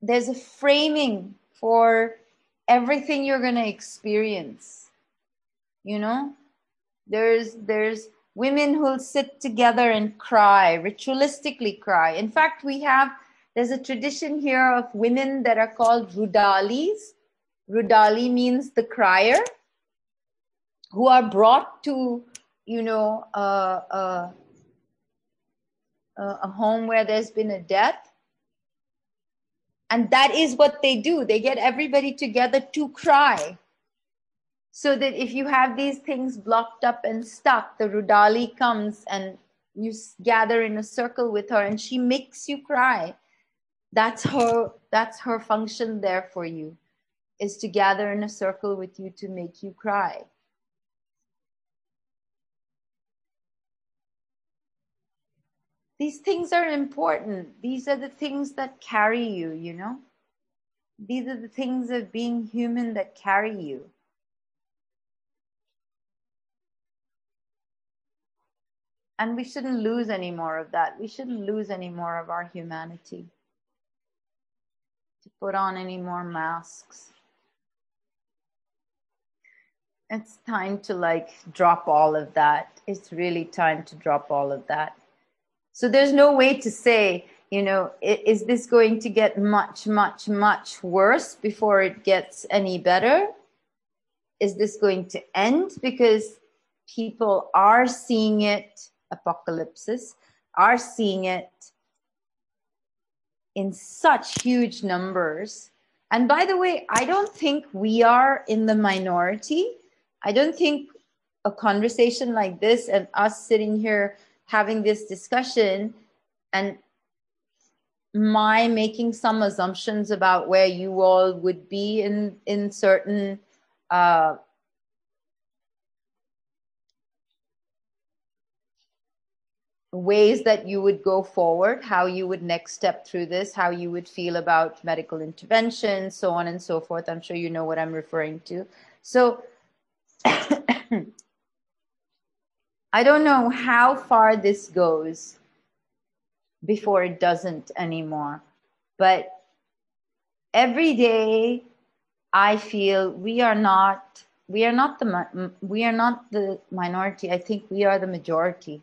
there's a framing for everything you're going to experience. You know, there's, there's, women who'll sit together and cry, ritualistically cry. In fact, we have there's a tradition here of women that are called rudalis. Rudali means the crier, who are brought to, you know, uh, uh, a home where there's been a death. And that is what they do. They get everybody together to cry. So that if you have these things blocked up and stuck, the Rudali comes and you gather in a circle with her and she makes you cry that's her that's her function there for you is to gather in a circle with you to make you cry these things are important these are the things that carry you you know these are the things of being human that carry you and we shouldn't lose any more of that. We shouldn't lose any more of our humanity. To put on any more masks. It's time to like drop all of that. It's really time to drop all of that. So there's no way to say, you know, is this going to get much, much, much worse before it gets any better? Is this going to end? Because people are seeing it, apocalypses, are seeing it in such huge numbers. And by the way, I don't think we are in the minority. I don't think a conversation like this and us sitting here having this discussion and my making some assumptions about where you all would be in in certain uh, ways that you would go forward, how you would next step through this, how you would feel about medical intervention, so on and so forth. I'm sure you know what I'm referring to. So I don't know how far this goes before it doesn't anymore. But every day I feel we are not we are not the we are not the minority. I think we are the majority.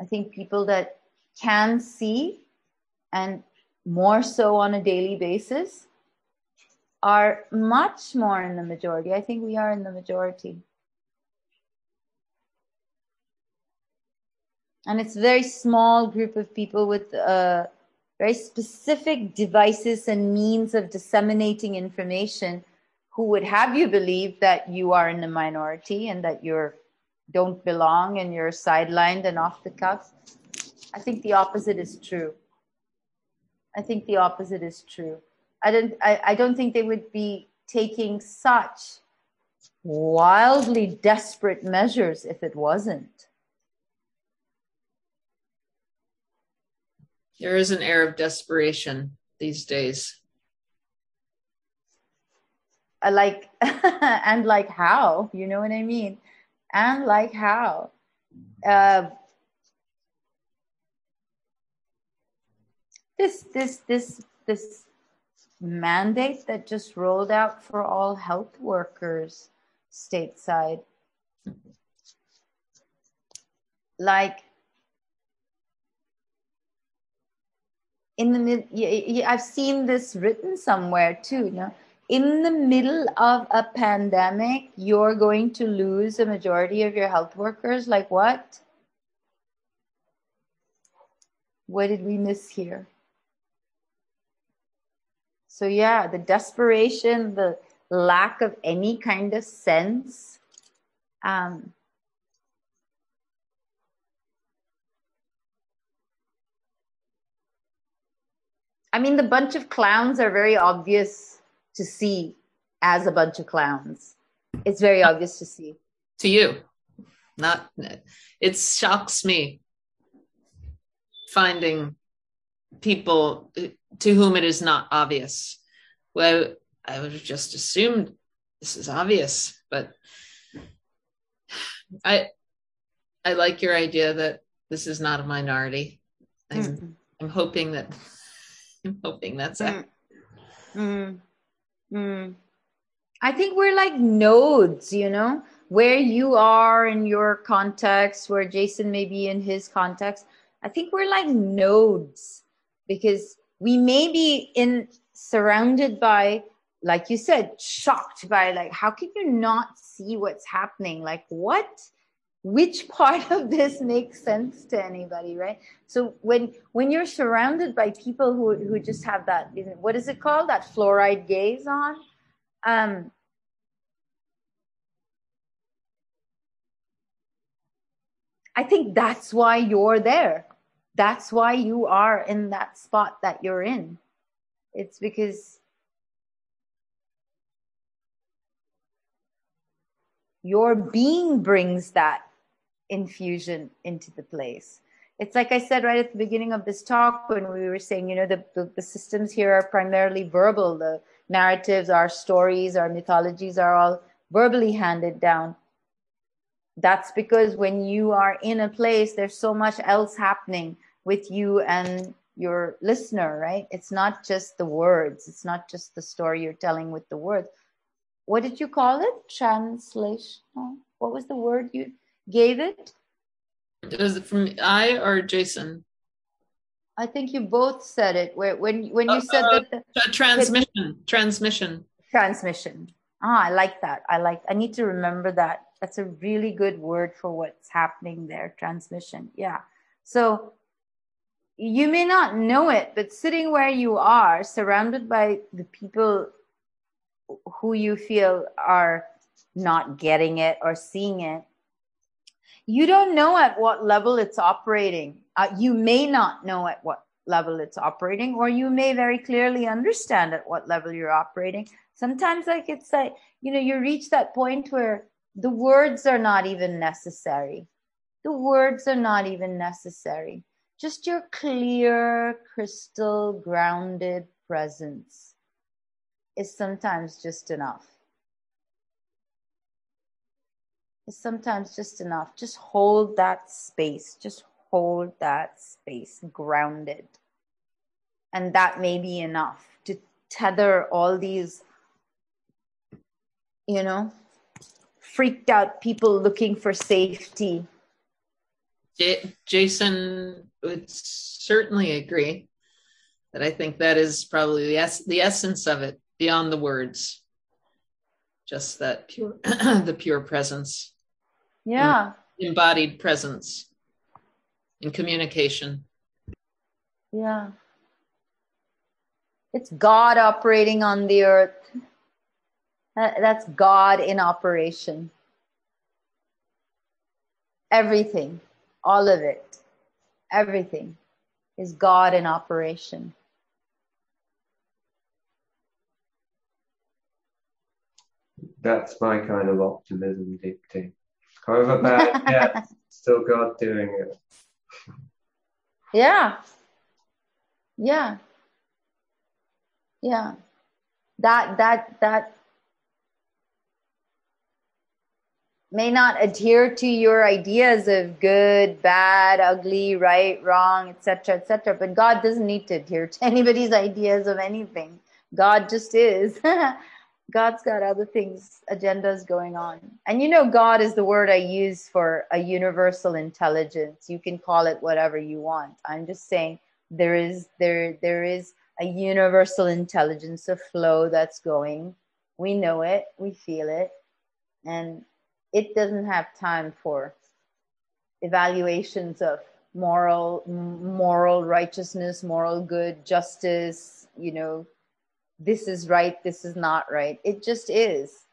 I think people that can see and more so on a daily basis are much more in the majority. I think we are in the majority. And it's a very small group of people with uh, very specific devices and means of disseminating information who would have you believe that you are in the minority and that you're don't belong and you're sidelined and off the cuff. I think the opposite is true. I think the opposite is true. I don't I, I don't think they would be taking such wildly desperate measures if it wasn't. There is an air of desperation these days. Like and like how, you know what I mean? And like how. Uh, this this this this mandate that just rolled out for all health workers stateside like in the mid I've seen this written somewhere too you know in the middle of a pandemic you're going to lose a majority of your health workers like what what did we miss here so yeah, the desperation, the lack of any kind of sense. Um, I mean, the bunch of clowns are very obvious to see as a bunch of clowns. It's very obvious to see. To you, not it shocks me finding people to whom it is not obvious. Well, I would have just assumed this is obvious, but I I like your idea that this is not a minority. I'm Mm. I'm hoping that I'm hoping that's it. Mm. Mm. I think we're like nodes, you know, where you are in your context, where Jason may be in his context. I think we're like nodes because we may be in surrounded by, like you said, shocked by like, how can you not see what's happening? Like, what? Which part of this makes sense to anybody, right? So when when you're surrounded by people who who just have that, what is it called? That fluoride gaze on. Um, I think that's why you're there. That's why you are in that spot that you're in. It's because your being brings that infusion into the place. It's like I said right at the beginning of this talk when we were saying, you know, the, the, the systems here are primarily verbal. The narratives, our stories, our mythologies are all verbally handed down. that's because when you are in a place there's so much else happening with you and your listener right it's not just the words it's not just the story you're telling with the words what did you call it translation what was the word you gave it Was it from I or Jason? i think you both said it where when when you said Uh, that the Uh, transmission. Transmission. transmission ah i like that i like i need to remember that that's a really good word for what's happening there transmission yeah so you may not know it but sitting where you are surrounded by the people who you feel are not getting it or seeing it you don't know at what level it's operating. Uh, you may not know at what level it's operating or you may very clearly understand at what level you're operating. Sometimes like it's like you know you reach that point where the words are not even necessary. The words are not even necessary. Just your clear crystal grounded presence is sometimes just enough is sometimes just enough. Just hold that space. Just hold that space grounded. And that may be enough to tether all these you know freaked out people looking for safety. Jason would certainly agree that I think that is probably the, es- the essence of it beyond the words. Just that pure, the pure presence, yeah. Embodied presence in communication. yeah. It's god operating on the earth. That's god in operation. Everything all of it everything is god in operation. That's my kind of optimism, deep tea. However bad gets, still God doing it. Yeah. Yeah. Yeah. That that that may not adhere to your ideas of good, bad, ugly, right, wrong, etc., etc. But God doesn't need to adhere to anybody's ideas of anything. God just is. God's got other things, agendas going on. And you know, God is the word I use for a universal intelligence. You can call it whatever you want. I'm just saying there is there there is a universal intelligence, a flow that's going. We know it, we feel it, and it doesn't have time for evaluations of moral moral righteousness, moral good, justice, you know, this is right, this is not right. It just is.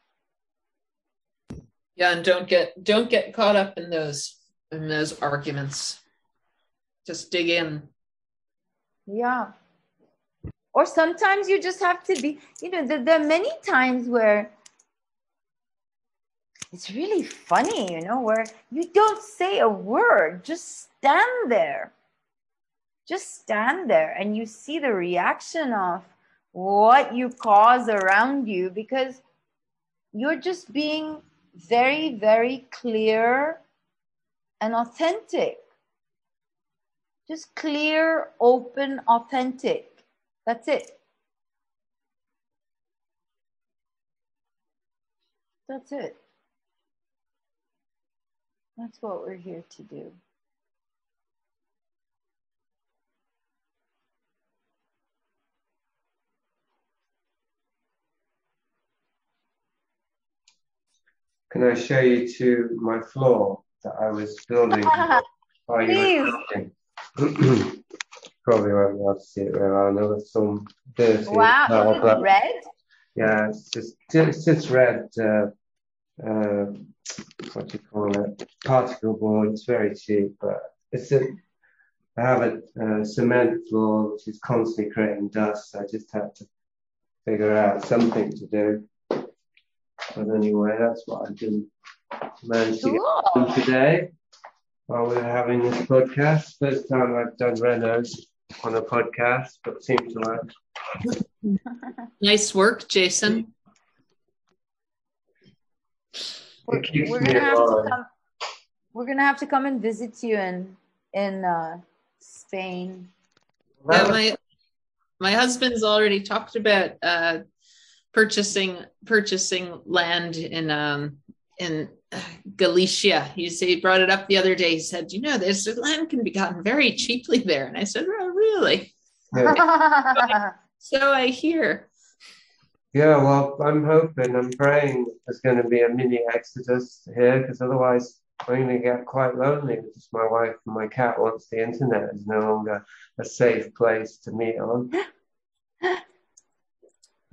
Yeah, and don't get don't get caught up in those in those arguments. Just dig in. Yeah. Or sometimes you just have to be, you know, there, there are many times where it's really funny, you know, where you don't say a word, just stand there. Just stand there and you see the reaction of what you cause around you because you're just being very, very clear and authentic. Just clear, open, authentic. That's it. That's it. That's what we're here to do. Can I show you to my floor that I was building you were? Probably won't be able to see it very well. I know it's some dirty. Wow, is it red? Yeah, it's just it's just red. Uh, uh, what do you call it? Particle board. It's very cheap, but it's a. I have a, uh cement floor which is constantly creating dust. I just had to figure out something to do. But anyway, that's what I didn't manage to get done today while we we're having this podcast. First time I've done renos on a podcast, but seems to work. Nice work, Jason. We're, keeps we're gonna have to come. We're gonna have to come and visit you in in uh, Spain. Yeah, my my husband's already talked about uh, purchasing purchasing land in um in uh, Galicia. He said he brought it up the other day. He said, "You know, this land can be gotten very cheaply there." And I said, "Oh, really?" Yeah. So I hear. Yeah, well, I'm hoping, I'm praying there's going to be a mini exodus here because otherwise I'm going to get quite lonely with just my wife and my cat once the internet is no longer a safe place to meet on.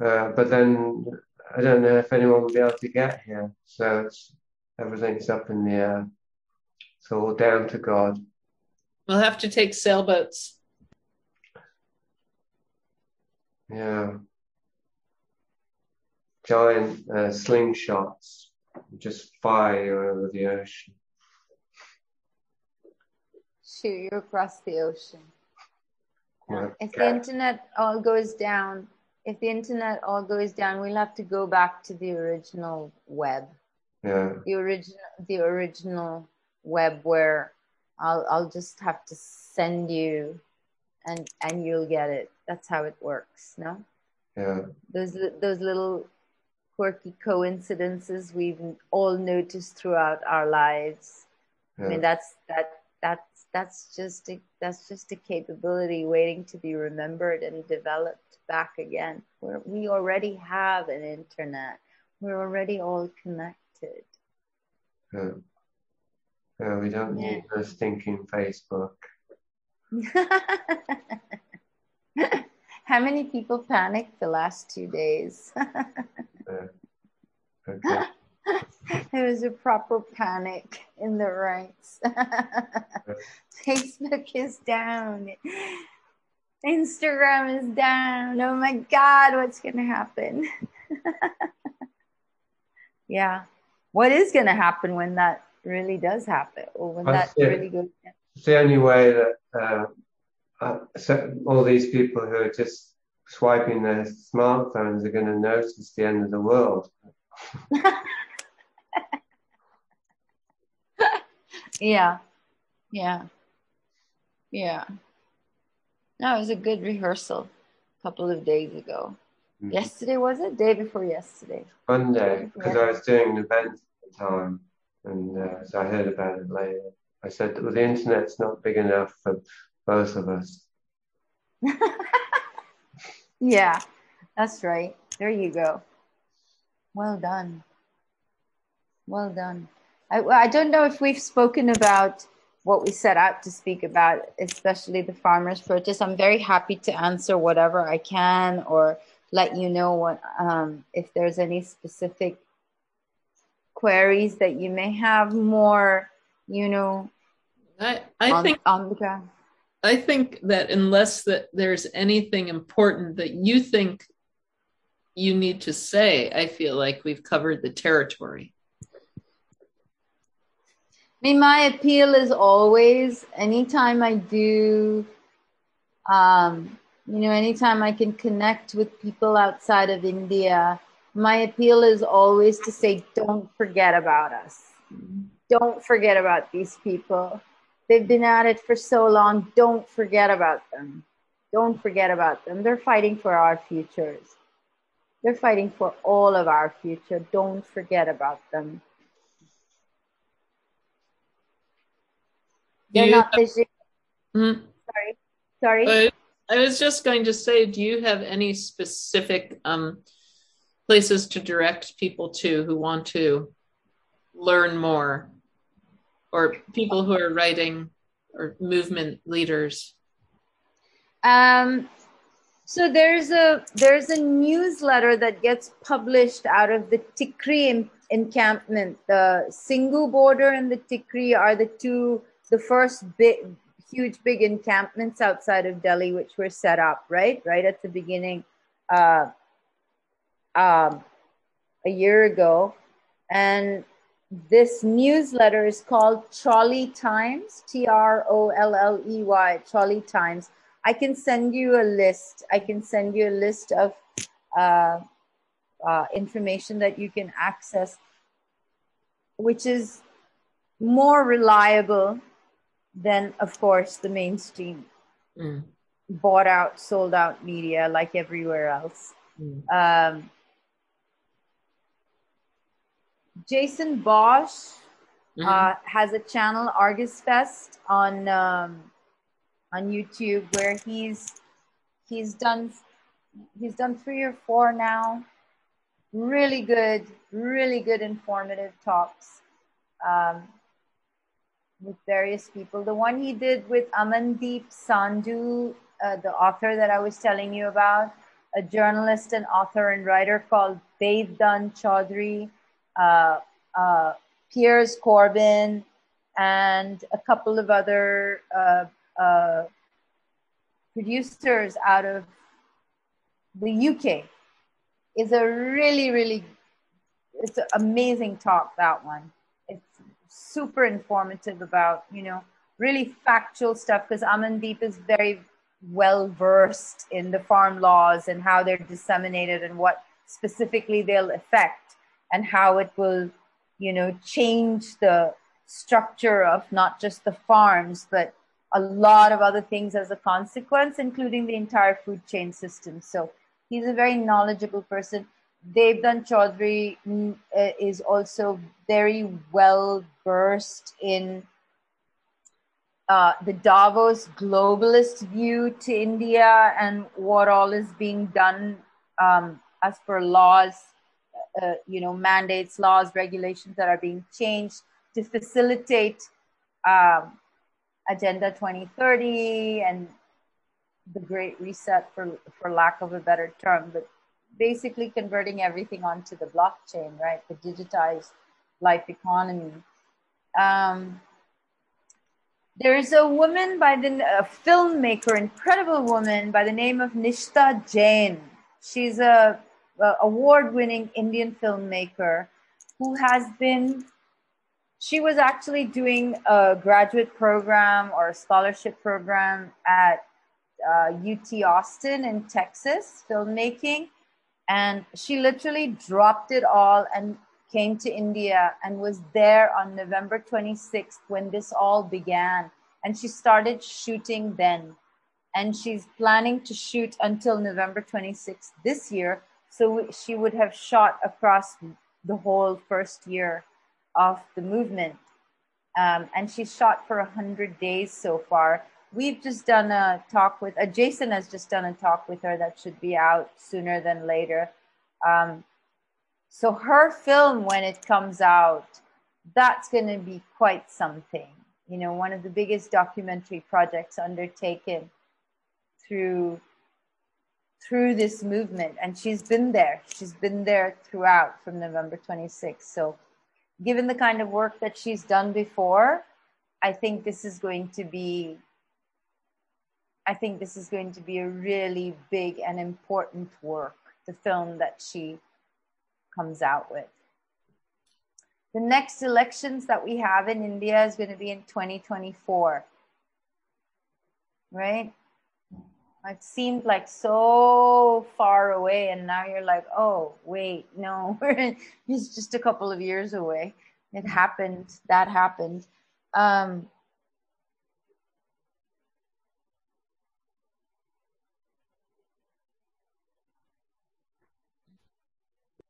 Uh, but then I don't know if anyone will be able to get here, so it's, everything's up in the air. It's all down to God. We'll have to take sailboats. Yeah. Giant uh, slingshots just fire you over the ocean. Shoot you across the ocean. Yeah. If the internet all goes down, if the internet all goes down, we'll have to go back to the original web. Yeah. The original, the original web where I'll I'll just have to send you, and and you'll get it. That's how it works. No, Yeah. those those little quirky coincidences we've all noticed throughout our lives. I mean, that's that that's that's just a, that's just a capability waiting to be remembered and developed back again. We're, we already have an internet. We're already all connected. Yeah. Yeah, we don't need a stinking Facebook. How many people panicked the last two days? Uh, okay. there was a proper panic in the ranks. Facebook is down. Instagram is down. Oh my God, what's going to happen? yeah. What is going to happen when that really does happen or when That's that it. really goes down? It's the only way that uh, uh, so all these people who are just swiping their smartphones are going to notice the end of the world. Yeah. Yeah. Yeah. No, it was a good rehearsal a couple of days ago. Mhm. Yesterday was it? Day before yesterday. Monday, because I was doing an event at the time, and uh, so I heard about it later. I said, well, the internet's not big enough for both of us. Yeah, that's right. There you go. Well done. Well done. I, I don't know if we've spoken about what we set out to speak about, especially the farmers' protest. I'm very happy to answer whatever I can or let you know what um, if there's any specific queries that you may have more, you know, I I on, think on the ground. I think that unless that there's anything important that you think you need to say, I feel like we've covered the territory. I mean, my appeal is always anytime I do, um, you know, anytime I can connect with people outside of India, my appeal is always to say, don't forget about us. Don't forget about these people. They've been at it for so long. Don't forget about them. Don't forget about them. They're fighting for our futures. They're fighting for all of our future. Don't forget about them. Do They're you not the Hmm? Sorry. Sorry. I, I was just going to say, do you have any specific um, places to direct people to who want to learn more, or people who are writing or movement leaders? Um, so there's a there's a newsletter that gets published out of the Tikri encampment. The Singhu border and the Tikri are the two the first big huge big encampments outside of Delhi which were set up right right at the beginning uh, um, a year ago and this newsletter is called Trolley Times, T R O L L E Y, Trolley Times. I can send you a list. I can send you a list of uh, uh, information that you can access, which is more reliable than, of course, the mainstream Mm. bought out, sold out media like everywhere else. Mm. Um, Jason Bosch Mhm. uh, has a channel Argus Fest on um, on YouTube where he's he's done he's done three or four now. Really good, really good informative talks um, with various people. The one he did with Amandeep Sandhu, uh, the author that I was telling you about, a journalist and author and writer called Devdan Chaudhry, uh, uh, Piers Corbyn, and a couple of other uh, uh, producers out of the UK is a really, really, it's an amazing talk, that one. Super informative about, you know, really factual stuff because Amandeep is very well versed in the farm laws and how they're disseminated and what specifically they'll affect and how it will, you know, change the structure of not just the farms, but a lot of other things as a consequence, including the entire food chain system. So he's a very knowledgeable person. Devdan Chaudhry mm, uh, is also very well versed in uh, the Davos globalist view to India and what all is being done um, as per laws, uh, you know, mandates, laws, regulations that are being changed to facilitate um, Agenda 2030 and the Great Reset, for for lack of a better term, but basically converting everything onto the blockchain, right? The digitized life economy. Um, there's a woman by the a filmmaker, incredible woman by the name of Nishtha Jain. She's a, a award-winning Indian filmmaker who has been. She was actually doing a graduate program or a scholarship program at uh, UT Austin in Texas, filmmaking, and she literally dropped it all and came to India and was there on November 26th when this all began. And she started shooting then. And she's planning to shoot until November 26th this year. So she would have shot across the whole first year of the movement. Um, and she's shot for 100 days so far. We've just done a talk with, uh, Jason has just done a talk with her that should be out sooner than later. Um, so her film, when it comes out, that's going to be quite something. You know, one of the biggest documentary projects undertaken through through this movement, and she's been there. She's been there throughout from November 26th. So, given the kind of work that she's done before, I think this is going to be. I think this is going to be a really big and important work. The film that she comes out with. The next elections that we have in India is going to be in 2024. Right? It seemed like so far away, and now you're like, oh, wait, no, it's just a couple of years away. It happened, that happened. Um,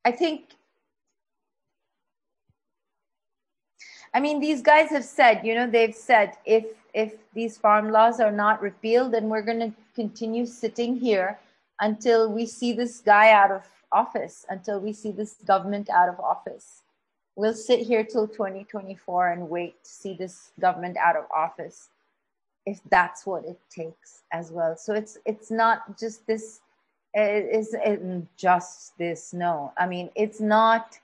I think I mean these guys have said, you know, they've said if if these farm laws are not repealed, then we're going to continue sitting here until we see this guy out of office, until we see this government out of office. We'll sit here till 2024 and wait to see this government out of office if that's what it takes as well. So it's it's not just this it is it just this no. I mean it's not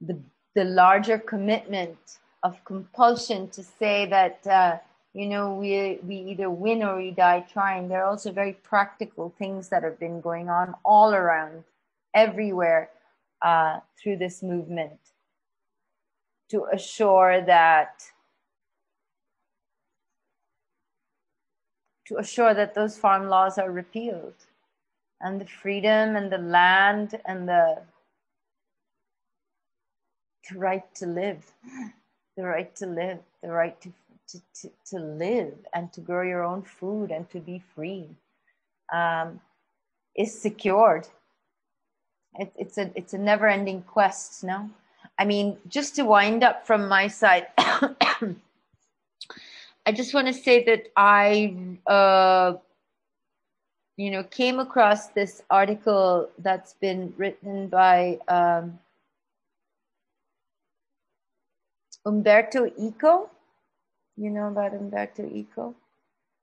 the the larger commitment of compulsion to say that uh, you know we we either win or we die trying. There are also very practical things that have been going on all around everywhere uh, through this movement to assure that to assure that those farm laws are repealed and the freedom and the land and the right to live, the right to live, the right to, to, to, to live and to grow your own food and to be free um, is secured. It, it's a it's a never ending quest, no? I mean, just to wind up from my side, I just want to say that I, uh, you know, came across this article that's been written by um, Umberto Eco. You know about Umberto Eco,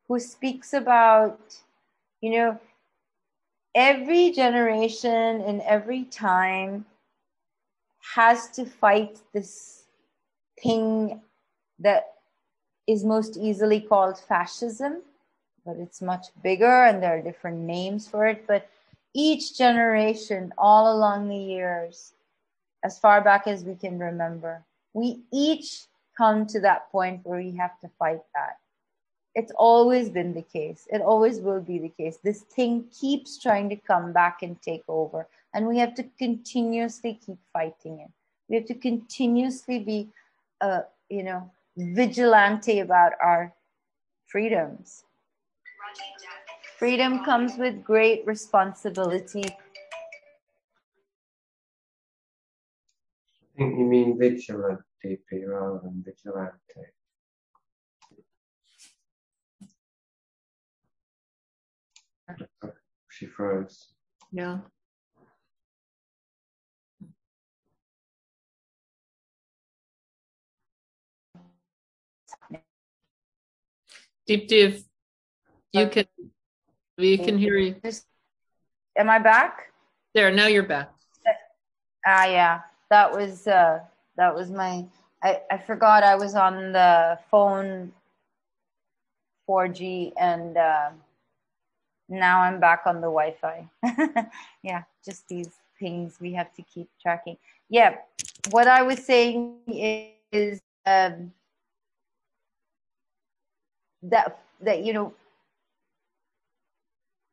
who speaks about, you know, every generation and every time has to fight this thing that is most easily called fascism, but it's much bigger and there are different names for it. But each generation, all along the years, as far back as we can remember, we each come to that point where we have to fight that. It's always been the case. It always will be the case. This thing keeps trying to come back and take over and we have to continuously keep fighting it we have to continuously be uh, you know vigilante about our freedoms freedom comes with great responsibility I think you mean vigilant, DP, rather than vigilante. She froze. Yeah. Deep Div, you can, we can hear you. Am i back? There, now you're back. ah yeah. That was uh that was my i i forgot i was on the phone 4g and uh now i'm back on the wi-fi. Yeah just these things we have to keep tracking. Yeah what i was saying is um that that you know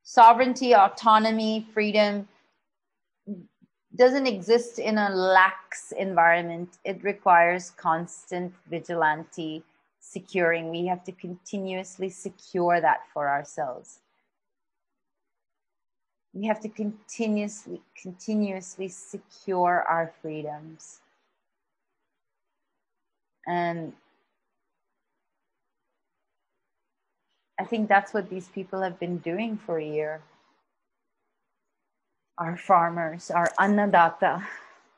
sovereignty autonomy freedom doesn't exist in a lax environment. It requires constant vigilante securing. We have to continuously secure that for ourselves. We have to continuously continuously secure our freedoms. And I think that's what these people have been doing for a year. Our farmers, our annadata,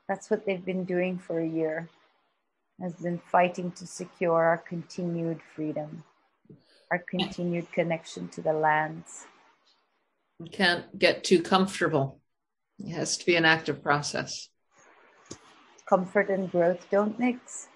that's what they've been doing for a year, has been fighting to secure our continued freedom, our continued connection to the lands. You can't get too comfortable. It has to be an active process. Comfort and growth don't mix.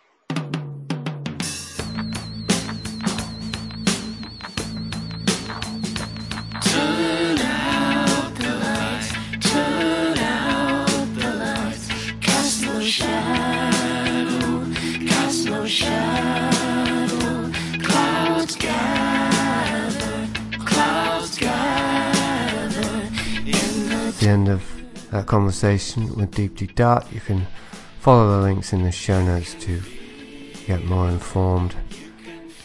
The end of that conversation with Deepti Datt, you can follow the links in the show notes to get more informed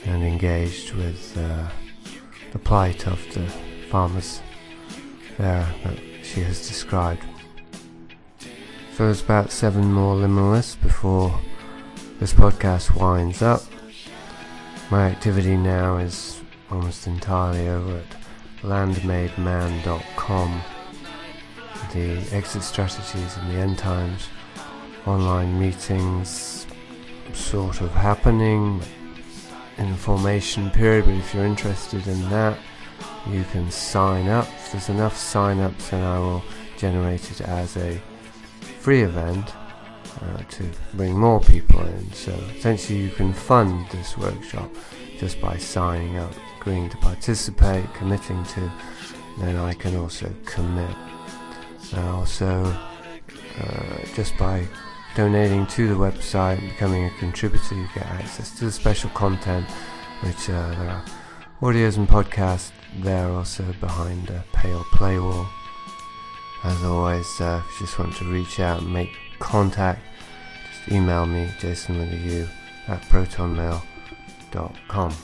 and engaged with uh, the plight of the farmers there that she has described. So there's about seven more liminalists before this podcast winds up. My activity now is almost entirely over at landmademan.com. The exit strategies in the end times, online meetings sort of happening in the formation period, but if you're interested in that, you can sign up. If there's enough sign ups, and I will generate it as a free event uh, to bring more people in. So essentially, you can fund this workshop just by signing up, agreeing to participate, committing to. Then I can also commit. And also, uh, just by donating to the website and becoming a contributor, you get access to the special content, which uh, there are audios and podcasts there also behind a pale play wall. As always, uh, if you just want to reach out and make contact, just email me, jason with a U, at protonmail.com.